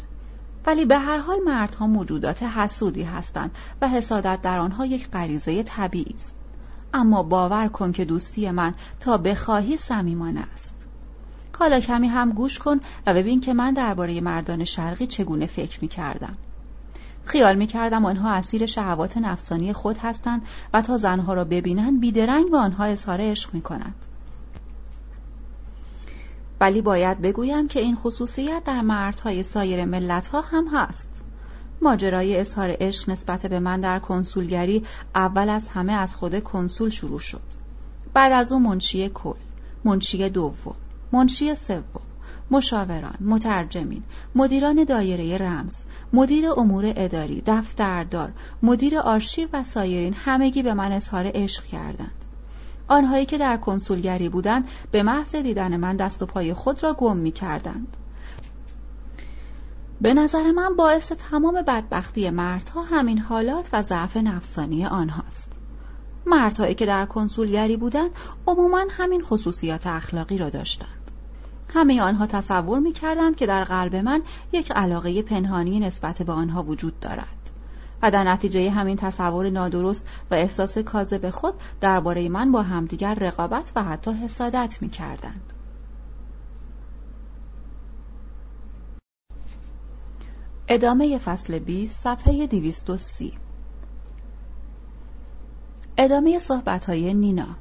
ولی به هر حال مردها موجودات حسودی هستند و حسادت در آنها یک غریزه طبیعی است اما باور کن که دوستی من تا بخواهی صمیمانه است حالا کمی هم گوش کن و ببین که من درباره مردان شرقی چگونه فکر می کردم. خیال می کردم آنها اسیر شهوات نفسانی خود هستند و تا زنها را ببینند بیدرنگ به آنها اظهار عشق می کنند. ولی باید بگویم که این خصوصیت در مردهای سایر ملتها هم هست. ماجرای اظهار عشق نسبت به من در کنسولگری اول از همه از خود کنسول شروع شد. بعد از او منشی کل، منشی دوم، منشی سوم مشاوران، مترجمین، مدیران دایره رمز، مدیر امور اداری، دفتردار، مدیر آرشیو و سایرین همگی به من اظهار عشق کردند. آنهایی که در کنسولگری بودند به محض دیدن من دست و پای خود را گم می کردند. به نظر من باعث تمام بدبختی مردها همین حالات و ضعف نفسانی آنهاست. مردهایی که در کنسولگری بودند عموما همین خصوصیات اخلاقی را داشتند. همه آنها تصور می کردند که در قلب من یک علاقه پنهانی نسبت به آنها وجود دارد و در نتیجه همین تصور نادرست و احساس کاذب خود درباره من با همدیگر رقابت و حتی حسادت می کردند. ادامه فصل 20 صفحه 230 ادامه صحبت های نینا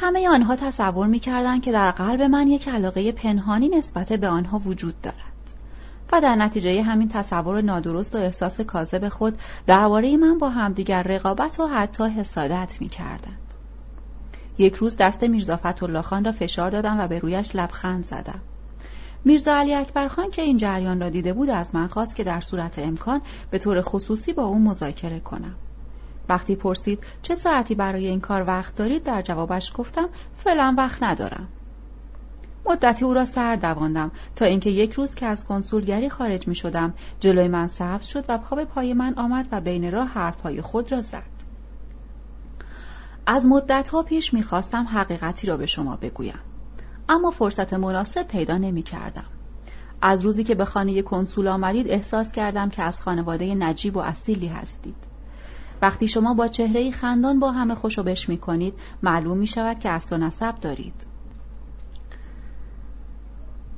همه آنها تصور می کردن که در قلب من یک علاقه پنهانی نسبت به آنها وجود دارد و در نتیجه همین تصور نادرست و احساس کاذب خود درباره من با همدیگر رقابت و حتی حسادت می کردند. یک روز دست میرزا فتح خان را فشار دادم و به رویش لبخند زدم. میرزا علی اکبر خان که این جریان را دیده بود از من خواست که در صورت امکان به طور خصوصی با او مذاکره کنم. وقتی پرسید چه ساعتی برای این کار وقت دارید در جوابش گفتم فعلا وقت ندارم. مدتی او را سر دواندم تا اینکه یک روز که از کنسولگری خارج می شدم جلوی من سبز شد و پا به پای من آمد و بین راه حرفهای خود را زد. از مدتها پیش می‌خواستم حقیقتی را به شما بگویم اما فرصت مناسب پیدا نمی کردم. از روزی که به خانه کنسول آمدید احساس کردم که از خانواده نجیب و اصیلی هستید. وقتی شما با چهره خندان با همه خوشو می کنید معلوم می شود که اصل و نسب دارید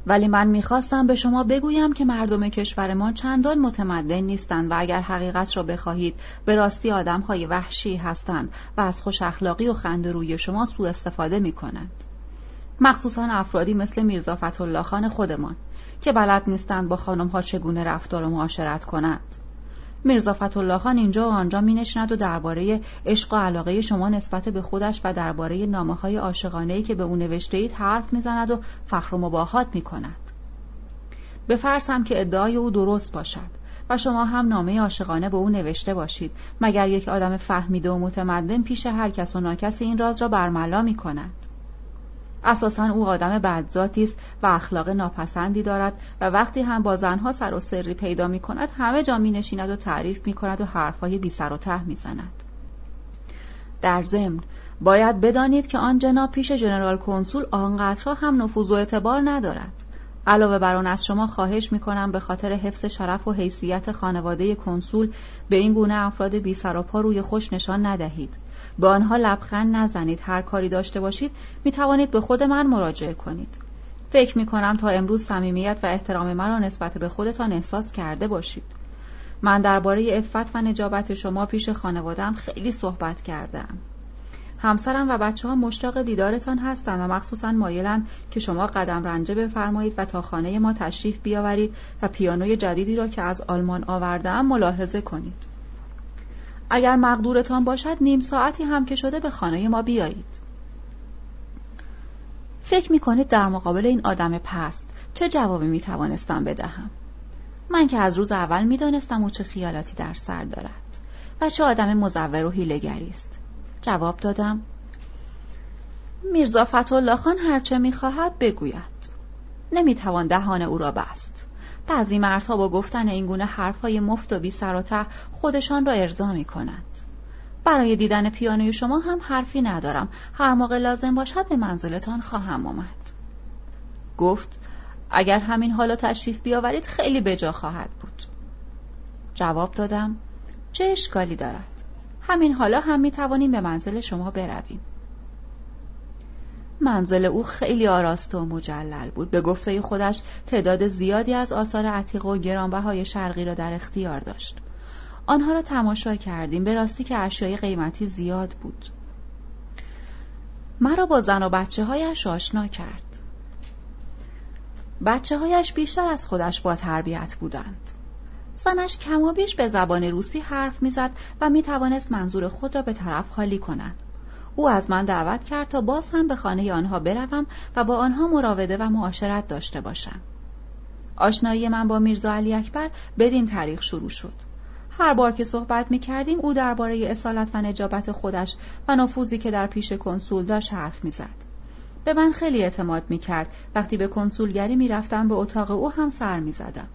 ولی من می‌خواستم به شما بگویم که مردم کشورمان چندان متمدن نیستند و اگر حقیقت را بخواهید به راستی آدم های وحشی هستند و از خوش اخلاقی و خند روی شما سوء استفاده می کنند. مخصوصا افرادی مثل میرزا فتح خان خودمان که بلد نیستند با خانم ها چگونه رفتار و معاشرت کنند. میرزا الله خان اینجا و آنجا می نشند و درباره عشق و علاقه شما نسبت به خودش و درباره نامه های عاشقانه که به او نوشته اید حرف می‌زند و فخر و مباهات می کند. به فرض هم که ادعای او درست باشد و شما هم نامه عاشقانه به او نوشته باشید مگر یک آدم فهمیده و متمدن پیش هر کس و ناکسی این راز را برملا می کند. اساسا او آدم بدذاتی است و اخلاق ناپسندی دارد و وقتی هم با زنها سر و سری پیدا می کند همه جا می نشیند و تعریف می کند و حرفهای بی سر و ته می زند. در ضمن باید بدانید که آن جناب پیش جنرال کنسول آنقدرها هم نفوذ و اعتبار ندارد. علاوه بر آن از شما خواهش می کنم به خاطر حفظ شرف و حیثیت خانواده کنسول به این گونه افراد بی سر و پا روی خوش نشان ندهید. به آنها لبخند نزنید. هر کاری داشته باشید می توانید به خود من مراجعه کنید. فکر می کنم تا امروز صمیمیت و احترام مرا نسبت به خودتان احساس کرده باشید. من درباره عفت و نجابت شما پیش خانوادم خیلی صحبت کردم همسرم و بچه ها مشتاق دیدارتان هستند و مخصوصا مایلند که شما قدم رنجه بفرمایید و تا خانه ما تشریف بیاورید و پیانوی جدیدی را که از آلمان آوردم ملاحظه کنید. اگر مقدورتان باشد نیم ساعتی هم که شده به خانه ما بیایید. فکر می کنید در مقابل این آدم پست چه جوابی می توانستم بدهم؟ من که از روز اول می دانستم او چه خیالاتی در سر دارد و چه آدم مزور و هیلگری است. جواب دادم. میرزا فتح خان هرچه می خواهد بگوید. نمی توان دهان او را بست. بعضی مردها با گفتن این گونه حرفهای مفت و بی سر و ته خودشان را ارضا می کنند. برای دیدن پیانوی شما هم حرفی ندارم. هر موقع لازم باشد به منزلتان خواهم آمد. گفت اگر همین حالا تشریف بیاورید خیلی بجا خواهد بود. جواب دادم چه اشکالی دارد؟ همین حالا هم می توانیم به منزل شما برویم. منزل او خیلی آراسته و مجلل بود. به گفته خودش تعداد زیادی از آثار عتیق و گرانبهای شرقی را در اختیار داشت. آنها را تماشا کردیم. به راستی که اشیای قیمتی زیاد بود. مرا با زن و بچه هایش آشنا کرد. بچه هایش بیشتر از خودش با تربیت بودند. زنش کم و بیش به زبان روسی حرف می‌زد و می توانست منظور خود را به طرف حالی کند او از من دعوت کرد تا باز هم به خانه آنها بروم و با آنها مراوده و معاشرت داشته باشم آشنایی من با میرزا علی اکبر بدین طریق شروع شد هر بار که صحبت می کردیم او درباره اصالت و نجابت خودش و نفوذی که در پیش کنسول داشت حرف می زد. به من خیلی اعتماد می کرد. وقتی به کنسولگری می رفتم به اتاق او هم سر می زدم.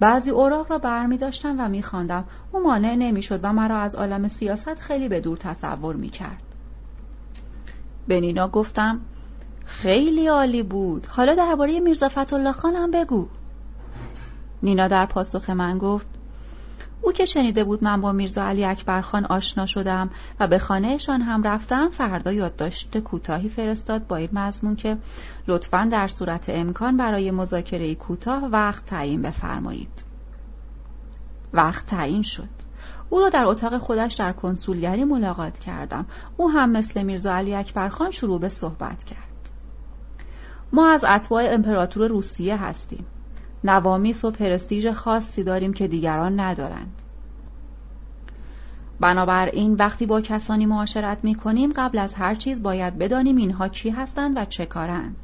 بعضی اوراق را بر می داشتم و می خواندم. او مانع نمی شد و مرا از عالم سیاست خیلی به دور تصور می کرد. به نینا گفتم خیلی عالی بود. حالا درباره میرزا فتولله خانم بگو. نینا در پاسخ من گفت او که شنیده بود من با میرزا علی اکبر خان آشنا شدم و به خانهشان هم رفتم فردا یادداشت کوتاهی فرستاد با این مضمون که لطفا در صورت امکان برای مذاکره کوتاه وقت تعیین بفرمایید. وقت تعیین شد. او را در اتاق خودش در کنسولگری ملاقات کردم. او هم مثل میرزا علی اکبر خان شروع به صحبت کرد. ما از اتباع امپراتور روسیه هستیم. نوامیس و پرستیژ خاصی داریم که دیگران ندارند. بنابراین وقتی با کسانی معاشرت می کنیم قبل از هر چیز باید بدانیم اینها کی هستند و چه کارند.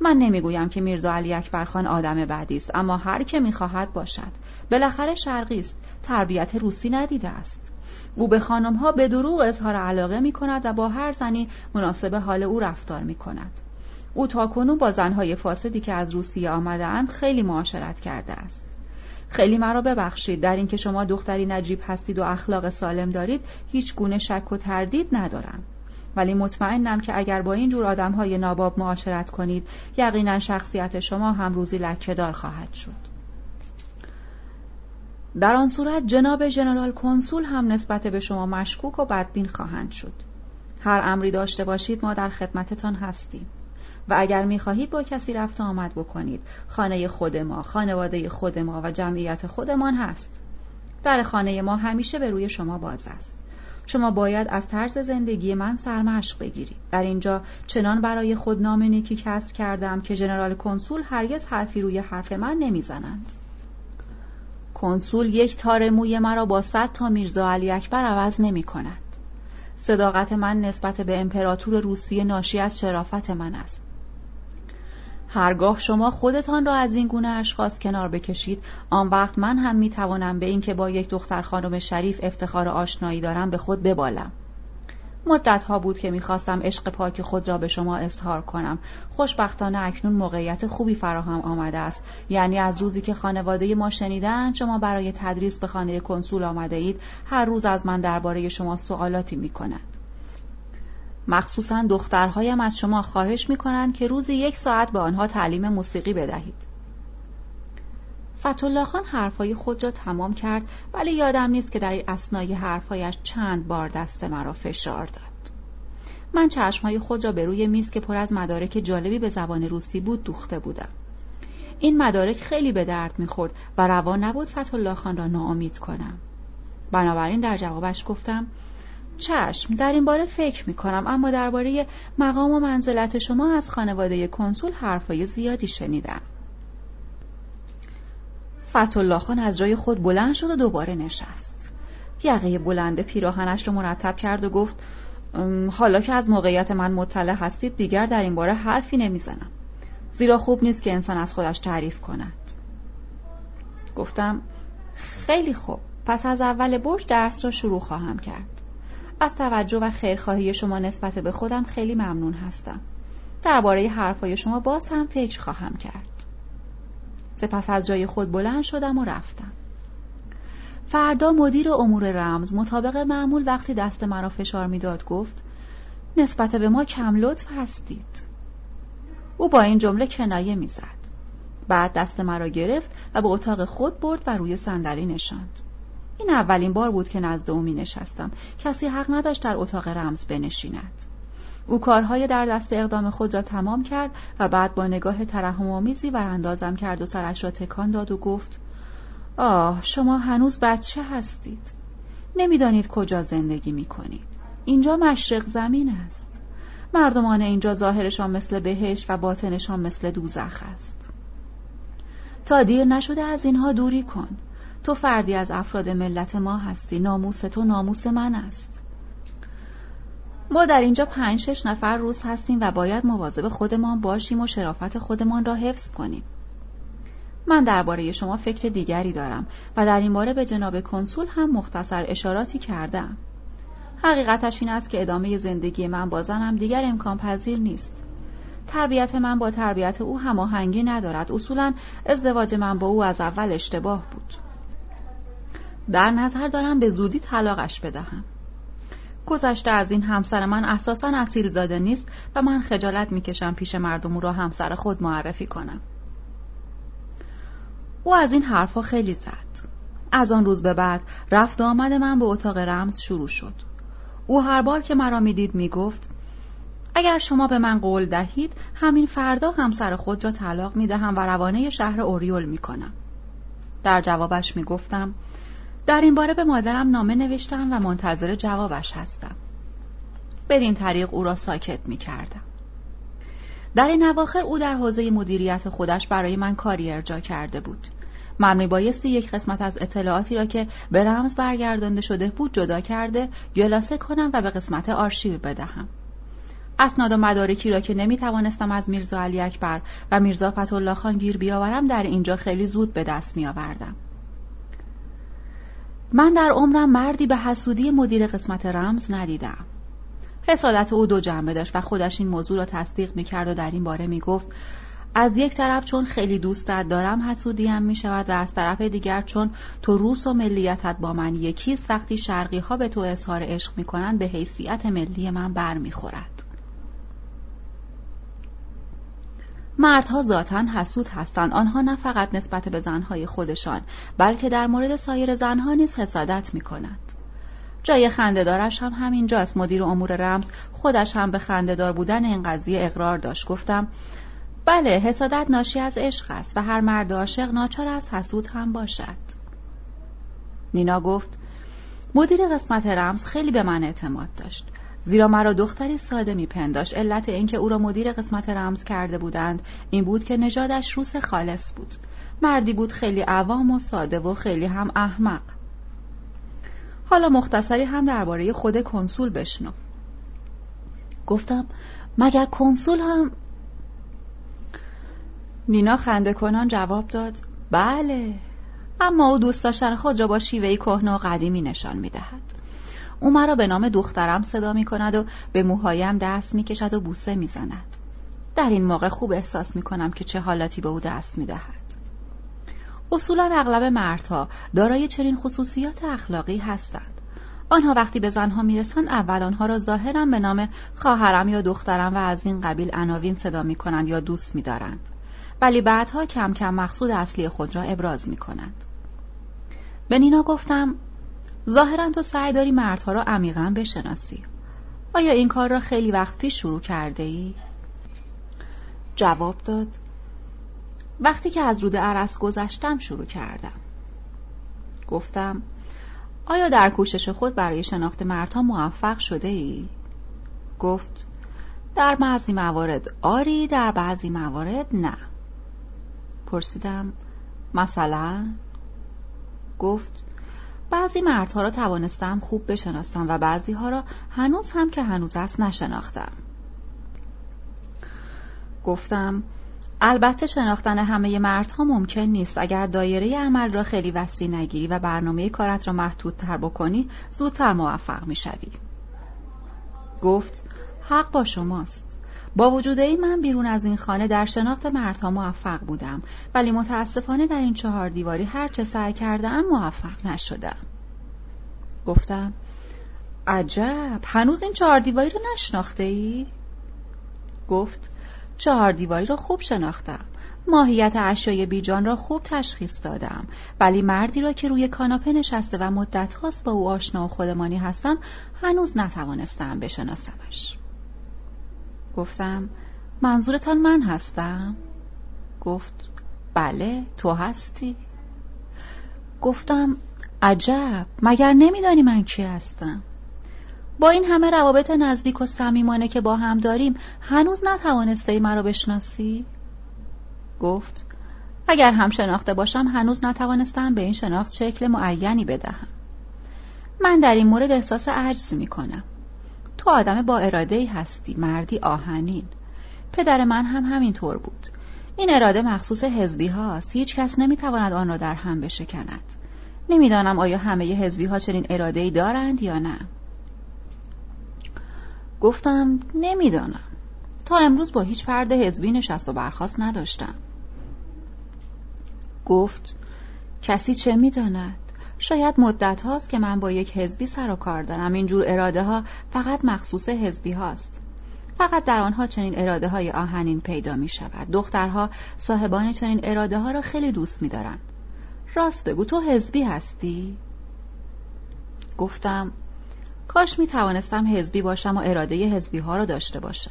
من نمی‌گویم که میرزا علی اکبر خان آدم بعدی است اما هر که می‌خواهد باشد. بالاخره شرقی است. تربیت روسی ندیده است. او به خانمها به دروغ اظهار علاقه می کند و با هر زنی مناسب حال او رفتار می کند او تاکنون با زنهای فاسدی که از روسیه آمدهاند خیلی معاشرت کرده است. خیلی مرا ببخشید. در اینکه شما دختری نجیب هستید و اخلاق سالم دارید هیچ گونه شک و تردید ندارم. ولی مطمئنم که اگر با این جور های ناباب معاشرت کنید یقینا شخصیت شما هم روزی لکهدار خواهد شد. در آن صورت جناب ژنرال کنسول هم نسبت به شما مشکوک و بدبین خواهند شد. هر امری داشته باشید ما در خدمتتان هستیم. و اگر می‌خواهید با کسی رفت آمد بکنید. خانه خود ما خانواده خود ما و جمعیت خودمان هست. در خانه ما همیشه به روی شما باز است. شما باید از طرز زندگی من سرمشق بگیرید. در اینجا چنان برای خود نام نیکی کسب کردم که ژنرال کنسول هرگز حرفی روی حرف من نمی‌زنند. کنسول یک تار موی مرا با صد تا میرزا علی اکبر عوض نمی کند. صداقت من نسبت به امپراتور روسیه ناشی از شرافت من است. هرگاه شما خودتان را از این گونه اشخاص کنار بکشید آن وقت من هم می توانم به اینکه با یک دختر خانم شریف افتخار آشنایی دارم به خود ببالم. مدت ها بود که می‌خواستم عشق پاک خود را به شما اظهار کنم. خوشبختانه اکنون موقعیت خوبی فراهم آمده است. یعنی از روزی که خانواده ما شنیدن شما برای تدریس به خانه کنسول آمده اید. هر روز از من درباره شما سوالاتی می مخصوصا دخترهایم از شما خواهش می کنند که روزی یک ساعت به آنها تعلیم موسیقی بدهید. فتولا خان حرفای خود را تمام کرد ولی یادم نیست که در اسنای حرفایش چند بار دست مرا فشار داد. من چشمهای خود را به روی میز که پر از مدارک جالبی به زبان روسی بود دوخته بودم. این مدارک خیلی به درد می‌خورد و روا نبود فتولا خان را ناامید کنم. بنابراین در جوابش گفتم چشم. در این باره فکر می کنم اما درباره مقام و منزلت شما از خانواده کنسول حرفای زیادی شنیدم. فتح خان از جای خود بلند شد و دوباره نشست. یقه بلند پیراهنش رو مرتب کرد و گفت حالا که از موقعیت من مطلع هستید دیگر در این باره حرفی نمی‌زنم. زیرا خوب نیست که انسان از خودش تعریف کند. گفتم خیلی خوب. پس از اول برج درس را شروع خواهم کرد. از توجه و خیرخواهی شما نسبت به خودم خیلی ممنون هستم. درباره حرفهای شما باز هم فکر خواهم کرد. سپس از جای خود بلند شدم و رفتم. فردا مدیر امور رمز مطابق معمول وقتی دست مرا فشار می‌داد گفت نسبت به ما کم لطف هستید. او با این جمله کنایه می‌زد. بعد دست مرا گرفت و به اتاق خود برد و روی صندلی نشاند. این اولین بار بود که نزد او می نشستم کسی حق نداشت در اتاق رمز بنشیند. او کارهای در دست اقدام خود را تمام کرد و بعد با نگاه ترحم آمیزی وراندازم کرد و سرش را تکان داد و گفت آه شما هنوز بچه هستید. نمی‌دانید کجا زندگی می کنید اینجا مشرق زمین است. مردمان اینجا ظاهرشان مثل بهش و باطنشان مثل دوزخ است. تا دیر نشده از اینها دوری کن. تو فردی از افراد ملت ما هستی. ناموس تو ناموس من است. ما در اینجا پنج شش نفر روز هستیم و باید مواظب خودمان باشیم و شرافت خودمان را حفظ کنیم. من درباره شما فکر دیگری دارم و در این باره به جناب کنسول هم مختصر اشاراتی کردم. حقیقتش این است که ادامه زندگی من با زنم دیگر امکان پذیر نیست. تربیت من با تربیت او هماهنگی ندارد. اصولا ازدواج من با او از اول اشتباه بود. در نظر دارم به زودی طلاقش بدهم. گذشته از این همسر من اساسا اصیل زاده نیست و من خجالت می‌کشم پیش مردم او را همسر خود معرفی کنم. او از این حرفها خیلی زد. از آن روز به بعد رفت آمد من به اتاق رمز شروع شد. او هر بار که مرا می‌دید می‌گفت اگر شما به من قول دهید همین فردا همسر خود را طلاق می‌دهم و روانه شهر اوریول می‌کنم. در جوابش می‌گفتم در این باره به مادرم نامه نوشتم و منتظر جوابش هستم بدین طریق او را ساکت می کردم. در این اواخر او در حوزه مدیریت خودش برای من کاری ارجا کرده بود من بایستی یک قسمت از اطلاعاتی را که به رمز برگردانده شده بود جدا کرده گلاسه کنم و به قسمت آرشیو بدهم اسناد و مدارکی را که نمی توانستم از میرزا علی اکبر و میرزا فتولlah خان گیر بیاورم در اینجا خیلی زود به دست می آوردم. من در عمرم مردی به حسودی مدیر قسمت رمز ندیدم. حسادت او دو جنبه داشت و خودش این موضوع را تصدیق می کرد و در این باره می گفت از یک طرف چون خیلی دوستت دارم حسودیم می شود و از طرف دیگر چون تو روس و ملیتت با من یکیست وقتی شرقی ها به تو اظهار عشق می کنند به حیثیت ملی من بر می. مردها ذاتا حسود هستند. آنها نه فقط نسبت به زنهای خودشان بلکه در مورد سایر زنها نیز حسادت می کنند. جای خندهدارش هم همینجاست. مدیر امور رمز خودش هم به خندهدار بودن این قضیه اقرار داشت. گفتم بله حسادت ناشی از عشق است و هر مرد عاشق ناچار از حسود هم باشد. نینا گفت مدیر قسمت رمز خیلی به من اعتماد داشت. زیرا مرا دختری ساده میپنداشت علت اینکه او را مدیر قسمت رمز کرده بودند این بود که نژادش روس خالص بود. مردی بود خیلی عوام و ساده و خیلی هم احمق. حالا مختصری هم درباره خود کنسول بشنو. گفتم مگر کنسول هم؟ نینا خنده کنان جواب داد بله اما او دوست داشتن خود را با شیوهی کهنه و قدیمی نشان می‌دهد. او مرا به نام دخترم صدا می کند و به موهایم دست می کشد و بوسه می زند. در این موقع خوب احساس می کنم که چه حالاتی به او دست می دهد. اصولا اغلب مردها دارای چنین خصوصیات اخلاقی هستند. آنها وقتی به زنها می‌رسند اول آنها را ظاهرا به نام خواهرم یا دخترم و از این قبیل عناوین صدا می کنند یا دوست می دارند. ولی بعدها کم کم مقصود اصلی خود را ابراز می کنند. به نینا گفتم ظاهرا تو سعی داری مردها را عمیقا بشناسی آیا این کار را خیلی وقت پیش شروع کرده ای؟ جواب داد وقتی که از رود عرس گذشتم شروع کردم گفتم آیا در کوشش خود برای شناخت مردها موفق شده ای؟ گفت در بعضی موارد آری در بعضی موارد نه پرسیدم مثلا گفت بعضی مردها را توانستم خوب بشناسم و بعضی ها را هنوز هم که هنوز است نشناختم. گفتم البته شناختن همه مردها ممکن نیست. اگر دایره عمل را خیلی وسیع نگیری و برنامه کارت را محدودتر بکنی زودتر موفق می‌شوی. گفت حق با شماست. با وجود این من بیرون از این خانه در شناخت مردها موفق بودم ولی متاسفانه در این چهار دیواری هر چه سعی کردم موفق نشدم. گفتم عجب هنوز این چهار دیواری رو نشناخته ای؟ گفت چهار دیواری رو خوب شناختم. ماهیت اشیای بیجان را خوب تشخیص دادم ولی مردی را که روی کاناپه نشسته و مدت هاست با او آشنا و خودمانی هستم هنوز نتوانستم بشناسمش. گفتم منظورتان من هستم؟ گفت بله تو هستی. گفتم عجب مگر نمیدانی من کی هستم؟ با این همه روابط نزدیک و صمیمانه که با هم داریم هنوز نتوانسته ای مرا بشناسی؟ گفت اگر هم شناخته باشم هنوز نتوانستم به این شناخت شکل معینی بدهم. من در این مورد احساس عجز می کنم تو آدم با اراده ای هستی مردی آهنین. پدر من هم همین طور بود. این اراده مخصوص حزبی هاست. هیچ کس نمی تواند آن را در هم بشکند. نمی‌دانم آیا همه حزبی ها چنین اراده ای دارند یا نه. گفتم نمی‌دانم. تا امروز با هیچ فرد حزبی نشست و برخواست نداشتم. گفت کسی چه می‌داند؟ شاید مدت هاست که من با یک حزبی سر و کار دارم. اینجور اراده ها فقط مخصوص حزبی هاست. فقط در آنها چنین اراده های آهنین پیدا می شود دخترها صاحبان چنین اراده ها را خیلی دوست می دارند راست بگو تو حزبی هستی؟ گفتم کاش می توانستم حزبی باشم و اراده حزبی ها را داشته باشم.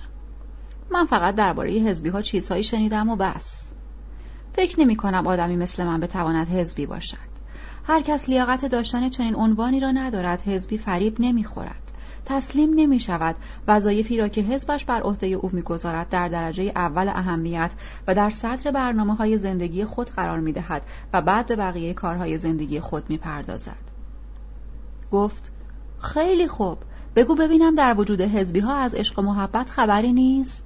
من فقط درباره حزبی ها چیزهایی شنیدم و بس. فکر نمی کنم آدمی مثل من بتواند حزبی باشد. هر کس لیاقت داشتن چنین عنوانی را ندارد حزبی فریب نمی‌خورد تسلیم نمی شود وظایفی را که حزبش بر عهده او می‌گذارد در درجه اول اهمیت و در سطر برنامه های زندگی خود قرار می دهد و بعد به بقیه کارهای زندگی خود می پردازد. گفت خیلی خوب بگو ببینم در وجود حزبی ها از عشق و محبت خبری نیست؟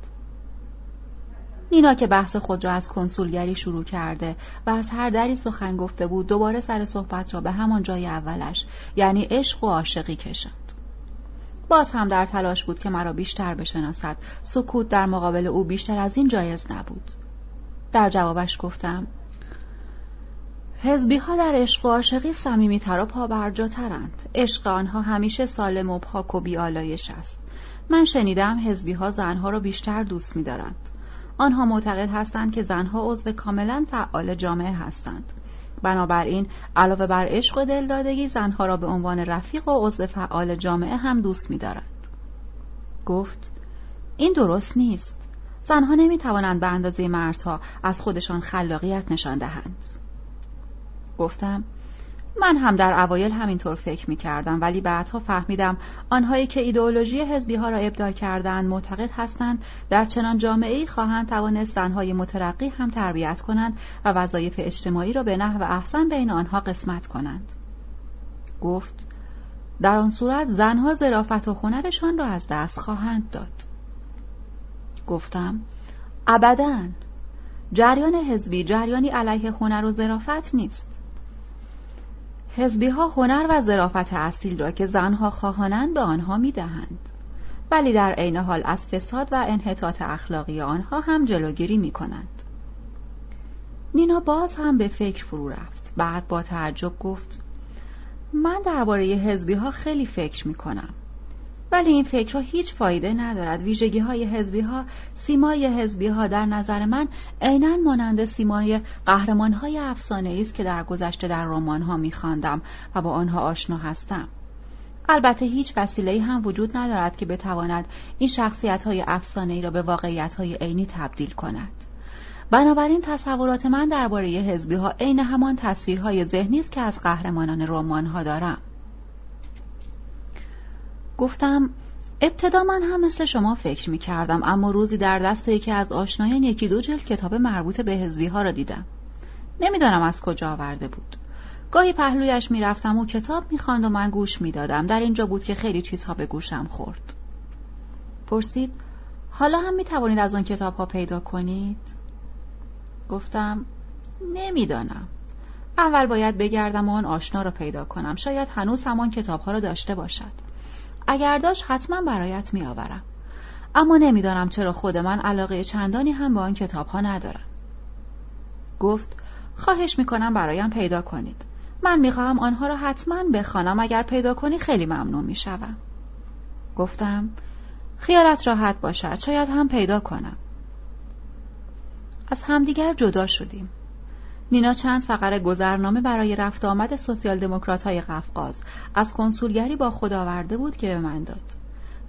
نینا که بحث خود را از کنسولگری شروع کرده و از هر دری سخن گفته بود دوباره سر صحبت را به همان جای اولش یعنی عشق و عاشقی کشند باز هم در تلاش بود که مرا بیشتر بشناسد. سکوت در مقابل او بیشتر از این جایز نبود. در جوابش گفتم حزبی ها در عشق و عاشقی صمیمیتر و پابرجاترند. عشق آنها همیشه سالم و پاک و بیالایش است. من شنیدم حزبی ها زنها را بیشتر دوست می‌دارند. آنها معتقد هستند که زنها عضو کاملا فعال جامعه هستند. بنابراین علاوه بر عشق و دلدادگی زنها را به عنوان رفیق و عضو فعال جامعه هم دوست می‌دارند گفت این درست نیست. زنها نمی توانند به اندازه مردها از خودشان خلاقیت نشان دهند. گفتم من هم در اوایل همینطور فکر می کردم ولی بعدها فهمیدم آنهایی که ایدئولوژی حزبی ها را ابداع کردند معتقد هستند در چنان جامعه خواهند توانست زنهای مترقی هم تربیت کنند و وظایف اجتماعی را به نحو احسن بین آنها قسمت کنند. گفت در آن صورت زنها ظرافت و هنرشان را از دست خواهند داد. گفتم ابدا. جریان حزبی جریانی علیه هنر و ظرافت نیست. حزبی ها هنر و ظرافت اصیل را که زنها خواهانند به آنها می دهند. ولی در عین حال از فساد و انحطاط اخلاقی آنها هم جلوگیری می کنند. نینا باز هم به فکر فرو رفت. بعد با تعجب گفت من درباره حزبی ها خیلی فکر می کنم. ولی این فکرها هیچ فایده ندارد. ویژگی های حزبی ها سیمای حزبی ها در نظر من عینا مانند سیمای قهرمان های افسانه است که در گذشته در رمان ها میخواندم و با آنها آشنا هستم. البته هیچ وسیله هم وجود ندارد که بتواند این شخصیت های افسانه ای را به واقعیت های عینی تبدیل کند. بنابراین تصورات من درباره حزبی ها عین همان تصویرهای ذهنی است که از قهرمانان رمان ها دارم. گفتم ابتدا من هم مثل شما فکر می کردم اما روزی در دست یکی از آشنایان یکی دو جلد کتاب مربوط به حزبی ها را دیدم. نمی‌دانم از کجا آورده بود. گاهی پهلویش می‌رفتم و کتاب می‌خواند و من گوش می‌دادم. در اینجا بود که خیلی چیزها به گوشم خورد. پرسید حالا هم می توانید از آن کتاب ها پیدا کنید؟ گفتم نمی‌دانم. اول باید بگردم و آن آشنا را پیدا کنم. شاید هنوز همان کتاب ها را داشته باشد. اگر داشت حتما برایت میآورم اما نمی‌دانم چرا خود من علاقه چندانی هم به آن کتاب ها ندارم. گفت خواهش می‌کنم برایم پیدا کنید. من می‌خواهم آنها را حتما بخوانم اگر پیدا کنی خیلی ممنون می‌شوم. گفتم خیالت راحت باشد شاید هم پیدا کنم. از همدیگر جدا شدیم. نینا چند فقره گذرنامه برای رفت آمد سوسیال دموکرات های قفقاز از کنسولگری با خود آورده بود که به من داد.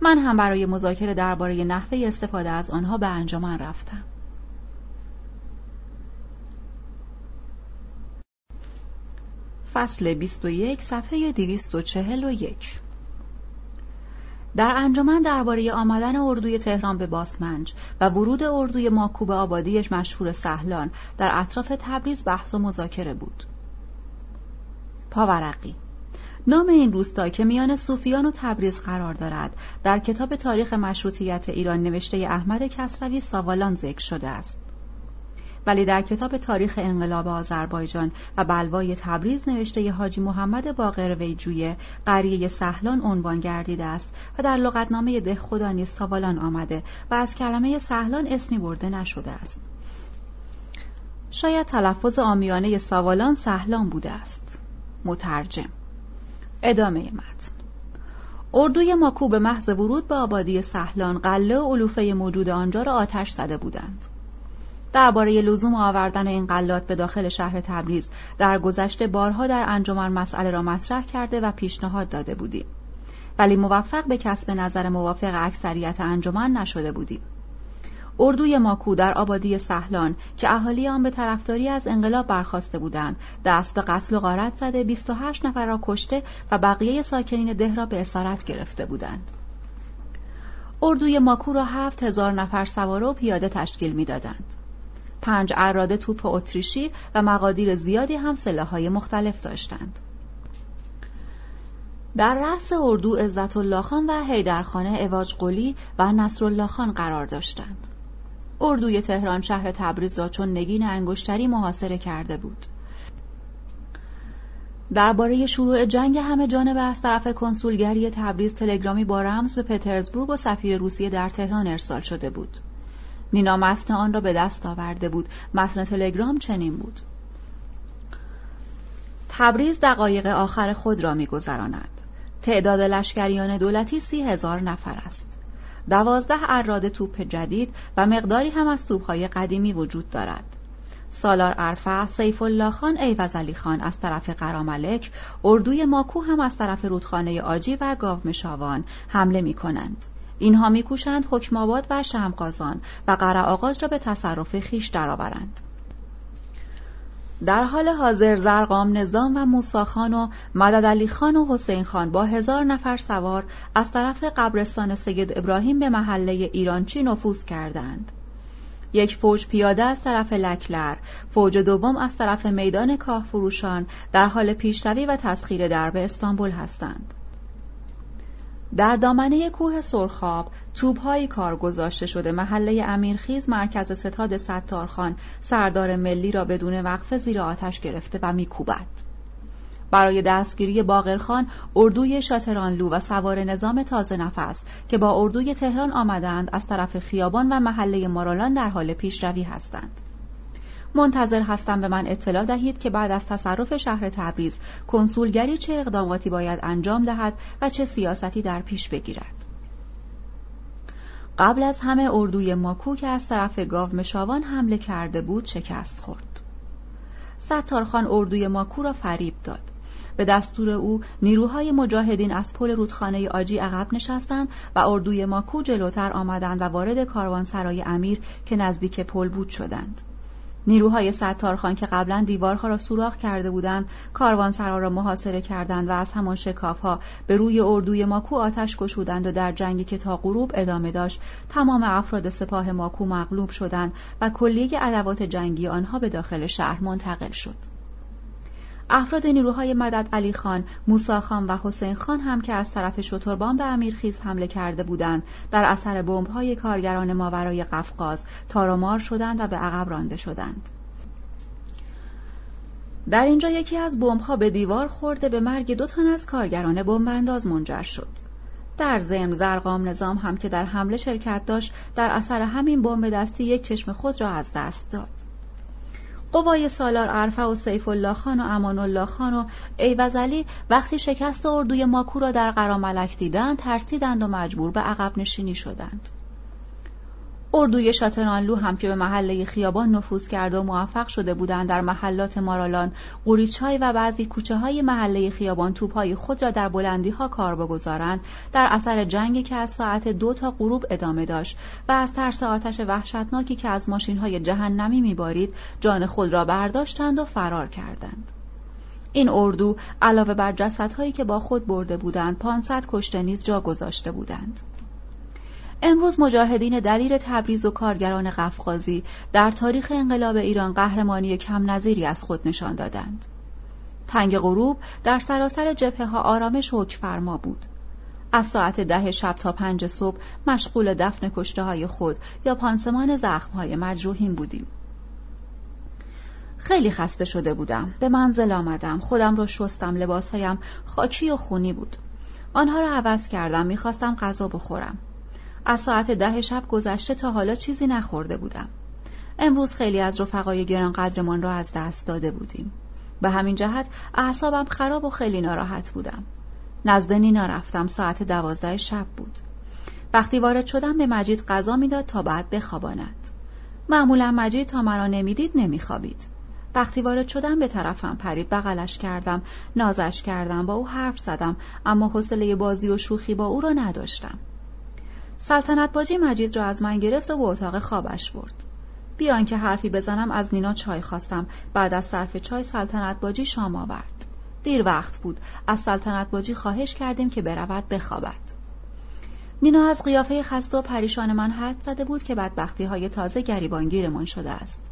من هم برای مذاکره درباره نحوه استفاده از آنها به انجمن رفتم. فصل 21 صفحه 241 در انجمن درباره آمدن اردوی تهران به باسمنج و ورود اردوی ماکو به آبادیش مشهور سهلان در اطراف تبریز بحث و مذاکره بود. پاورقی نام این روستا که میان صوفیان و تبریز قرار دارد در کتاب تاریخ مشروطیت ایران نوشته احمد کسروی ساوالان ذکر شده است. ولی در کتاب تاریخ انقلاب آذربایجان و بلوای تبریز نوشته حاجی محمد باقر ویجویه قریه سهلان عنوان گردیده است و در لغتنامه ده خدا نیز سوالان آمده و از کلمه سهلان اسمی برده نشده است. شاید تلفظ آمیانه سوالان سهلان بوده است. مترجم. ادامه متن. اردوی ماکو به محض ورود به آبادی سهلان قله و علوفه موجود آنجا را آتش زده بودند. درباره لزوم آوردن این قلات به داخل شهر تبریز. در گذشته بارها در انجمن مسئله را مطرح کرده و پیشنهاد داده بودیم. ولی موفق به کسب نظر موافق اکثریت انجمن نشده بودیم. اردوی ماکو در آبادی سهلان که اهالی آن به طرفداری از انقلاب برخواسته بودند دست به قتل و غارت زده 28 نفر را کشته و بقیه ساکنین ده را به اسارت گرفته بودند. اردوی ماکو را هفت هزار نفر سواره و پیاده تشکیل می‌دادند. پنج اراده توپ اتریشی و مقادیر زیادی هم سلاحهای مختلف داشتند. در رأس اردو عزت الله خان و حیدرخانه اواج قلی و نصرالله خان قرار داشتند. اردوی تهران شهر تبریز را چون نگین انگشتری محاصره کرده بود. درباره شروع جنگ همه جانبه از طرف کنسولگری تبریز تلگرامی با رمز به پترزبورگ و سفیر روسیه در تهران ارسال شده بود. نینا متن آن را به دست آورده بود. متن تلگرام چنین بود. تبریز دقایق آخر خود را میگذراند. تعداد لشکریان دولتی سی هزار نفر است. دوازده عراده توپ جدید و مقداری هم از توپهای قدیمی وجود دارد. سالار ارفع، سیف الله خان، عیوض علی خان از طرف قراملک، اردوی ماکو هم از طرف رودخانه آجی و گاومیشاوان حمله می کنند. اینها میکوشند حکم آباد و شمقازان و قرع آغاز را به تصرف خیش درآورند. در حال حاضر زرقام نظام و موساخان و مدد علی خان و حسین خان با هزار نفر سوار از طرف قبرستان سید ابراهیم به محله ایرانچی نفوذ کردند. یک فوج پیاده از طرف لکلر، فوج دوم از طرف میدان کاه فروشان در حال پیشروی و تسخیر درب استانبول هستند. در دامنه کوه سرخاب توبهایی کار گذاشته شده. محله امیرخیز مرکز ستاد ستارخان سردار ملی را بدون وقفه زیر آتش گرفته و میکوبد. برای دستگیری باقرخان اردوی شاترانلو و سوار نظام تازه نفس که با اردوی تهران آمدند از طرف خیابان و محله مارالان در حال پیشروی هستند. منتظر هستم به من اطلاع دهید که بعد از تصرف شهر تبریز کنسولگری چه اقداماتی باید انجام دهد و چه سیاستی در پیش بگیرد. قبل از همه اردوی ماکو که از طرف گاو مشاوان حمله کرده بود شکست خورد. ستارخان اردوی ماکو را فریب داد. به دستور او نیروهای مجاهدین از پل رودخانه آجی عقب نشستند و اردوی ماکو جلوتر آمدند و وارد کاروانسرای امیر که نزدیک پل بود شدند. نیروهای ستارخان که قبلا دیوارها را سوراخ کرده بودند کاروانسرا را محاصره کردند و از همان شکافها به روی اردوی ماکو آتش گشودند و در جنگی که تا غروب ادامه داشت تمام افراد سپاه ماکو مغلوب شدند و کلیه ادوات جنگی آنها به داخل شهر منتقل شد. افراد نیروهای مدد علی خان، موسا خان و حسین خان هم که از طرف شتربان به امیرخیز حمله کرده بودند در اثر بمب‌های کارگران ماورای قفقاز تارمار شدند و به عقب رانده شدند. در اینجا یکی از بمب‌ها به دیوار خورده به مرگ دو تن از کارگران بمب انداز منجر شد. در ضمن زرقام نظام هم که در حمله شرکت داشت در اثر همین بمب دستی یک چشم خود را از دست داد قوای سالار عرفه و سیف الله خان و امان الله خان و ایوزلی وقتی شکست اردوی ماکو را در قراملک دیدند ترسیدند و مجبور به عقب نشینی شدند. اردوی شاترانلو هم که به محله خیابان نفوذ کرده و موفق شده بودند در محلات مارالان، قوریچای و بعضی کوچه های محله خیابان توپهای خود را در بلندی ها کار بگذارند در اثر جنگی که از ساعت دو تا غروب ادامه داشت و از ترس آتش وحشتناکی که از ماشین های جهنمی میبارید جان خود را برداشتند و فرار کردند. این اردو علاوه بر جسدهایی که با خود برده بودند 500 کشته نیز جا گذاشته بودند. امروز مجاهدین دلیر تبریز و کارگران قفقازی در تاریخ انقلاب ایران قهرمانی کم نظیری از خود نشان دادند. تنگ غروب در سراسر جبهه ها آرامش حکم فرما بود. از ساعت ده شب تا پنج صبح مشغول دفن کشته های خود یا پانسمان زخم های مجروحین بودیم. خیلی خسته شده بودم. به منزل آمدم. خودم را شستم. لباسهایم خاکی و خونی بود. آنها را عوض کردم. می‌خواستم غذا بخورم. از ساعت ده شب گذشته تا حالا چیزی نخورده بودم. امروز خیلی از رفقای گرانقدرمان را از دست داده بودیم. به همین جهت اعصابم خراب و خیلی ناراحت بودم. نزد نینا رفتم ساعت دوازده شب بود. وقتی وارد شدم به مجید غذا می‌داد تا بعد بخواباند. معمولا مجید تا مرا نمی‌دید نمیخوابید. وقتی وارد شدم به طرفم پرید بغلش کردم نازش کردم با او حرف زدم اما حوصله بازی و شوخی با او را نداشتم سلطنت باجی مجید را از من گرفت و به اتاق خوابش برد. بیان که حرفی بزنم از نینا چای خواستم. بعد از صرف چای سلطنت باجی شام آورد. دیر وقت بود. از سلطنت باجی خواهش کردیم که برود بخوابد. نینا از قیافه خسته و پریشان من حد زده بود که بدبختی های تازه گریبانگیرمان شده است.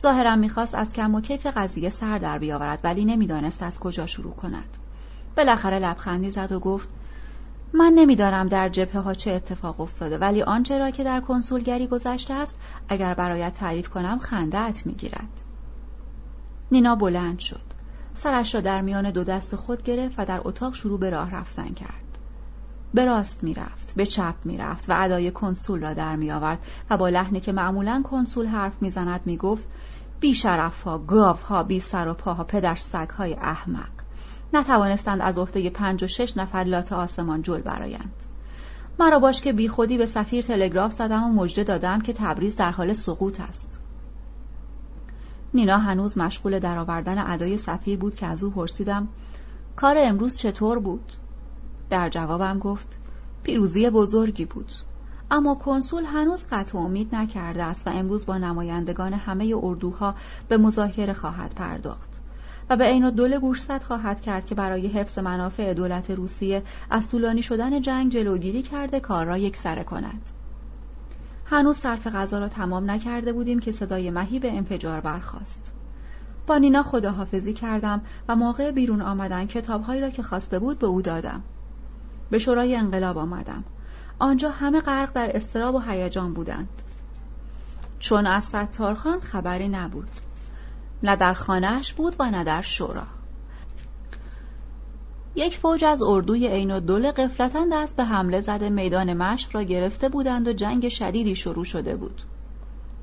ظاهرا می‌خواست از کم و کیف قضیه سر در بیاورد ولی نمی‌دانست از کجا شروع کند. بالاخره لبخندی زد و گفت من نمی‌دانم در جبهه ها چه اتفاق افتاده ولی آنچه را که در کنسولگری گذشته است اگر برایت تعریف کنم خندهت می‌گیرد. نینا بلند شد. سرش را در میان دو دست خود گرفت و در اتاق شروع به راه رفتن کرد. به راست می‌رفت به چپ می‌رفت و ادای کنسول را در میآورد و با لحنی که معمولا کنسول حرف شرف ها گاف ها بی سر و پاها پدر سگ های احمق. نتوانستند از عهده پنج و شش نفر لات آسمان جل برایند مرا باش که بی خودی به سفیر تلگراف زدم و مژده دادم که تبریز در حال سقوط است. نینا هنوز مشغول درآوردن ادای سفیر بود که از او پرسیدم کار امروز چطور بود؟ در جوابم گفت پیروزی بزرگی بود. اما کنسول هنوز قطع امید نکرده است و امروز با نمایندگان همه اردوها به مذاکره خواهد پرداخت. و به عین دوله گوشزد خواهد کرد که برای حفظ منافع دولت روسیه از طولانی شدن جنگ جلوگیری کرده کار را یک سره کند. هنوز صرف غذا را تمام نکرده بودیم که صدای مهی به انفجار برخاست. با نینا خداحافظی کردم و موقع بیرون آمدن کتابهایی را که خواسته بود به او دادم. به شورای انقلاب آمدم. آنجا همه غرق در استراب و هیجان بودند. چون از ستارخان خبری نبود. نه در خانهش بود و نه در شورا. یک فوج از اردوی عین و دوله قفلتا دست به حمله زده میدان مشق را گرفته بودند و جنگ شدیدی شروع شده بود.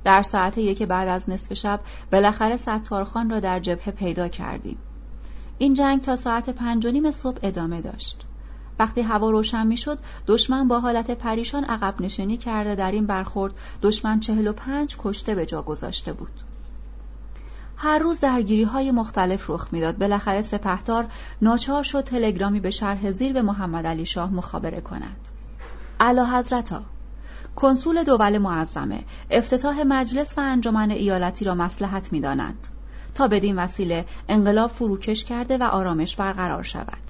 در ساعت یک بعد از نصف شب بالاخره ستارخان را در جبهه پیدا کردیم. این جنگ تا ساعت پنج و نیم صبح ادامه داشت. وقتی هوا روشن می‌شد دشمن با حالت پریشان عقب نشینی کرده در این برخورد دشمن چهل و پنج کشته به جا گذاشته بود. هر روز درگیری های مختلف رخ می‌داد. بالاخره سپهدار ناچار شد تلگرامی به شرح زیر به محمد علی شاه مخابره کند. اعلی حضرتا کنسول دول معظمه. افتتاح مجلس و انجمن ایالتی را مسلحت می‌دانند تا بدین وسیله انقلاب فروکش کرده و آرامش برقرار شود.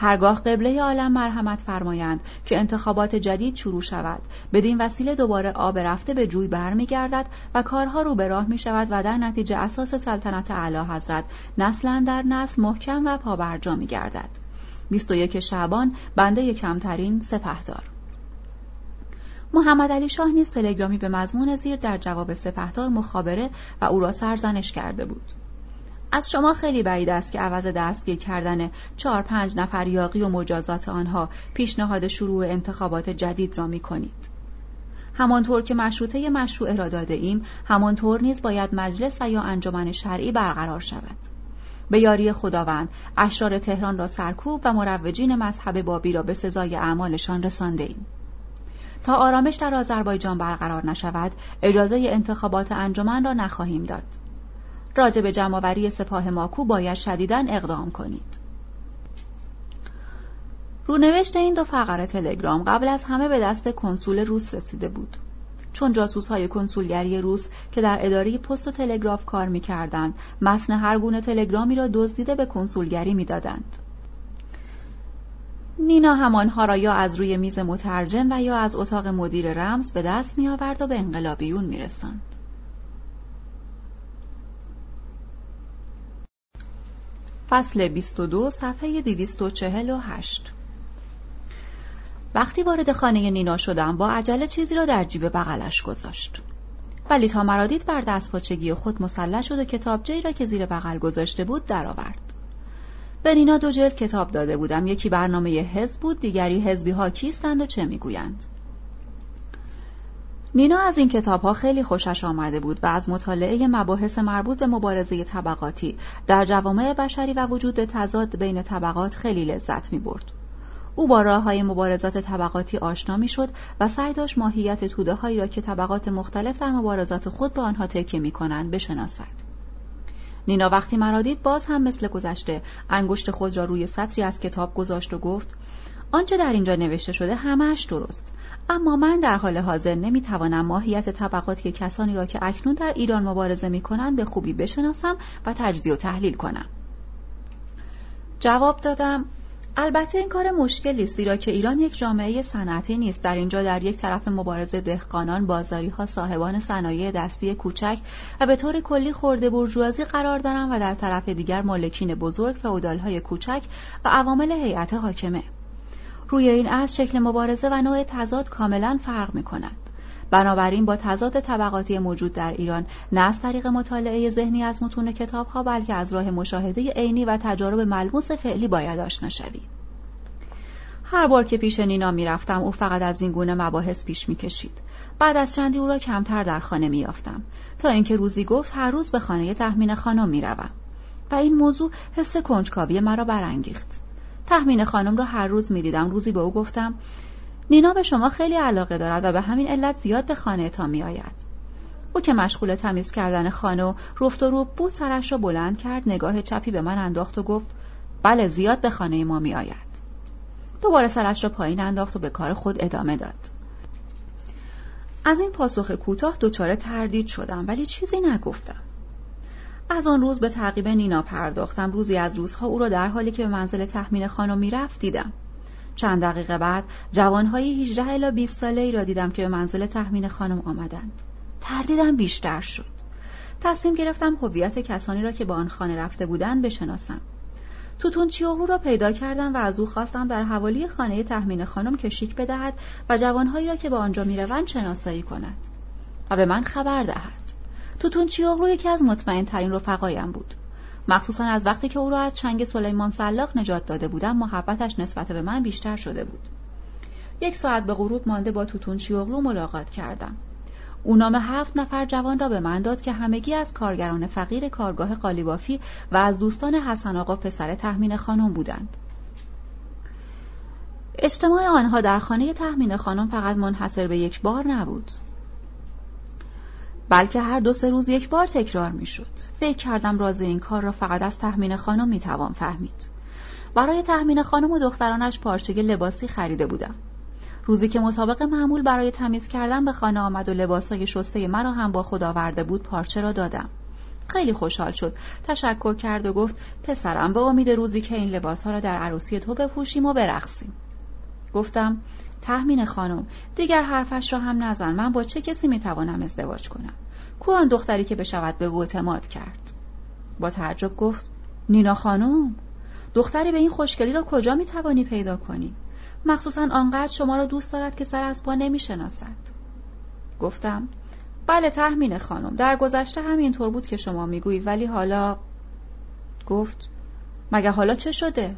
هرگاه قبله عالم مرحمت فرمایند که انتخابات جدید شروع شود. بدین وسیله دوباره آب رفته به جوی برمیگردد و کارها رو به راه می شود و در نتیجه اساس سلطنت اعلی حضرت نسلا در نسل محکم و پابرجا می گردد 21 شعبان بنده کمترین سپهدار. محمد علی شاه نیز تلگرامی به مضمون زیر در جواب سپهدار مخابره و او را سرزنش کرده بود. از شما خیلی بعید است که عوض دستگیر کردن چهار پنج نفر یاقی و مجازات آنها پیشنهاد شروع انتخابات جدید را می کنید. همانطور که مشروطه مشروع را داده ایم همانطور نیز باید مجلس و یا انجمن شرعی برقرار شود. به یاری خداوند اشرار تهران را سرکوب و مروجین مذهب بابی را به سزای اعمالشان رسانده ایم. تا آرامش در آذربایجان برقرار نشود اجازه انتخابات انجمن را نخواهیم داد. راجع به جمعآوری سپاه ماکو باید شدیداً اقدام کنید. رونوشت این دو فقره تلگرام قبل از همه به دست کنسول روس رسیده بود. چون جاسوس های کنسولگری روس که در اداره پست و تلگراف کار می‌کردند متن هر گونه تلگرامی را دزدیده به کنسولگری می‌دادند. نینا همانها را یا از روی میز مترجم و یا از اتاق مدیر رمز به دست می آورد و به انقلابیون می رسند. فصل 22 صفحه 248 وقتی وارد خانه نینا شدم با عجله چیزی را در جیب بغلش گذاشت. ولی تا مرادید بر دستپاچگی خود مسلح شد و کتابجهای را که زیر بغل گذاشته بود درآورد. به نینا دو جلد کتاب داده بودم. یکی برنامه حزب بود دیگری حزبی ها کیستند و چه می‌گویند. نینا از این کتاب ها خیلی خوشش آمده بود و از مطالعه مباحث مربوط به مبارزه طبقاتی در جوامع بشری و وجود تضاد بین طبقات خیلی لذت می برد. او با راه های مبارزات طبقاتی آشنا می شد و سعی داشت ماهیت توده هایی را که طبقات مختلف در مبارزات خود به آنها تکیه می کنند بشناسد. نینا وقتی مرا دید باز هم مثل گذشته انگشت خود را روی سطری از کتاب گذاشت و گفت آنچه در اینجا نوشته شده همهش درست اما من در حال حاضر نمی‌توانم ماهیت طبقاتی کسانی را که اکنون در ایران مبارزه می کنند به خوبی بشناسم و تجزیه و تحلیل کنم. جواب دادم البته این کار مشکلی است زیرا که ایران یک جامعه صنعتی نیست. در اینجا در یک طرف مبارزه دهقانان بازاری ها صاحبان صنایع دستی کوچک و به طور کلی خورده برجوازی قرار دارند و در طرف دیگر مالکین بزرگ فئودال های کوچک و عوامل هیئت حاکمه. روی این از شکل مبارزه و نوع تضاد کاملا فرق می کند. بنابراین با تضاد طبقاتی موجود در ایران نه از طریق مطالعه ذهنی از متون کتابها بلکه از راه مشاهده عینی و تجارب ملموس فعلی باید آشنا شوی. هر بار که پیش نینا می‌رفتم او فقط از این گونه مباحث پیش می‌کشید. بعد از چندی او را کمتر در خانه میافتم تا اینکه روزی گفت هر روز به خانه تحمین خانم می‌روم. و این موضوع حس کنجکاوی مرا برانگیخت. تحمین خانم را هر روز می‌دیدم روزی به او گفتم نینا به شما خیلی علاقه دارد و به همین علت زیاد به خانه تا می آید. او که مشغول تمیز کردن خانه و رفت و رو بود سرش را بلند کرد نگاه چپی به من انداخت و گفت بله زیاد به خانه ما می آید. دوباره سرش را پایین انداخت و به کار خود ادامه داد. از این پاسخ کوتاه دچار تردید شدم ولی چیزی نگفتم. از آن روز به تعقیب نینا پرداختم روزی از روزها او را در حالی که به منزل تحمین خانم می‌رفت دیدم چند دقیقه بعد جوانهای 18 الی 20 ساله ای را دیدم که به منزل تحمین خانم آمدند. تردیدم بیشتر شد. تصمیم گرفتم هویت کسانی را که به آن خانه رفته بودند بشناسم. توتون چیوغلو را پیدا کردم و از او خواستم در حوالی خانه تحمین خانم کشیک بدهد و جوانهایی را که به آنجا می‌روند شناسایی کند و به من خبر دهد. توتون چیوغلو یکی از مطمئن ترین رفقایم بود. مخصوصا از وقتی که او را از چنگ سلیمان سلاخ نجات داده بودم محبتش نسبت به من بیشتر شده بود. یک ساعت به غروب مانده با توتون شیوغلو ملاقات کردم. او نام هفت نفر جوان را به من داد که همگی از کارگران فقیر کارگاه قالیبافی و از دوستان حسن آقا پسر تحمین خانم بودند. اجتماع آنها در خانه تحمین خانم فقط منحصر به یک بار نبود. بلکه هر دو سه روز یک بار تکرار می‌شد. فکر کردم راز این کار را فقط از تحمین خانم می‌توان فهمید. برای تحمین خانم و دخترانش پارچه لباسی خریده بودم. روزی که مطابق معمول برای تمیز کردن به خانه آمد و لباسای شسته مرا هم با خود آورده بود پارچه را دادم. خیلی خوشحال شد تشکر کرد و گفت پسرم به امید روزی که این لباسها را در عروسی تو بپوشیم و برقصیم گفتم تحمین خانم. دیگر حرفش را هم نزن. من با چه کسی می‌توانم ازدواج کنم؟ کو آن دختری که بشود به اعتماد کرد؟ با تعجب گفت نینا خانم دختری به این خوشگلی را کجا می‌توانی پیدا کنی؟ مخصوصا آنقدر شما را دوست دارد که سر از پا نمی‌شناسد. گفتم بله تحمین خانم. در گذشته همینطور بود که شما می‌گویید ولی حالا گفت مگه حالا چه شده؟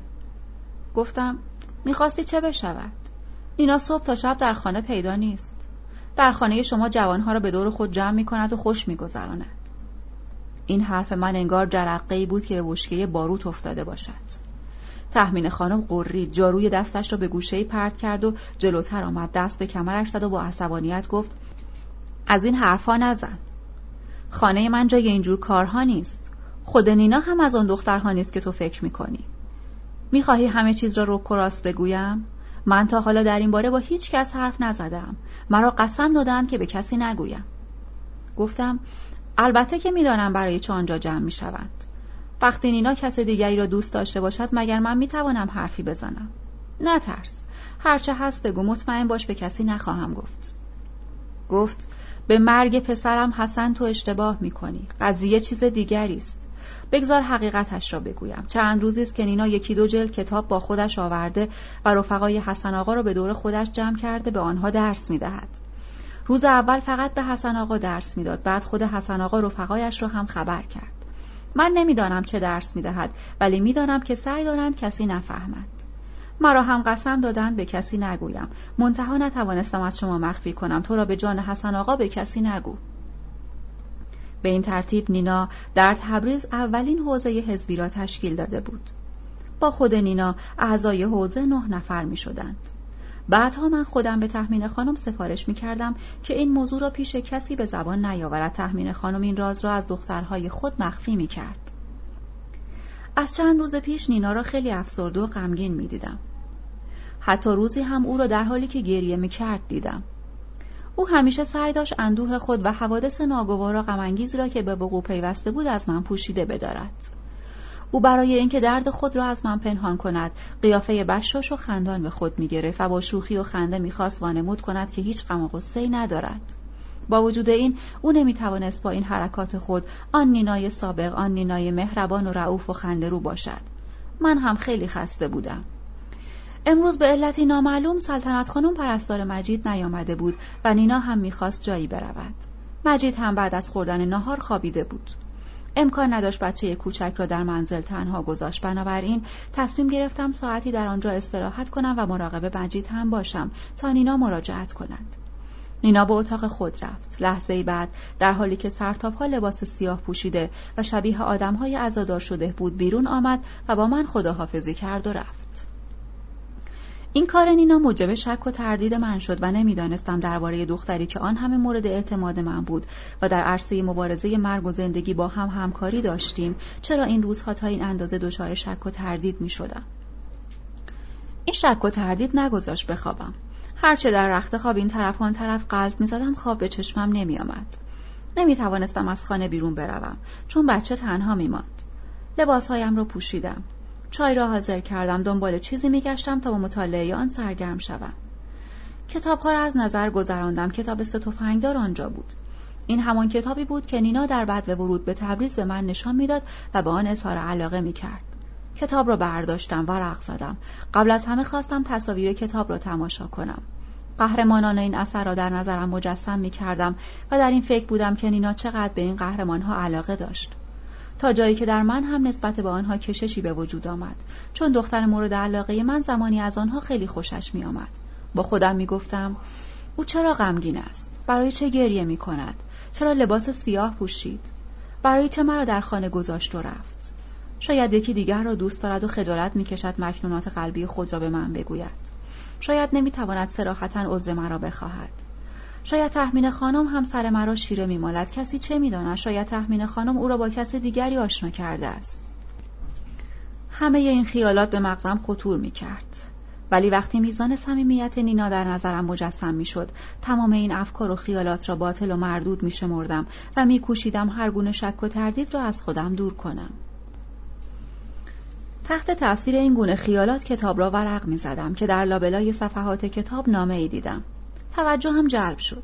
گفتم می‌خواستی چه بشود؟ نینا صبح تا شب در خانه پیدا نیست. در خانه شما جوانها را به دور خود جمع می کند و خوش می گذراند. این حرف من انگار جرقه ای بود که به بشکه باروت افتاده باشد. تحمین خانم قرید جاروی دستش را به گوشه پرت کرد و جلوتر آمد دست به کمرش زد و با عصبانیت گفت از این حرفا نزن خانه من جای اینجور کارها نیست خود نینا هم از آن دخترها نیست که تو فکر می‌کنی می‌خواهی همه چیز را رو راست بگویم من تا حالا در این باره با هیچ کس حرف نزدم. مرا قسم دادند که به کسی نگویم. گفتم البته که می‌دانم برای چه آنجا جمع می‌شوند. وقتی نینا کس دیگری را دوست داشته باشد مگر من می‌توانم حرفی بزنم؟ نترس هرچه هست بگو مطمئن باش به کسی نخواهم گفت. گفت به مرگ پسرم حسن تو اشتباه می‌کنی. قضیه چیز دیگری است. بگذار حقیقتش را بگویم. چند روزی است که نینا یکی دو جلد کتاب با خودش آورده و رفقای حسن آقا را به دور خودش جمع کرده به آنها درس می‌دهد. روز اول فقط به حسن آقا درس می‌داد بعد خود حسن آقا رفقایش را هم خبر کرد. من نمی‌دانم چه درس می‌دهد ولی می‌دانم که سعی دارند کسی نفهمد مرا هم قسم دادند به کسی نگویم. منتها نتوانستم از شما مخفی کنم. تو را به جان حسن آقا به کسی نگو. به این ترتیب نینا در تبریز اولین حوزه حزبی را تشکیل داده بود با خود نینا اعضای حوزه نه نفر می شدند. بعدها من خودم به تحمین خانم سفارش می کردم که این موضوع را پیش کسی به زبان نیاورد تحمین خانم این راز را از دخترهای خود مخفی می کرد. از چند روز پیش نینا را خیلی افسرده و غمگین می دیدم. حتی روزی هم او را در حالی که گریه می کرد دیدم. او همیشه سعی داشت اندوه خود و حوادث ناگوار و غمانگیزی را که به وقوع پیوسته بود از من پوشیده بدارد. او برای اینکه درد خود را از من پنهان کند قیافه بشاش و خندان به خود می‌گرفت و با شوخی و خنده می‌خواست وانمود کند که هیچ غم و غصهای ندارد. با وجود این او نمی‌توانست با این حرکات خود آن نینای سابق آن نینای مهربان و رعوف و خنده رو باشد. من هم خیلی خسته بودم. امروز به علتی نامعلوم سلطنت خانم پرستار مجید نیامده بود و نینا هم می‌خواست جایی برود. مجید هم بعد از خوردن نهار خوابیده بود. امکان نداشت بچه کوچک را در منزل تنها گذاشت. بنابراین تصمیم گرفتم ساعتی در آنجا استراحت کنم و مراقب مجید هم باشم تا نینا مراجعت کند. نینا به اتاق خود رفت. لحظه بعد در حالی که سرتاپها لباس سیاه پوشیده و شبیه آدمهای عزادار شده بود بیرون آمد و با من خداحافظی کرد و رفت. این کار نینا موجب شک و تردید من شد و نمی‌دانستم درباره دختری که آن همه مورد اعتماد من بود و در عرصه مبارزه مرگ و زندگی با هم همکاری داشتیم چرا این روزها تا این اندازه دچار شک و تردید می شدم. این شک و تردید نگذاشت بخوابم هرچه در رخت خواب این طرف آن طرف قلب می زدم خواب به چشمم نمی آمد. نمی توانستم از خانه بیرون بروم چون بچه تنها می ماند. لباسهایم را پوشیدم چای را حاضر کردم دنبال چیزی میگشتم تا با مطالعه آن سرگرم شوم. کتابها را از نظر گذراندم کتاب سه تفنگدار آنجا بود. این همان کتابی بود که نینا در بعد ورود به تبریز به من نشان می‌داد و به آن اظهار علاقه می‌کرد. کتاب را برداشتم و رق زدم. قبل از همه خواستم تصاویر کتاب را تماشا کنم. قهرمانان این اثر را در نظرم مجسم می کردم و در این فکر بودم که نینا چقدر به این قهرمانها علاقه داشت. تا جایی که در من هم نسبت به آنها کششی به وجود آمد. چون دختر مورد علاقه من زمانی از آنها خیلی خوشش می آمد. با خودم می گفتم او چرا غمگین است؟ برای چه گریه می کند چرا لباس سیاه پوشید؟ برای چه مرا در خانه گذاشت و رفت؟ شاید یکی دیگر را دوست دارد و خجالت می کشد مکنونات قلبی خود را به من بگوید. شاید نمی تواند سراحتا عذر مرا بخواهد. شاید تحمین خانم هم سر مرا شیره میمالد. کسی چه می‌داند؟ شاید تحمین خانم او را با کس دیگری آشنا کرده است. همه این خیالات به مغزم خطور می کرد. ولی وقتی میزان صمیمیت نینا در نظرم مجسم می‌شد تمام این افکار و خیالات را باطل و مردود می شمردم و میکوشیدم هر گونه شک و تردید را از خودم دور کنم. تحت تاثیر این گونه خیالات کتاب را ورق می زدم که در لابلای صفحات کتاب نامه ای دیدم. توجه هم جلب شد.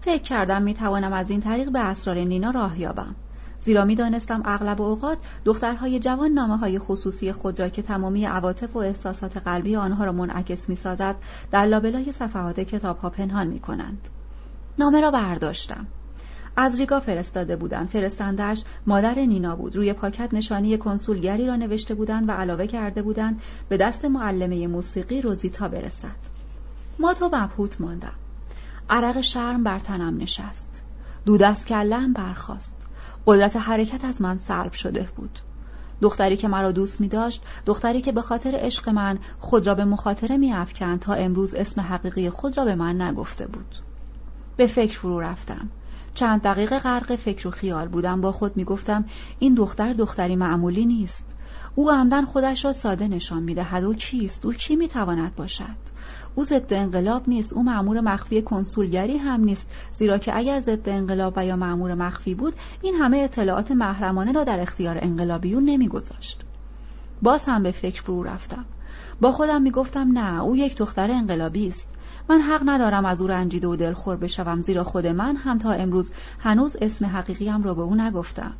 فکر کردم می توانم از این طریق به اسرار نینا راه یابم. زیرا می دانستم اغلب اوقات دخترهای جوان نامه های خصوصی خود را که تمامی عواطف و احساسات قلبی آنها را منعکس می سازد در لابلای صفحات کتاب ها پنهان می کنند. نامه را برداشتم. از ریگا فرستاده بودند. فرستندهش مادر نینا بود. روی پاکت نشانی کنسولگری را نوشته بودند و علاوه کرده بودند به دست معلمه موسیقی روزیتا برسد. ما تو مبهوت ماندم. عرق شرم بر تنم نشست. دود از کلم برخاست. قدرت حرکت از من سلب شده بود. دختری که مرا دوست می داشت دختری که به خاطر عشق من خود را به مخاطره می افکن تا امروز اسم حقیقی خود را به من نگفته بود. به فکر فرو رفتم. چند دقیقه غرق فکر و خیال بودم. با خود می گفتم این دختر دختری معمولی نیست. او عمدن خودش را ساده نشان می دهد و کیست او کی می تواند باشد؟ او ضد انقلاب نیست. او معمور مخفی کنسولگری هم نیست. زیرا که اگر ضد انقلاب و یا معمور مخفی بود این همه اطلاعات محرمانه را در اختیار انقلابیون نمیگذاشت. باز هم به فکر فرو رفتم. با خودم می‌گفتم نه او یک دختر انقلابی است. من حق ندارم از او رنجیده و دلخور بشوم زیرا خود من هم تا امروز هنوز اسم حقیقیم را به او نگفتم.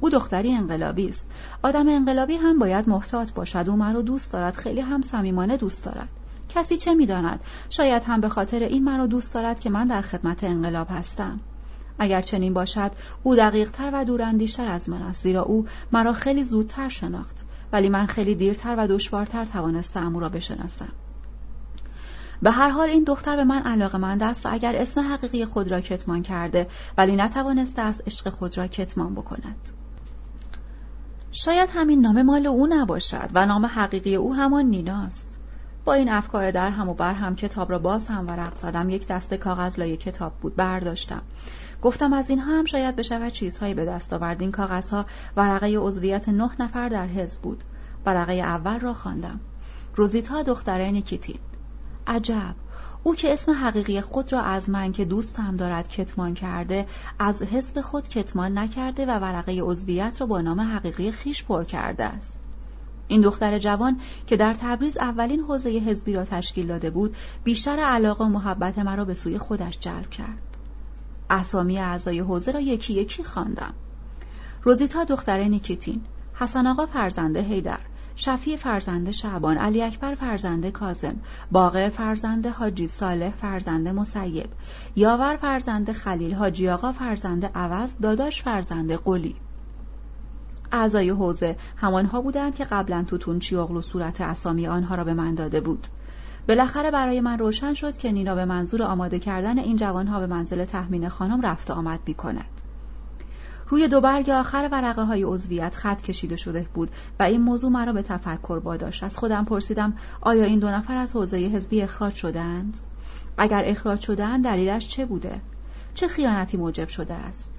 او دختری انقلابی است. آدم انقلابی هم باید محتاط باشد. او مرا دوست دارد خیلی هم صمیمانه دوست دارد. کسی چه می‌داند؟ شاید هم به خاطر این مرا دوست دارد که من در خدمت انقلاب هستم. اگر چنین باشد او دقیقتر و دوراندیشتر از من است زیرا او مرا خیلی زودتر شناخت. ولی من خیلی دیرتر و دشوارتر توانستم او را بشناسم. به هر حال این دختر به من علاقه مند است و اگر اسم حقیقی خود را کتمان کرده ولی نتوانسته است عشق خود را کتمان بکند. شاید همین نام مال او نباشد و نام حقیقی او همان نیناست. این افکار در هم و بر هم کتاب را باز هم ورق زدم. یک دسته کاغذ لای کتاب بود. برداشتم. گفتم از اینها هم شاید بشود چیزهایی به دست آورد. این کاغذها ورقه عضویت نه نفر در حزب بود. ورقه اول را خواندم. روزیتا دختره نیکیتین عجب. او که اسم حقیقی خود را از من که دوستم دارد کتمان کرده از حزب خود کتمان نکرده و ورقه عضویت را با نام حقیقی خیش پر کرده است. این دختر جوان که در تبریز اولین حوزه حزبی را تشکیل داده بود بیشتر علاقه و محبت مرا به سوی خودش جلب کرد. اسامی اعضای حوزه را یکی یکی خواندم. روزیتا دختر نیکیتین حسن آقا فرزنده هیدر شفی فرزنده شعبان علی اکبر فرزنده کازم باقر فرزنده حاجی صالح فرزنده مسیب یاور فرزنده خلیل حاجی آقا فرزنده عوض داداش فرزنده قلی. اعضای حوزه همانها بودند که قبلا توتون اغلو صورت اسامی آنها را به من داده بود. بالاخره برای من روشن شد که نینا به منظور آماده کردن این جوانها به منزل تحمین خانم رفت آمد می کند. روی دو برگ آخر ورقه های عضویت خط کشیده شده بود و این موضوع مرا به تفکر باداشت از خودم پرسیدم آیا این دو نفر از حوزه حزبی اخراج شدند؟ اگر اخراج شدهاند دلیلش چه بوده؟ چه خیانتی موجب شده است؟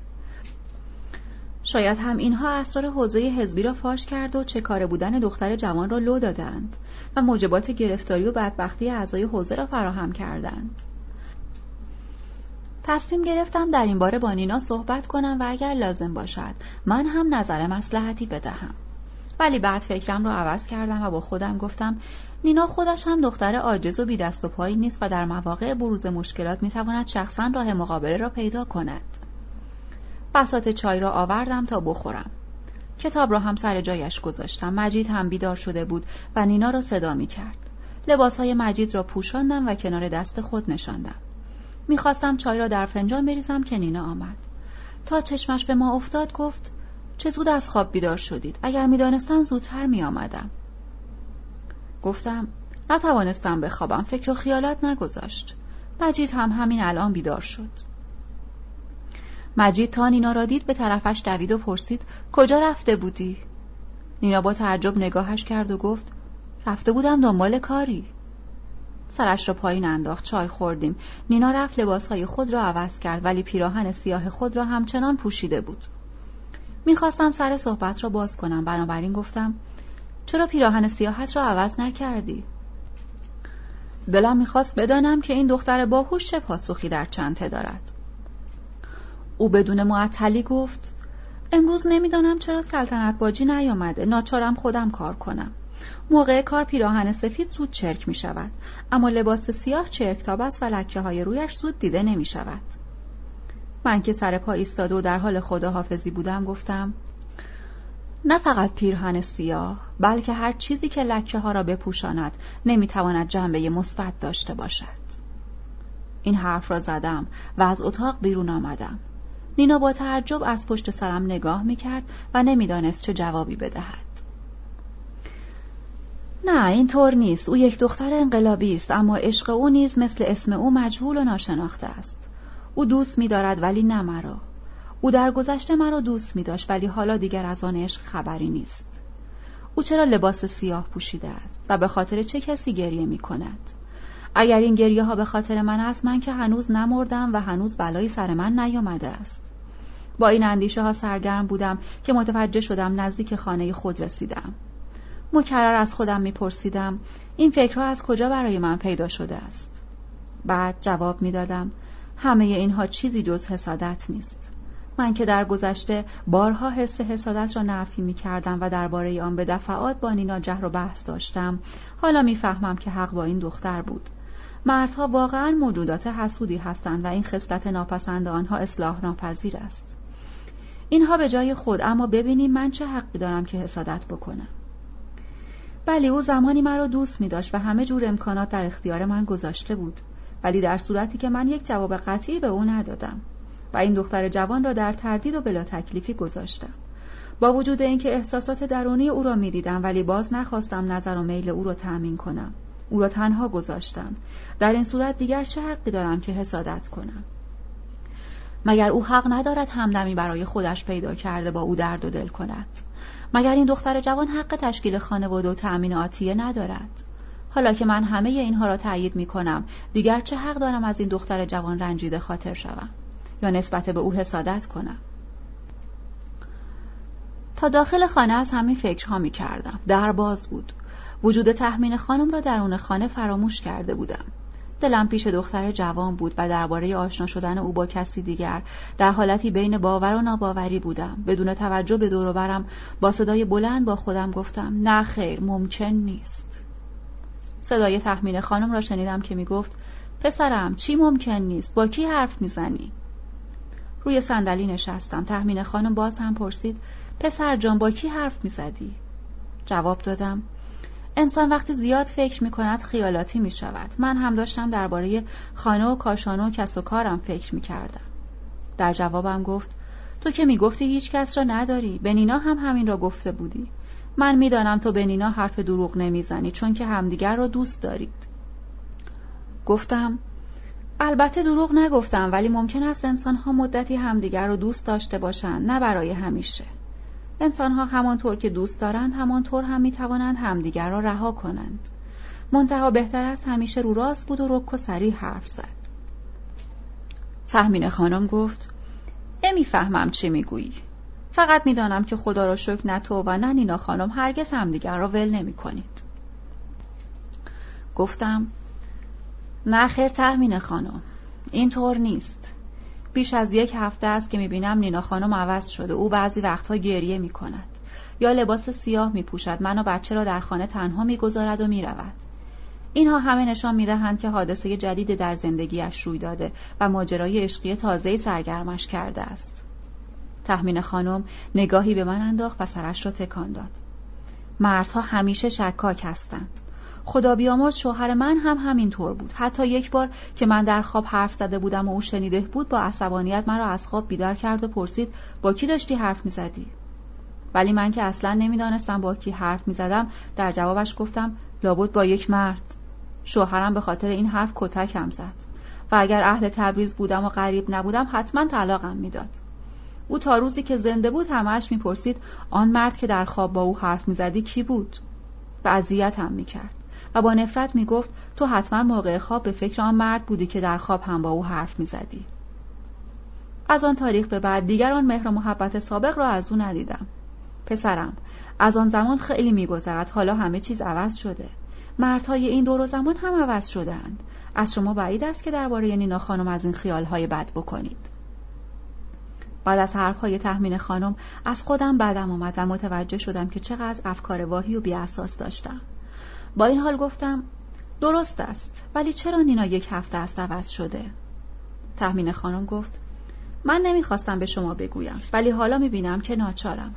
شاید هم اینها اسرار حوزه حزبی را فاش کرد و چه کاره بودن دختر جوان را لو دادند و موجبات گرفتاری و بدبختی اعضای حوزه را فراهم کردند. تصمیم گرفتم در این باره با نینا صحبت کنم و اگر لازم باشد من هم نظر مسلحتی بدهم. ولی بعد فکرم را عوض کردم و با خودم گفتم نینا خودش هم دختر عاجز و بی دست و پایی نیست و در مواقع بروز مشکلات می‌تواند شخصا راه مقابله را پیدا کند. بسات چای را آوردم تا بخورم. کتاب را هم سر جایش گذاشتم. مجید هم بیدار شده بود و نینا را صدا می کرد. های مجید را پوشاندم و کنار دست خود نشاندم. می‌خواستم چای را در فنجان بریزم که نینا آمد. تا چشمش به ما افتاد گفت چه زود از خواب بیدار شدید. اگر می‌دانستم زودتر میآمدم. گفتم نتوانستم بخوابم. فکر و خیالات نگذاشت. مجید هم همین الان بیدار شد. مجید تا نینا را دید به طرفش دوید و پرسید کجا رفته بودی؟ نینا با تعجب نگاهش کرد و گفت رفته بودم دنبال کاری سرش را پایین انداخت چای خوردیم نینا رفت لباسهای خود را عوض کرد ولی پیراهن سیاه خود را همچنان پوشیده بود می‌خواستم سر صحبت را باز کنم بنابراین گفتم چرا پیراهن سیاحت را عوض نکردی؟ دلم می‌خواست بدانم که این دختر باهوش چه پاسخی در چنته دارد او بدون معطلی گفت امروز نمی‌دانم چرا سلطنت باجی نیامده ناچارم خودم کار کنم. موقع کار پیراهن سفید زود چرک می شود اما لباس سیاه چرکتاب است و لکه های رویش زود دیده نمی شود من که سر پا ایستاده و در حال خداحافظی بودم گفتم نه فقط پیرهن سیاه بلکه هر چیزی که لکه ها را بپوشاند نمی‌تواند جنبه مثبت داشته باشد. این حرف را زدم و از اتاق بیرون آمدم. نینا با تعجب از پشت سرم نگاه می‌کرد و نمی‌دانست چه جوابی بدهد. نه این طور نیست. او یک دختر انقلابی است اما عشق او نیز مثل اسم او مجهول و ناشناخته است. او دوست می‌دارد ولی نه مرا. او در گذشته مرا دوست می داشت ولی حالا دیگر از آن عشق خبری نیست. او چرا لباس سیاه پوشیده است و به خاطر چه کسی گریه می کند اگر این گریه ها به خاطر من است من که هنوز نمردم و هنوز بلایی سر من نیامده است. با این اندیشه ها سرگرم بودم که متوجه شدم نزدیک خانه خود رسیدم. مکرر از خودم میپرسیدم این فکرها از کجا برای من پیدا شده است؟ بعد جواب می‌دادم همه اینها چیزی جز حسادت نیست. من که در گذشته بارها حس حسادت را نفی می کردم و درباره آن به دفعات با نینا جهر و بحث داشتم. حالا می‌فهمم که حق با این دختر بود. مردها واقعا موجودات حسودی هستند و این خصلت ناپسند آنها اصلاح ناپذیر است. اینها به جای خود اما ببینیم من چه حقی دارم که حسادت بکنم. بلی او زمانی مرا دوست می داشت و همه جور امکانات در اختیار من گذاشته بود ولی در صورتی که من یک جواب قطعی به او ندادم و این دختر جوان را در تردید و بلا تکلیفی گذاشتم. با وجود اینکه احساسات درونی او را می‌دیدم ولی باز نخواستم نظر و میل او را تأمین کنم. او را تنها گذاشتم. در این صورت دیگر چه حقی دارم که حسادت کنم؟ مگر او حق ندارد همدمی برای خودش پیدا کرده با او درد و دل کند؟ مگر این دختر جوان حق تشکیل خانواده و تأمین آتیه ندارد؟ حالا که من همه اینها را تأیید می کنم دیگر چه حق دارم از این دختر جوان رنجیده خاطر شوم؟ یا نسبت به او حسادت کنم؟ تا داخل خانه از همین فکرها می کردم. در باز بود. وجود تحمین خانم را درون خانه فراموش کرده بودم. دلم پیش دختر جوان بود و درباره آشنا شدن او با کسی دیگر در حالتی بین باور و ناباوری بودم. بدون توجه به دور برم با صدای بلند با خودم گفتم نه خیر ممکن نیست. صدای تحمین خانم را شنیدم که می گفت پسرم چی ممکن نیست؟ با کی حرف می‌زنی؟ روی صندلی نشستم. تحمین خانم باز هم پرسید پسر جان با کی حرف می‌زدی؟ جواب دادم انسان وقتی زیاد فکر می کند خیالاتی می شود من هم داشتم درباره خانه و کاشانه و کس و کارم فکر می کردم در جوابم گفت تو که می گفتی هیچ کس را نداری. به نینا هم همین را گفته بودی. من می‌دانم تو به نینا حرف دروغ نمی‌زنی چون که همدیگر را دوست دارید. گفتم البته دروغ نگفتم ولی ممکن است انسانها مدتی همدیگر رو دوست داشته باشند نه برای همیشه. انسانها همانطور که دوست دارند همانطور هم می‌توانند همدیگر را رها کنند. منتها بهتر است همیشه رو راست بود و رک و سریع حرف زد. تحمین خانم گفت نمی‌فهمم چی می‌گویی. فقط می‌دانم که خدا را شکر نه تو و نه نینا خانم هرگز همدیگر را ول نمی کنید گفتم نه خیر تحمین خانم. اینطور نیست. بیش از یک هفته است که می‌بینم نینا خانم عوض شده. او بعضی وقتها گریه می‌کند. یا لباس سیاه میپوشد. من و بچه را در خانه تنها می‌گذارد و می‌رود. اینها همه نشان می‌دهند که حادثه جدید در زندگیش روی داده و ماجرای عشقی تازه سرگرمش کرده است. تحمین خانم نگاهی به من انداخت و سرش را تکان داد. مردها همیشه شکاک هستند. خدا بیامرز شوهر من هم همینطور بود. حتی یک بار که من در خواب حرف زده بودم و او شنیده بود با عصبانیت مرا از خواب بیدار کرد و پرسید با کی داشتی حرف می‌زدی؟ ولی من که اصلا نمی‌دانستم با کی حرف می‌زدم. در جوابش گفتم لابد با یک مرد. شوهرم به خاطر این حرف کتکم زد. و اگر اهل تبریز بودم و غریب نبودم حتما طلاقم می‌داد. او تا روزی که زنده بود همهش می‌پرسید آن مرد که در خواب با او حرف می‌زدی کی بود؟ و اذیتم می‌کرد. و با نفرت می گفت تو حتما موقع خواب به فکر آن مرد بودی که در خواب هم با او حرف می زدی. از آن تاریخ به بعد دیگر آن مهر و محبت سابق را از او ندیدم. پسرم از آن زمان خیلی میگذرد حالا همه چیز عوض شده. مردهای این دور و زمان هم عوض شدهاند. از شما بعید است که درباره نینا خانم از این خیالهای بد بکنید. بعد از حرفهای تحمین خانم از خودم بدم آمد و متوجه شدم که چقدر افکار واهی و بیاساس داشتم. با این حال گفتم درست است ولی چرا نینا یک هفته است عوض شده؟ تحمین خانم گفت من نمی‌خواستم به شما بگویم ولی حالا می‌بینم که ناچارم.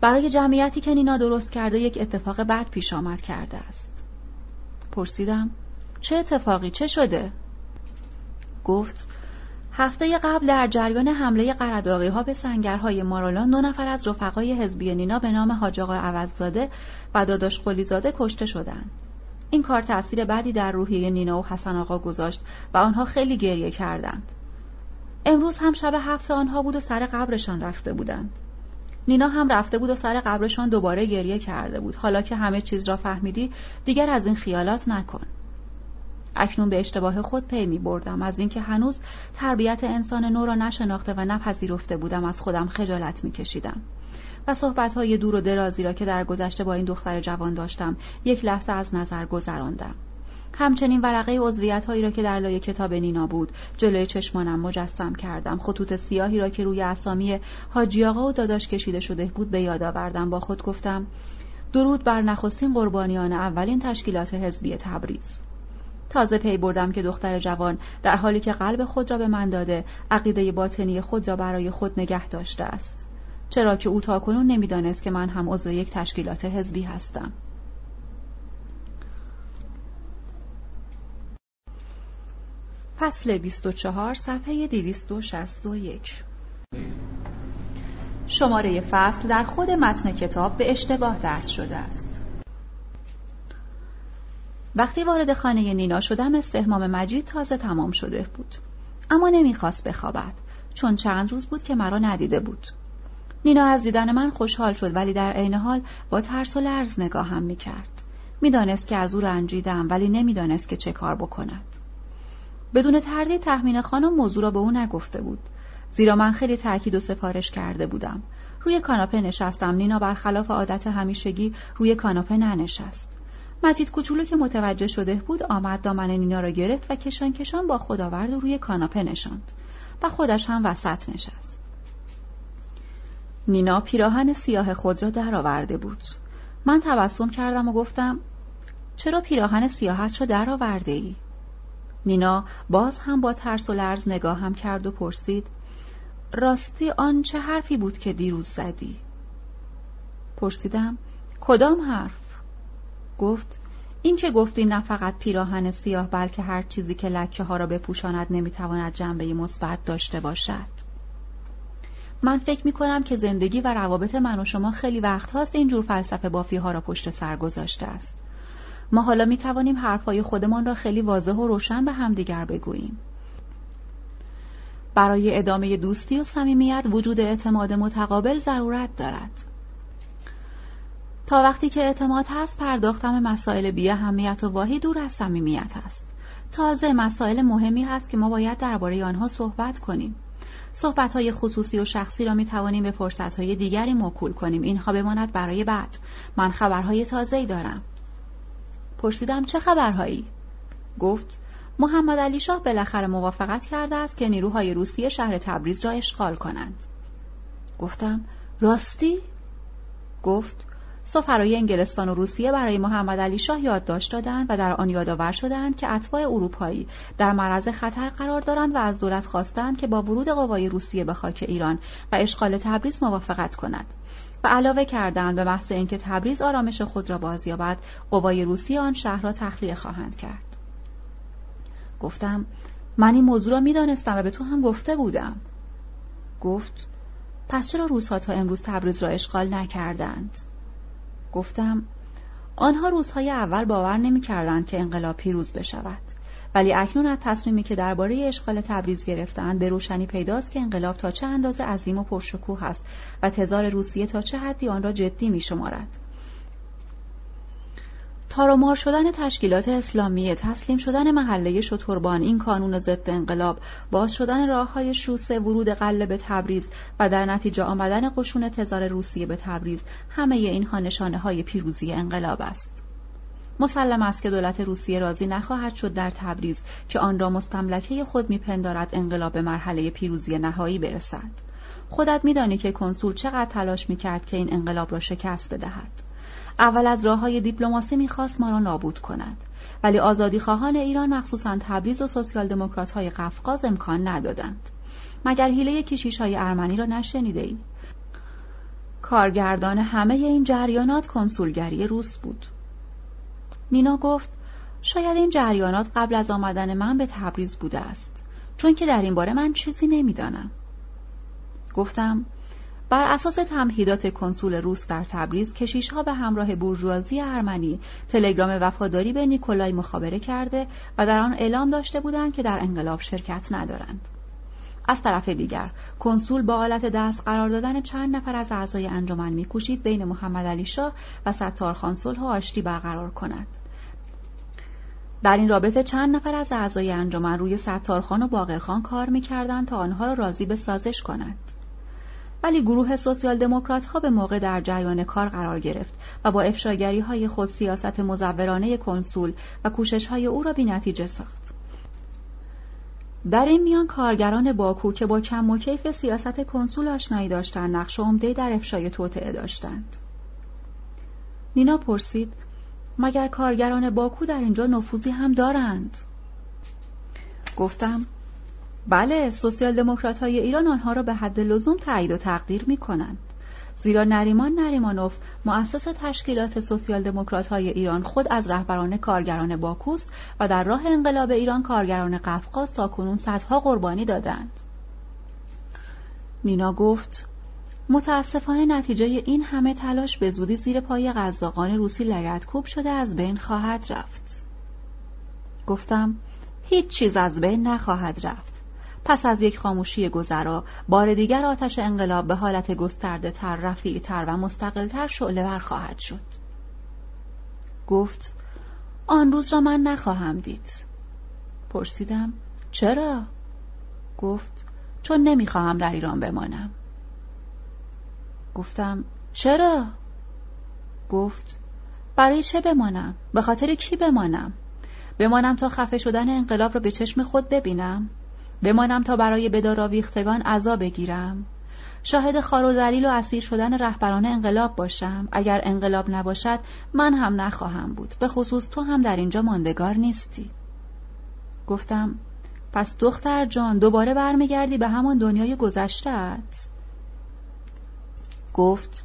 برای جمعیتی که نینا درست کرده یک اتفاق بد پیش آمد کرده است. پرسیدم چه اتفاقی؟ چه شده؟ گفت هفته قبل در جریان حمله قرداغی ها به سنگرهای مارالان دو نفر از رفقای حزبی نینا به نام حاج آقا عوضزاده و داداش قلیزاده کشته شدند. این کار تاثیر بدی در روحیه نینا و حسن آقا گذاشت و آنها خیلی گریه کردند. امروز هم شب هفته آنها بود و سر قبرشان رفته بودند. نینا هم رفته بود و سر قبرشان دوباره گریه کرده بود. حالا که همه چیز را فهمیدی دیگر از این خیالات نکن. اکنون به اشتباه خود پی می بردم از اینکه هنوز تربیت انسان نو را نشناخته و نپذیرفته بودم از خودم خجالت می کشیدم. و صحبت های دور و درازی را که در گذشته با این دختر جوان داشتم یک لحظه از نظر گذراندم. همچنین ورقه عضویت هایی را که در لای کتاب نینا بود جلوی چشمانم مجسم کردم خطوط سیاهی را که روی اسامی حاجی آقا و داداش کشیده شده بود به یاد آوردم با خود گفتم درود بر نخستین قربانیان اولین تشکیلات حزبی تبریز تازه پی بردم که دختر جوان در حالی که قلب خود را به من داده عقیده باطنی خود را برای خود نگه داشته است. چرا که او تاکنون نمی‌دانست که من هم عضو یک تشکیلات حزبی هستم. فصل 24 صفحه 261 شماره فصل در خود متن کتاب به اشتباه درد شده است. وقتی وارد خانه نینا شدم استهمام مجید تازه تمام شده بود. اما نمی‌خواست بخوابد چون چند روز بود که مرا ندیده بود. نینا از دیدن من خوشحال شد ولی در عین حال با ترس و لرز نگاهم می‌کرد. می‌دانست که از او رنجیدم ولی نمی‌دانست که چه کار بکند. بدون تردید تخمین خانم موضوع را به او نگفته بود. زیرا من خیلی تاکید و سفارش کرده بودم. روی کاناپه نشستم. نینا برخلاف عادت همیشگی روی کاناپه ننشست. مجید کوچولو که متوجه شده بود آمد دامن نینا را گرفت و کشان کشان با خود آورد و روی کاناپه نشاند و خودش هم وسط نشست نینا پیراهن سیاه خود را درآورده بود من تبسم کردم و گفتم چرا پیراهن سیاهت را درآورده ای؟ نینا باز هم با ترس و لرز نگاهم کرد و پرسید راستی آن چه حرفی بود که دیروز زدی؟ پرسیدم کدام حرف؟ گفت این که گفتی نه فقط پیراهن سیاه بلکه هر چیزی که لکه ها را بپوشاند نمی‌تواند جنبه مثبت داشته باشد. من فکر می کنم که زندگی و روابط من و شما خیلی وقت هاست اینجور فلسفه بافی ها را پشت سر گذاشته است. ما حالا می توانیم حرفهای خودمان را خیلی واضح و روشن به همدیگر بگوییم. برای ادامه دوستی و صمیمیت وجود اعتماد متقابل ضرورت دارد. تا وقتی که اعتماد هست پرداختم مسائل بی اهمیت و واهی دور از صمیمیت است. تازه مسائل مهمی هست که ما باید درباره آنها صحبت کنیم. صحبت های خصوصی و شخصی را می توانیم به فرصت های دیگری موکول کنیم. اینها بماند برای بعد. من خبرهای تازه‌ای دارم. پرسیدم چه خبرهایی؟ گفت محمد علی شاه بالاخره موافقت کرده است که نیروهای روسیه شهر تبریز را اشغال کنند. گفتم راستی؟ گفت سفرای انگلستان و روسیه برای محمد علی شاه یادداشت دادند و در آن یادآور شدند که اتباع اروپایی در معرض خطر قرار دارند و از دولت خواستند که با ورود قوای روسیه به خاک ایران و اشغال تبریز موافقت کند. و علاوه کردند به محض اینکه تبریز آرامش خود را بازیابد قوای روسیه آن شهر را تخلیه خواهند کرد. گفتم من این موضوع را می‌دانستم و به تو هم گفته بودم. گفت پس چرا روزها تا امروز تبریز را اشغال نکردند؟ گفتم آنها روزهای اول باور نمی‌کردند که انقلاب پیروز بشود ولی اکنون از تصمیمی که درباره اشغال تبریز گرفتند به روشنی پیداست که انقلاب تا چه اندازه عظیم و پرشکوه است و تزار روسیه تا چه حدی آن را جدی می شمارد. تارومار شدن تشکیلات اسلامی تسلیم شدن محله شتربان این کانون ضد انقلاب باز شدن راه های شوسه ورود قله به تبریز و در نتیجه آمدن قشون تزار روسیه به تبریز همه اینها نشانه های پیروزی انقلاب است. مسلم است که دولت روسیه راضی نخواهد شد در تبریز که آن را مستملکه خود میپندارد انقلاب به مرحله پیروزی نهایی برسد. خودت میدانی که کنسول چقدر تلاش می‌کرد که این انقلاب را شکست بدهد. اول از راه های دیپلماسی می‌خواست ما را نابود کند. ولی آزادی خواهان ایران مخصوصا تبریز و سوسیال دموکرات های قفقاز امکان ندادند. مگر حیله کشیش های ارمنی را نشنیده ای؟ کارگردان همه این جریانات کنسولگری روس بود. نینا گفت شاید این جریانات قبل از آمدن من به تبریز بوده است چون که در این باره من چیزی نمی‌دانم. گفتم بر اساس تمهیدات کنسول روس در تبریز کشیشها به همراه بورژوازی ارمنی تلگرام وفاداری به نیکولای مخابره کرده و در آن اعلام داشته بودند که در انقلاب شرکت ندارند. از طرف دیگر کنسول با آلت دست قرار دادن چند نفر از اعضای انجمن میکوشید بین محمد علی شاه و ستارخان صلح و آشتی برقرار کند. در این رابطه چند نفر از اعضای انجمن روی ستارخان و باقرخان کار می‌کردند تا آنها را راضی به سازش کنند ولی گروه سوسیال دموکرات ها به موقع در جریان کار قرار گرفت و با افشاگری های خود سیاست مزورانه کنسول و کوشش های او را بی نتیجه ساخت. در این میان کارگران باکو که با کم و کیف سیاست کنسول آشنایی داشتند نقش عمده در افشای توطعه داشتند. نینا پرسید مگر کارگران باکو در اینجا نفوذی هم دارند؟ گفتم بله سوسیال دموکرات های ایران آنها را به حد لزوم تایید و تقدیر می کنند. زیرا نریمان نریمانوف مؤسس تشکیلات سوسیال دموکرات های ایران خود از رهبران کارگران باکوست و در راه انقلاب ایران کارگران قفقاز تا کنون صدها قربانی دادند. نینا گفت متاسفانه نتیجه این همه تلاش به زودی زیر پای قزاقان روسی لگتکوب شده از بین خواهد رفت. گفتم هیچ چیز از بین نخواهد رفت. پس از یک خاموشی گذرا بار دیگر آتش انقلاب به حالت گسترده تر رفیع تر و مستقل تر شعله ور خواهد شد گفت آن روز را من نخواهم دید پرسیدم چرا؟ گفت چون نمی‌خواهم در ایران بمانم گفتم چرا؟ گفت برای چه بمانم؟ به خاطر کی بمانم؟ بمانم تا خفه شدن انقلاب را به چشم خود ببینم؟ بمانم تا برای بداراویختگان عذا بگیرم. شاهد خار و ذلیل و اسیر شدن رهبران انقلاب باشم. اگر انقلاب نباشد من هم نخواهم بود. به خصوص تو هم در اینجا ماندگار نیستی. گفتم پس دختر جان دوباره برمیگردی به همان دنیای گذشتهت گفت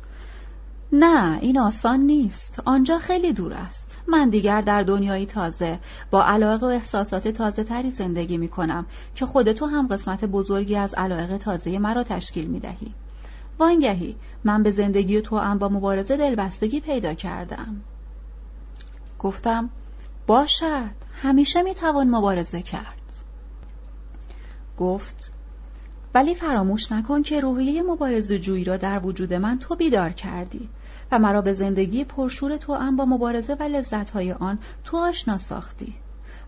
نه این آسان نیست. آنجا خیلی دور است. من دیگر در دنیایی تازه با علاقه و احساسات تازه تری زندگی می کنم که خود تو هم قسمت بزرگی از علاقه تازه مرا تشکیل می دهی. وانگهی من به زندگی تو هم با مبارزه دلبستگی پیدا کردم. گفتم باشد. همیشه می توان مبارزه کرد. گفت ولی فراموش نکن که روحیه مبارزه جویی را در وجود من تو بیدار کردی. و مرا به زندگی پرشور تو هم با مبارزه و لذتهای آن تو آشنا ساختی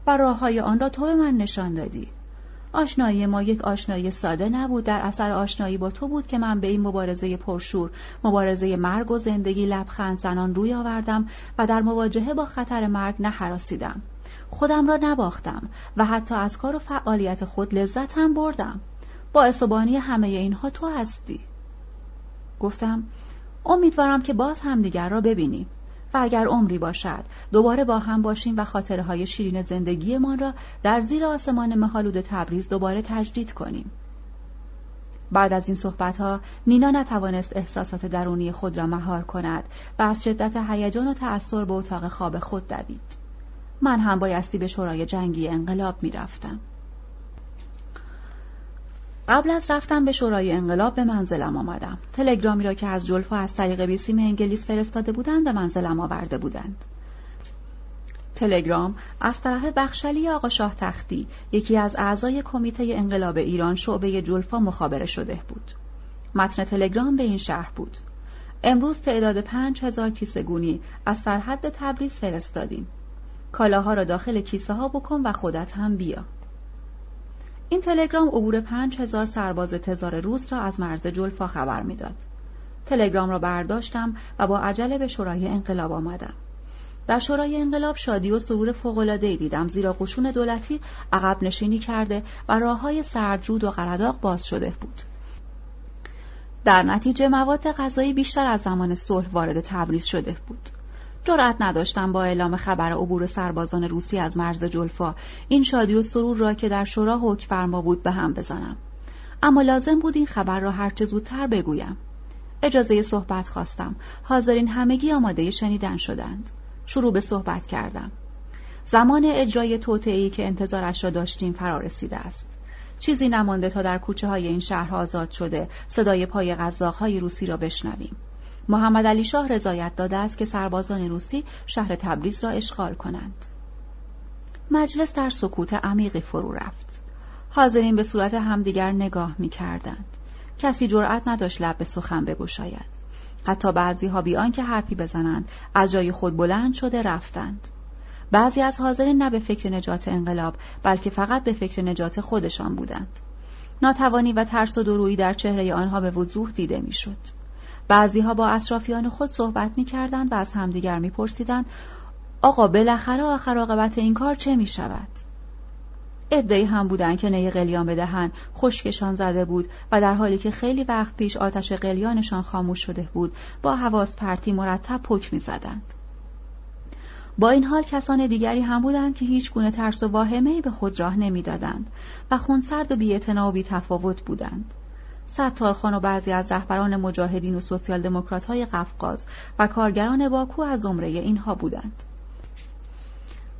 و راه های آن را تو به من نشان دادی. آشنایی ما یک آشنایی ساده نبود در اثر آشنایی با تو بود که من به این مبارزه پرشور مبارزه مرگ و زندگی لبخند زنان روی آوردم و در مواجهه با خطر مرگ نحراسیدم خودم را نباختم و حتی از کار و فعالیت خود لذت هم بردم. باعث و بانی همه اینها تو هستی. گفتم امیدوارم که باز همدیگر را ببینیم. و اگر عمری باشد دوباره با هم باشیم و خاطره های شیرین زندگیمان را در زیر آسمان مهالود تبریز دوباره تجدید کنیم. بعد از این صحبت ها نینا نتوانست احساسات درونی خود را مهار کند و از شدت هیجان و تأثیر به اتاق خواب خود دوید. من هم بایستی به شورای جنگی انقلاب می‌رفتم. قبل از رفتن به شورای انقلاب به منزلم آمدم. تلگرامی را که از جلفا از طریق بیسیم انگلیس فرستاده بودند به منزلم آورده بودند. تلگرام از طرف بخشلی آقا شاه تختی یکی از اعضای کمیته انقلاب ایران شعبه جلفا مخابره شده بود. متن تلگرام به این شهر بود. امروز تعداد پنج هزار کیسه گونی از سرحد تبریز فرستادیم. کالاها را داخل کیسه ها بکن و خودت هم بیا. این تلگرام عبور پنج هزار سرباز تزار روس را از مرز جلفا خبر می‌داد. تلگرام را برداشتم و با عجله به شورای انقلاب آمدم. در شورای انقلاب شادی و سرور فوق‌العاده‌ای دیدم زیرا قشون دولتی عقب نشینی کرده و راه های سردرود و قرداق باز شده بود. در نتیجه مواد غذایی بیشتر از زمان صلح وارد تبریز شده بود. جرأت نداشتم با اعلام خبر عبور سربازان روسی از مرز جلفا. این شادی و سرور را که در شورا حکم فرما بود به هم بزنم. اما لازم بود این خبر را هرچه زودتر بگویم. اجازه صحبت خواستم. حاضرین همگی آماده شنیدن شدند. شروع به صحبت کردم. زمان اجرای توطئه‌ای که انتظارش را داشتیم فرا رسیده است. چیزی نمانده تا در کوچه های این شهر آزاد شده صدای پای های روسی را بشنویم. محمد علی شاه رضایت داده است که سربازان روسی شهر تبریز را اشغال کنند. مجلس در سکوت عمیقی فرو رفت. حاضرین به صورت همدیگر نگاه می کردند. کسی جرأت نداشت لب به سخن بگشاید. حتی بعضی ها بیان که حرفی بزنند از جای خود بلند شده رفتند. بعضی از حاضرین نه به فکر نجات انقلاب بلکه فقط به فکر نجات خودشان بودند. ناتوانی و ترس و درویی در چهره آنها به وضوح دیده می‌شد. بعضی ها با اطرافیان خود صحبت می کردند و از همدیگر می پرسیدند آقا بالاخره آخر عاقبت این کار چه می شود؟ ادهی هم بودند که نی قلیان بدهن خشکشان زده بود و در حالی که خیلی وقت پیش آتش قلیانشان خاموش شده بود با حواس پرتی مرتب پک می زدند. با این حال کسان دیگری هم بودند که هیچ گونه ترس و واهمه به خود راه نمی‌دادند و خونسرد و بی‌اعتنا و بودند. ستارخان و بعضی از رهبران مجاهدین و سوسیال دموکرات های قفقاز و کارگران باکو از زمره اینها بودند.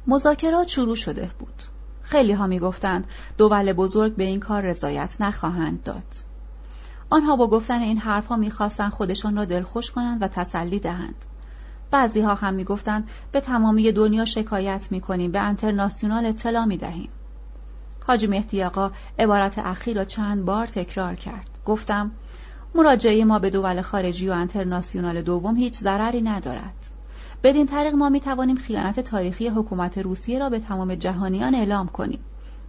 مذاکرات شروع شده بود. خیلی ها می گفتند دول بزرگ به این کار رضایت نخواهند داد. آنها با گفتن این حرفها می‌خواستند خودشان را دلخوش کنند و تسلی دهند. بعضی ها هم می‌گفتند به تمامی دنیا شکایت می‌کنیم به انترناسیونال اطلاع می‌دهیم حاجی مهدی آقا عبارت اخیر را چند بار تکرار کرد گفتم مراجعه ما به دول خارجی و انترناسیونال دوم هیچ ضرری ندارد. بدین طریق ما می توانیم خیانت تاریخی حکومت روسیه را به تمام جهانیان اعلام کنیم.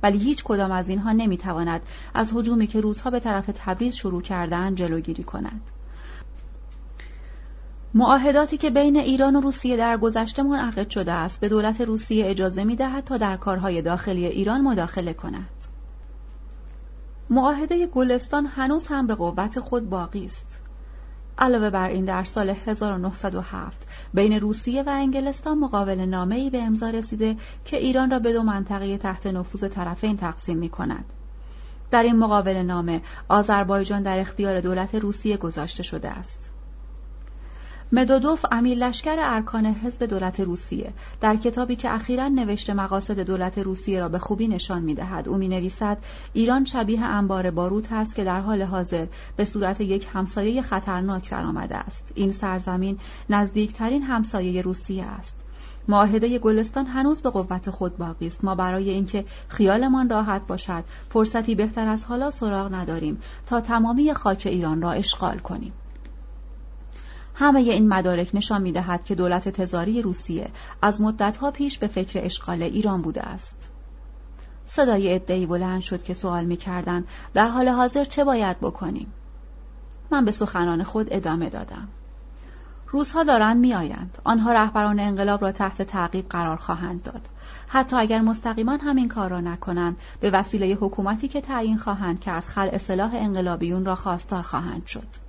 ولی هیچ کدام از اینها نمی تواند از هجومی که روزها به طرف تبریز شروع کردن جلوگیری کند. معاهداتی که بین ایران و روسیه در گذشته منعقد شده است به دولت روسیه اجازه می دهد تا در کارهای داخلی ایران مداخله کند. معاهده گلستان هنوز هم به قوت خود باقی است. علاوه بر این در سال 1907 بین روسیه و انگلستان مقابل نامه‌ای به امضا رسیده که ایران را به دو منطقه تحت نفوذ طرفین تقسیم می کند. در این مقابل نامه آذربایجان در اختیار دولت روسیه گذاشته شده است. مدودوف امیر لشکر ارکان حزب دولت روسیه. در کتابی که اخیرا نوشته مقاصد دولت روسیه را به خوبی نشان می‌دهد او می نویسد ایران شبیه انبار باروت است که در حال حاضر به صورت یک همسایه خطرناک درآمده است. این سرزمین نزدیکترین همسایه روسیه است. معاهده گلستان هنوز به قوت خود باقی است. ما برای اینکه خیالمان راحت باشد فرصتی بهتر از حالا سراغ نداریم تا تمامی خاک ایران را اشغال کنیم. همه این مدارک نشان می دهد که دولت تزاری روسیه از مدتها پیش به فکر اشغال ایران بوده است. صدای ادهی بلند شد که سوال می کردن در حال حاضر چه باید بکنیم؟ من به سخنان خود ادامه دادم. روزها دارند میآیند آنها رهبران انقلاب را تحت تعقیب قرار خواهند داد حتی اگر مستقیما همین کار را نکنند به وسیله حکومتی که تعیین خواهند کرد خل اصلاح انقلابیون را خواستار خواهند شد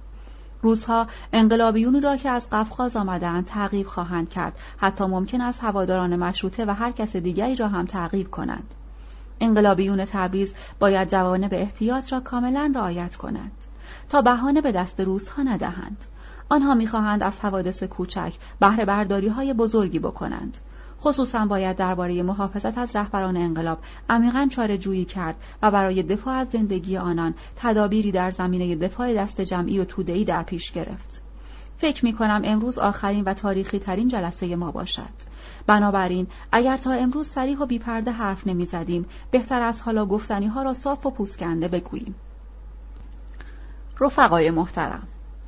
روزها انقلابیونی را که از قفقاز آمدند تعقیب خواهند کرد. حتی ممکن است هواداران مشروطه و هر کس دیگری را هم تعقیب کنند. انقلابیون تبریز باید جوانب احتیاط را کاملا رعایت کنند تا بهانه به دست روزها ندهند. آنها می‌خواهند از حوادث کوچک بهره بزرگی بکنند. خصوصا باید درباره محافظت از رهبران انقلاب عمیقا چاره جویی کرد و برای دفاع از زندگی آنان تدابیری در زمینه دفاع دست جمعی و توده‌ای در پیش گرفت. فکر می کنم امروز آخرین و تاریخی ترین جلسه ما باشد. بنابراین اگر تا امروز سریح و بیپرده حرف نمی زدیم بهتر از حالا گفتنی ها را صاف و پوسکنده بگوییم. رفقای محترم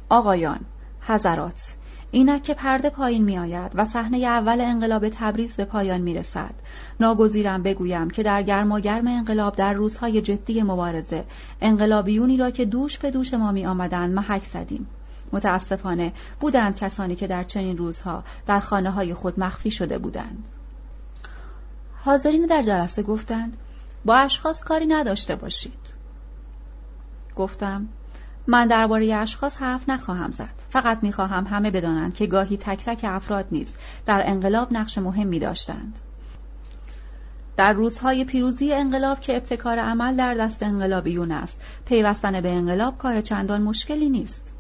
آقایان حضرات اینک که پرده پایین می آید و صحنه اول انقلاب تبریز به پایان می رسد. ناگزیرم بگویم که در گرما گرم انقلاب در روزهای جدی مبارزه انقلابیونی را که دوش به دوش ما می آمدند محک زدیم. متاسفانه بودند کسانی که در چنین روزها در خانه های خود مخفی شده بودند. حاضرین در جلسه گفتند با اشخاص کاری نداشته باشید. گفتم من درباره اشخاص حرف نخواهم زد. فقط می‌خواهم همه بدانند که گاهی تک تک افراد نیز در انقلاب نقش مهمی داشتند. در روزهای پیروزی انقلاب که ابتکار عمل در دست انقلابیون است پیوستن به انقلاب کار چندان مشکلی نیست.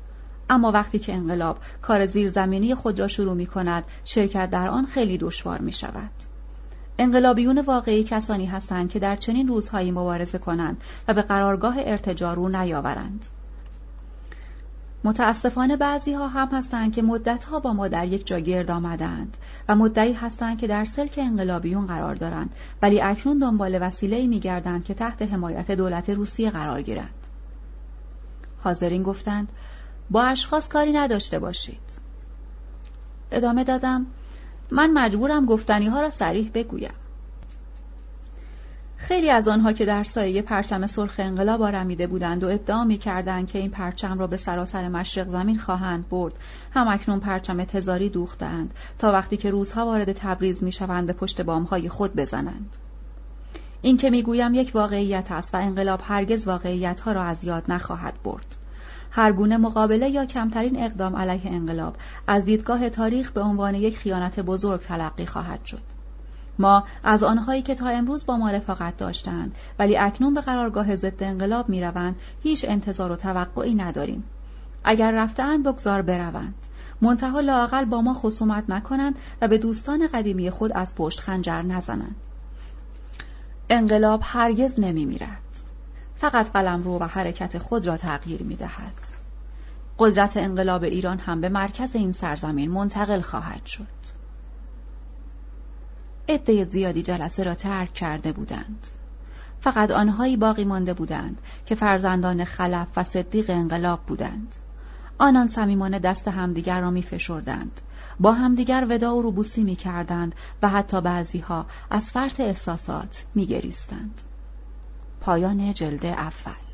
اما وقتی که انقلاب کار زیرزمینی خود را شروع می کند شرکت در آن خیلی دشوار می شود انقلابیون واقعی کسانی هستند که در چنین روزهایی مبارزه کنند و به قرارگاه ارتجا رو نیاورند. متاسفانه بعضی ها هم هستند که مدتها با ما در یک جا گرد آمدند و مدعی هستند که در سلک انقلابیون قرار دارند ولی اکنون دنبال وسیله می گردند که تحت حمایت دولت روسیه قرار گیرند. حاضرین گفتند با اشخاص کاری نداشته باشید. ادامه دادم من مجبورم گفتنی ها را سریح بگویم. خیلی از آنها که در سایه پرچم سرخ انقلاب آرمیده بودند و ادعا می کردند که این پرچم را به سراسر مشرق زمین خواهند برد. هم اکنون پرچم تزاری دوختند تا وقتی که روزها وارد تبریز می شوند به پشت بامهای خود بزنند. این که می‌گویم یک واقعیت است و انقلاب هرگز واقعیت ها را از یاد نخواهد برد. هر گونه مقابله یا کمترین اقدام علیه انقلاب از دیدگاه تاریخ به عنوان یک خیانت بزرگ تلقی خواهد شد. ما از آنهایی که تا امروز با ما رفاقت داشتند ولی اکنون به قرارگاه ضد انقلاب می‌روند هیچ انتظار و توقعی نداریم اگر رفتهاند بگذار بروند منتها لاقل با ما خصومت نکنند و به دوستان قدیمی خود از پشت خنجر نزنند انقلاب هرگز نمی میرد. فقط قلم رو و حرکت خود را تغییر می دهد. قدرت انقلاب ایران هم به مرکز این سرزمین منتقل خواهد شد. عده زیادی جلسه را ترک کرده بودند. فقط آنهایی باقی مانده بودند که فرزندان خلف و صدیق انقلاب بودند. آنان صمیمانه دست همدیگر را می فشردند. با همدیگر ودا و روبوسی می کردند و حتی بعضی ها از فرط احساسات می گریستند. پایان جلد اول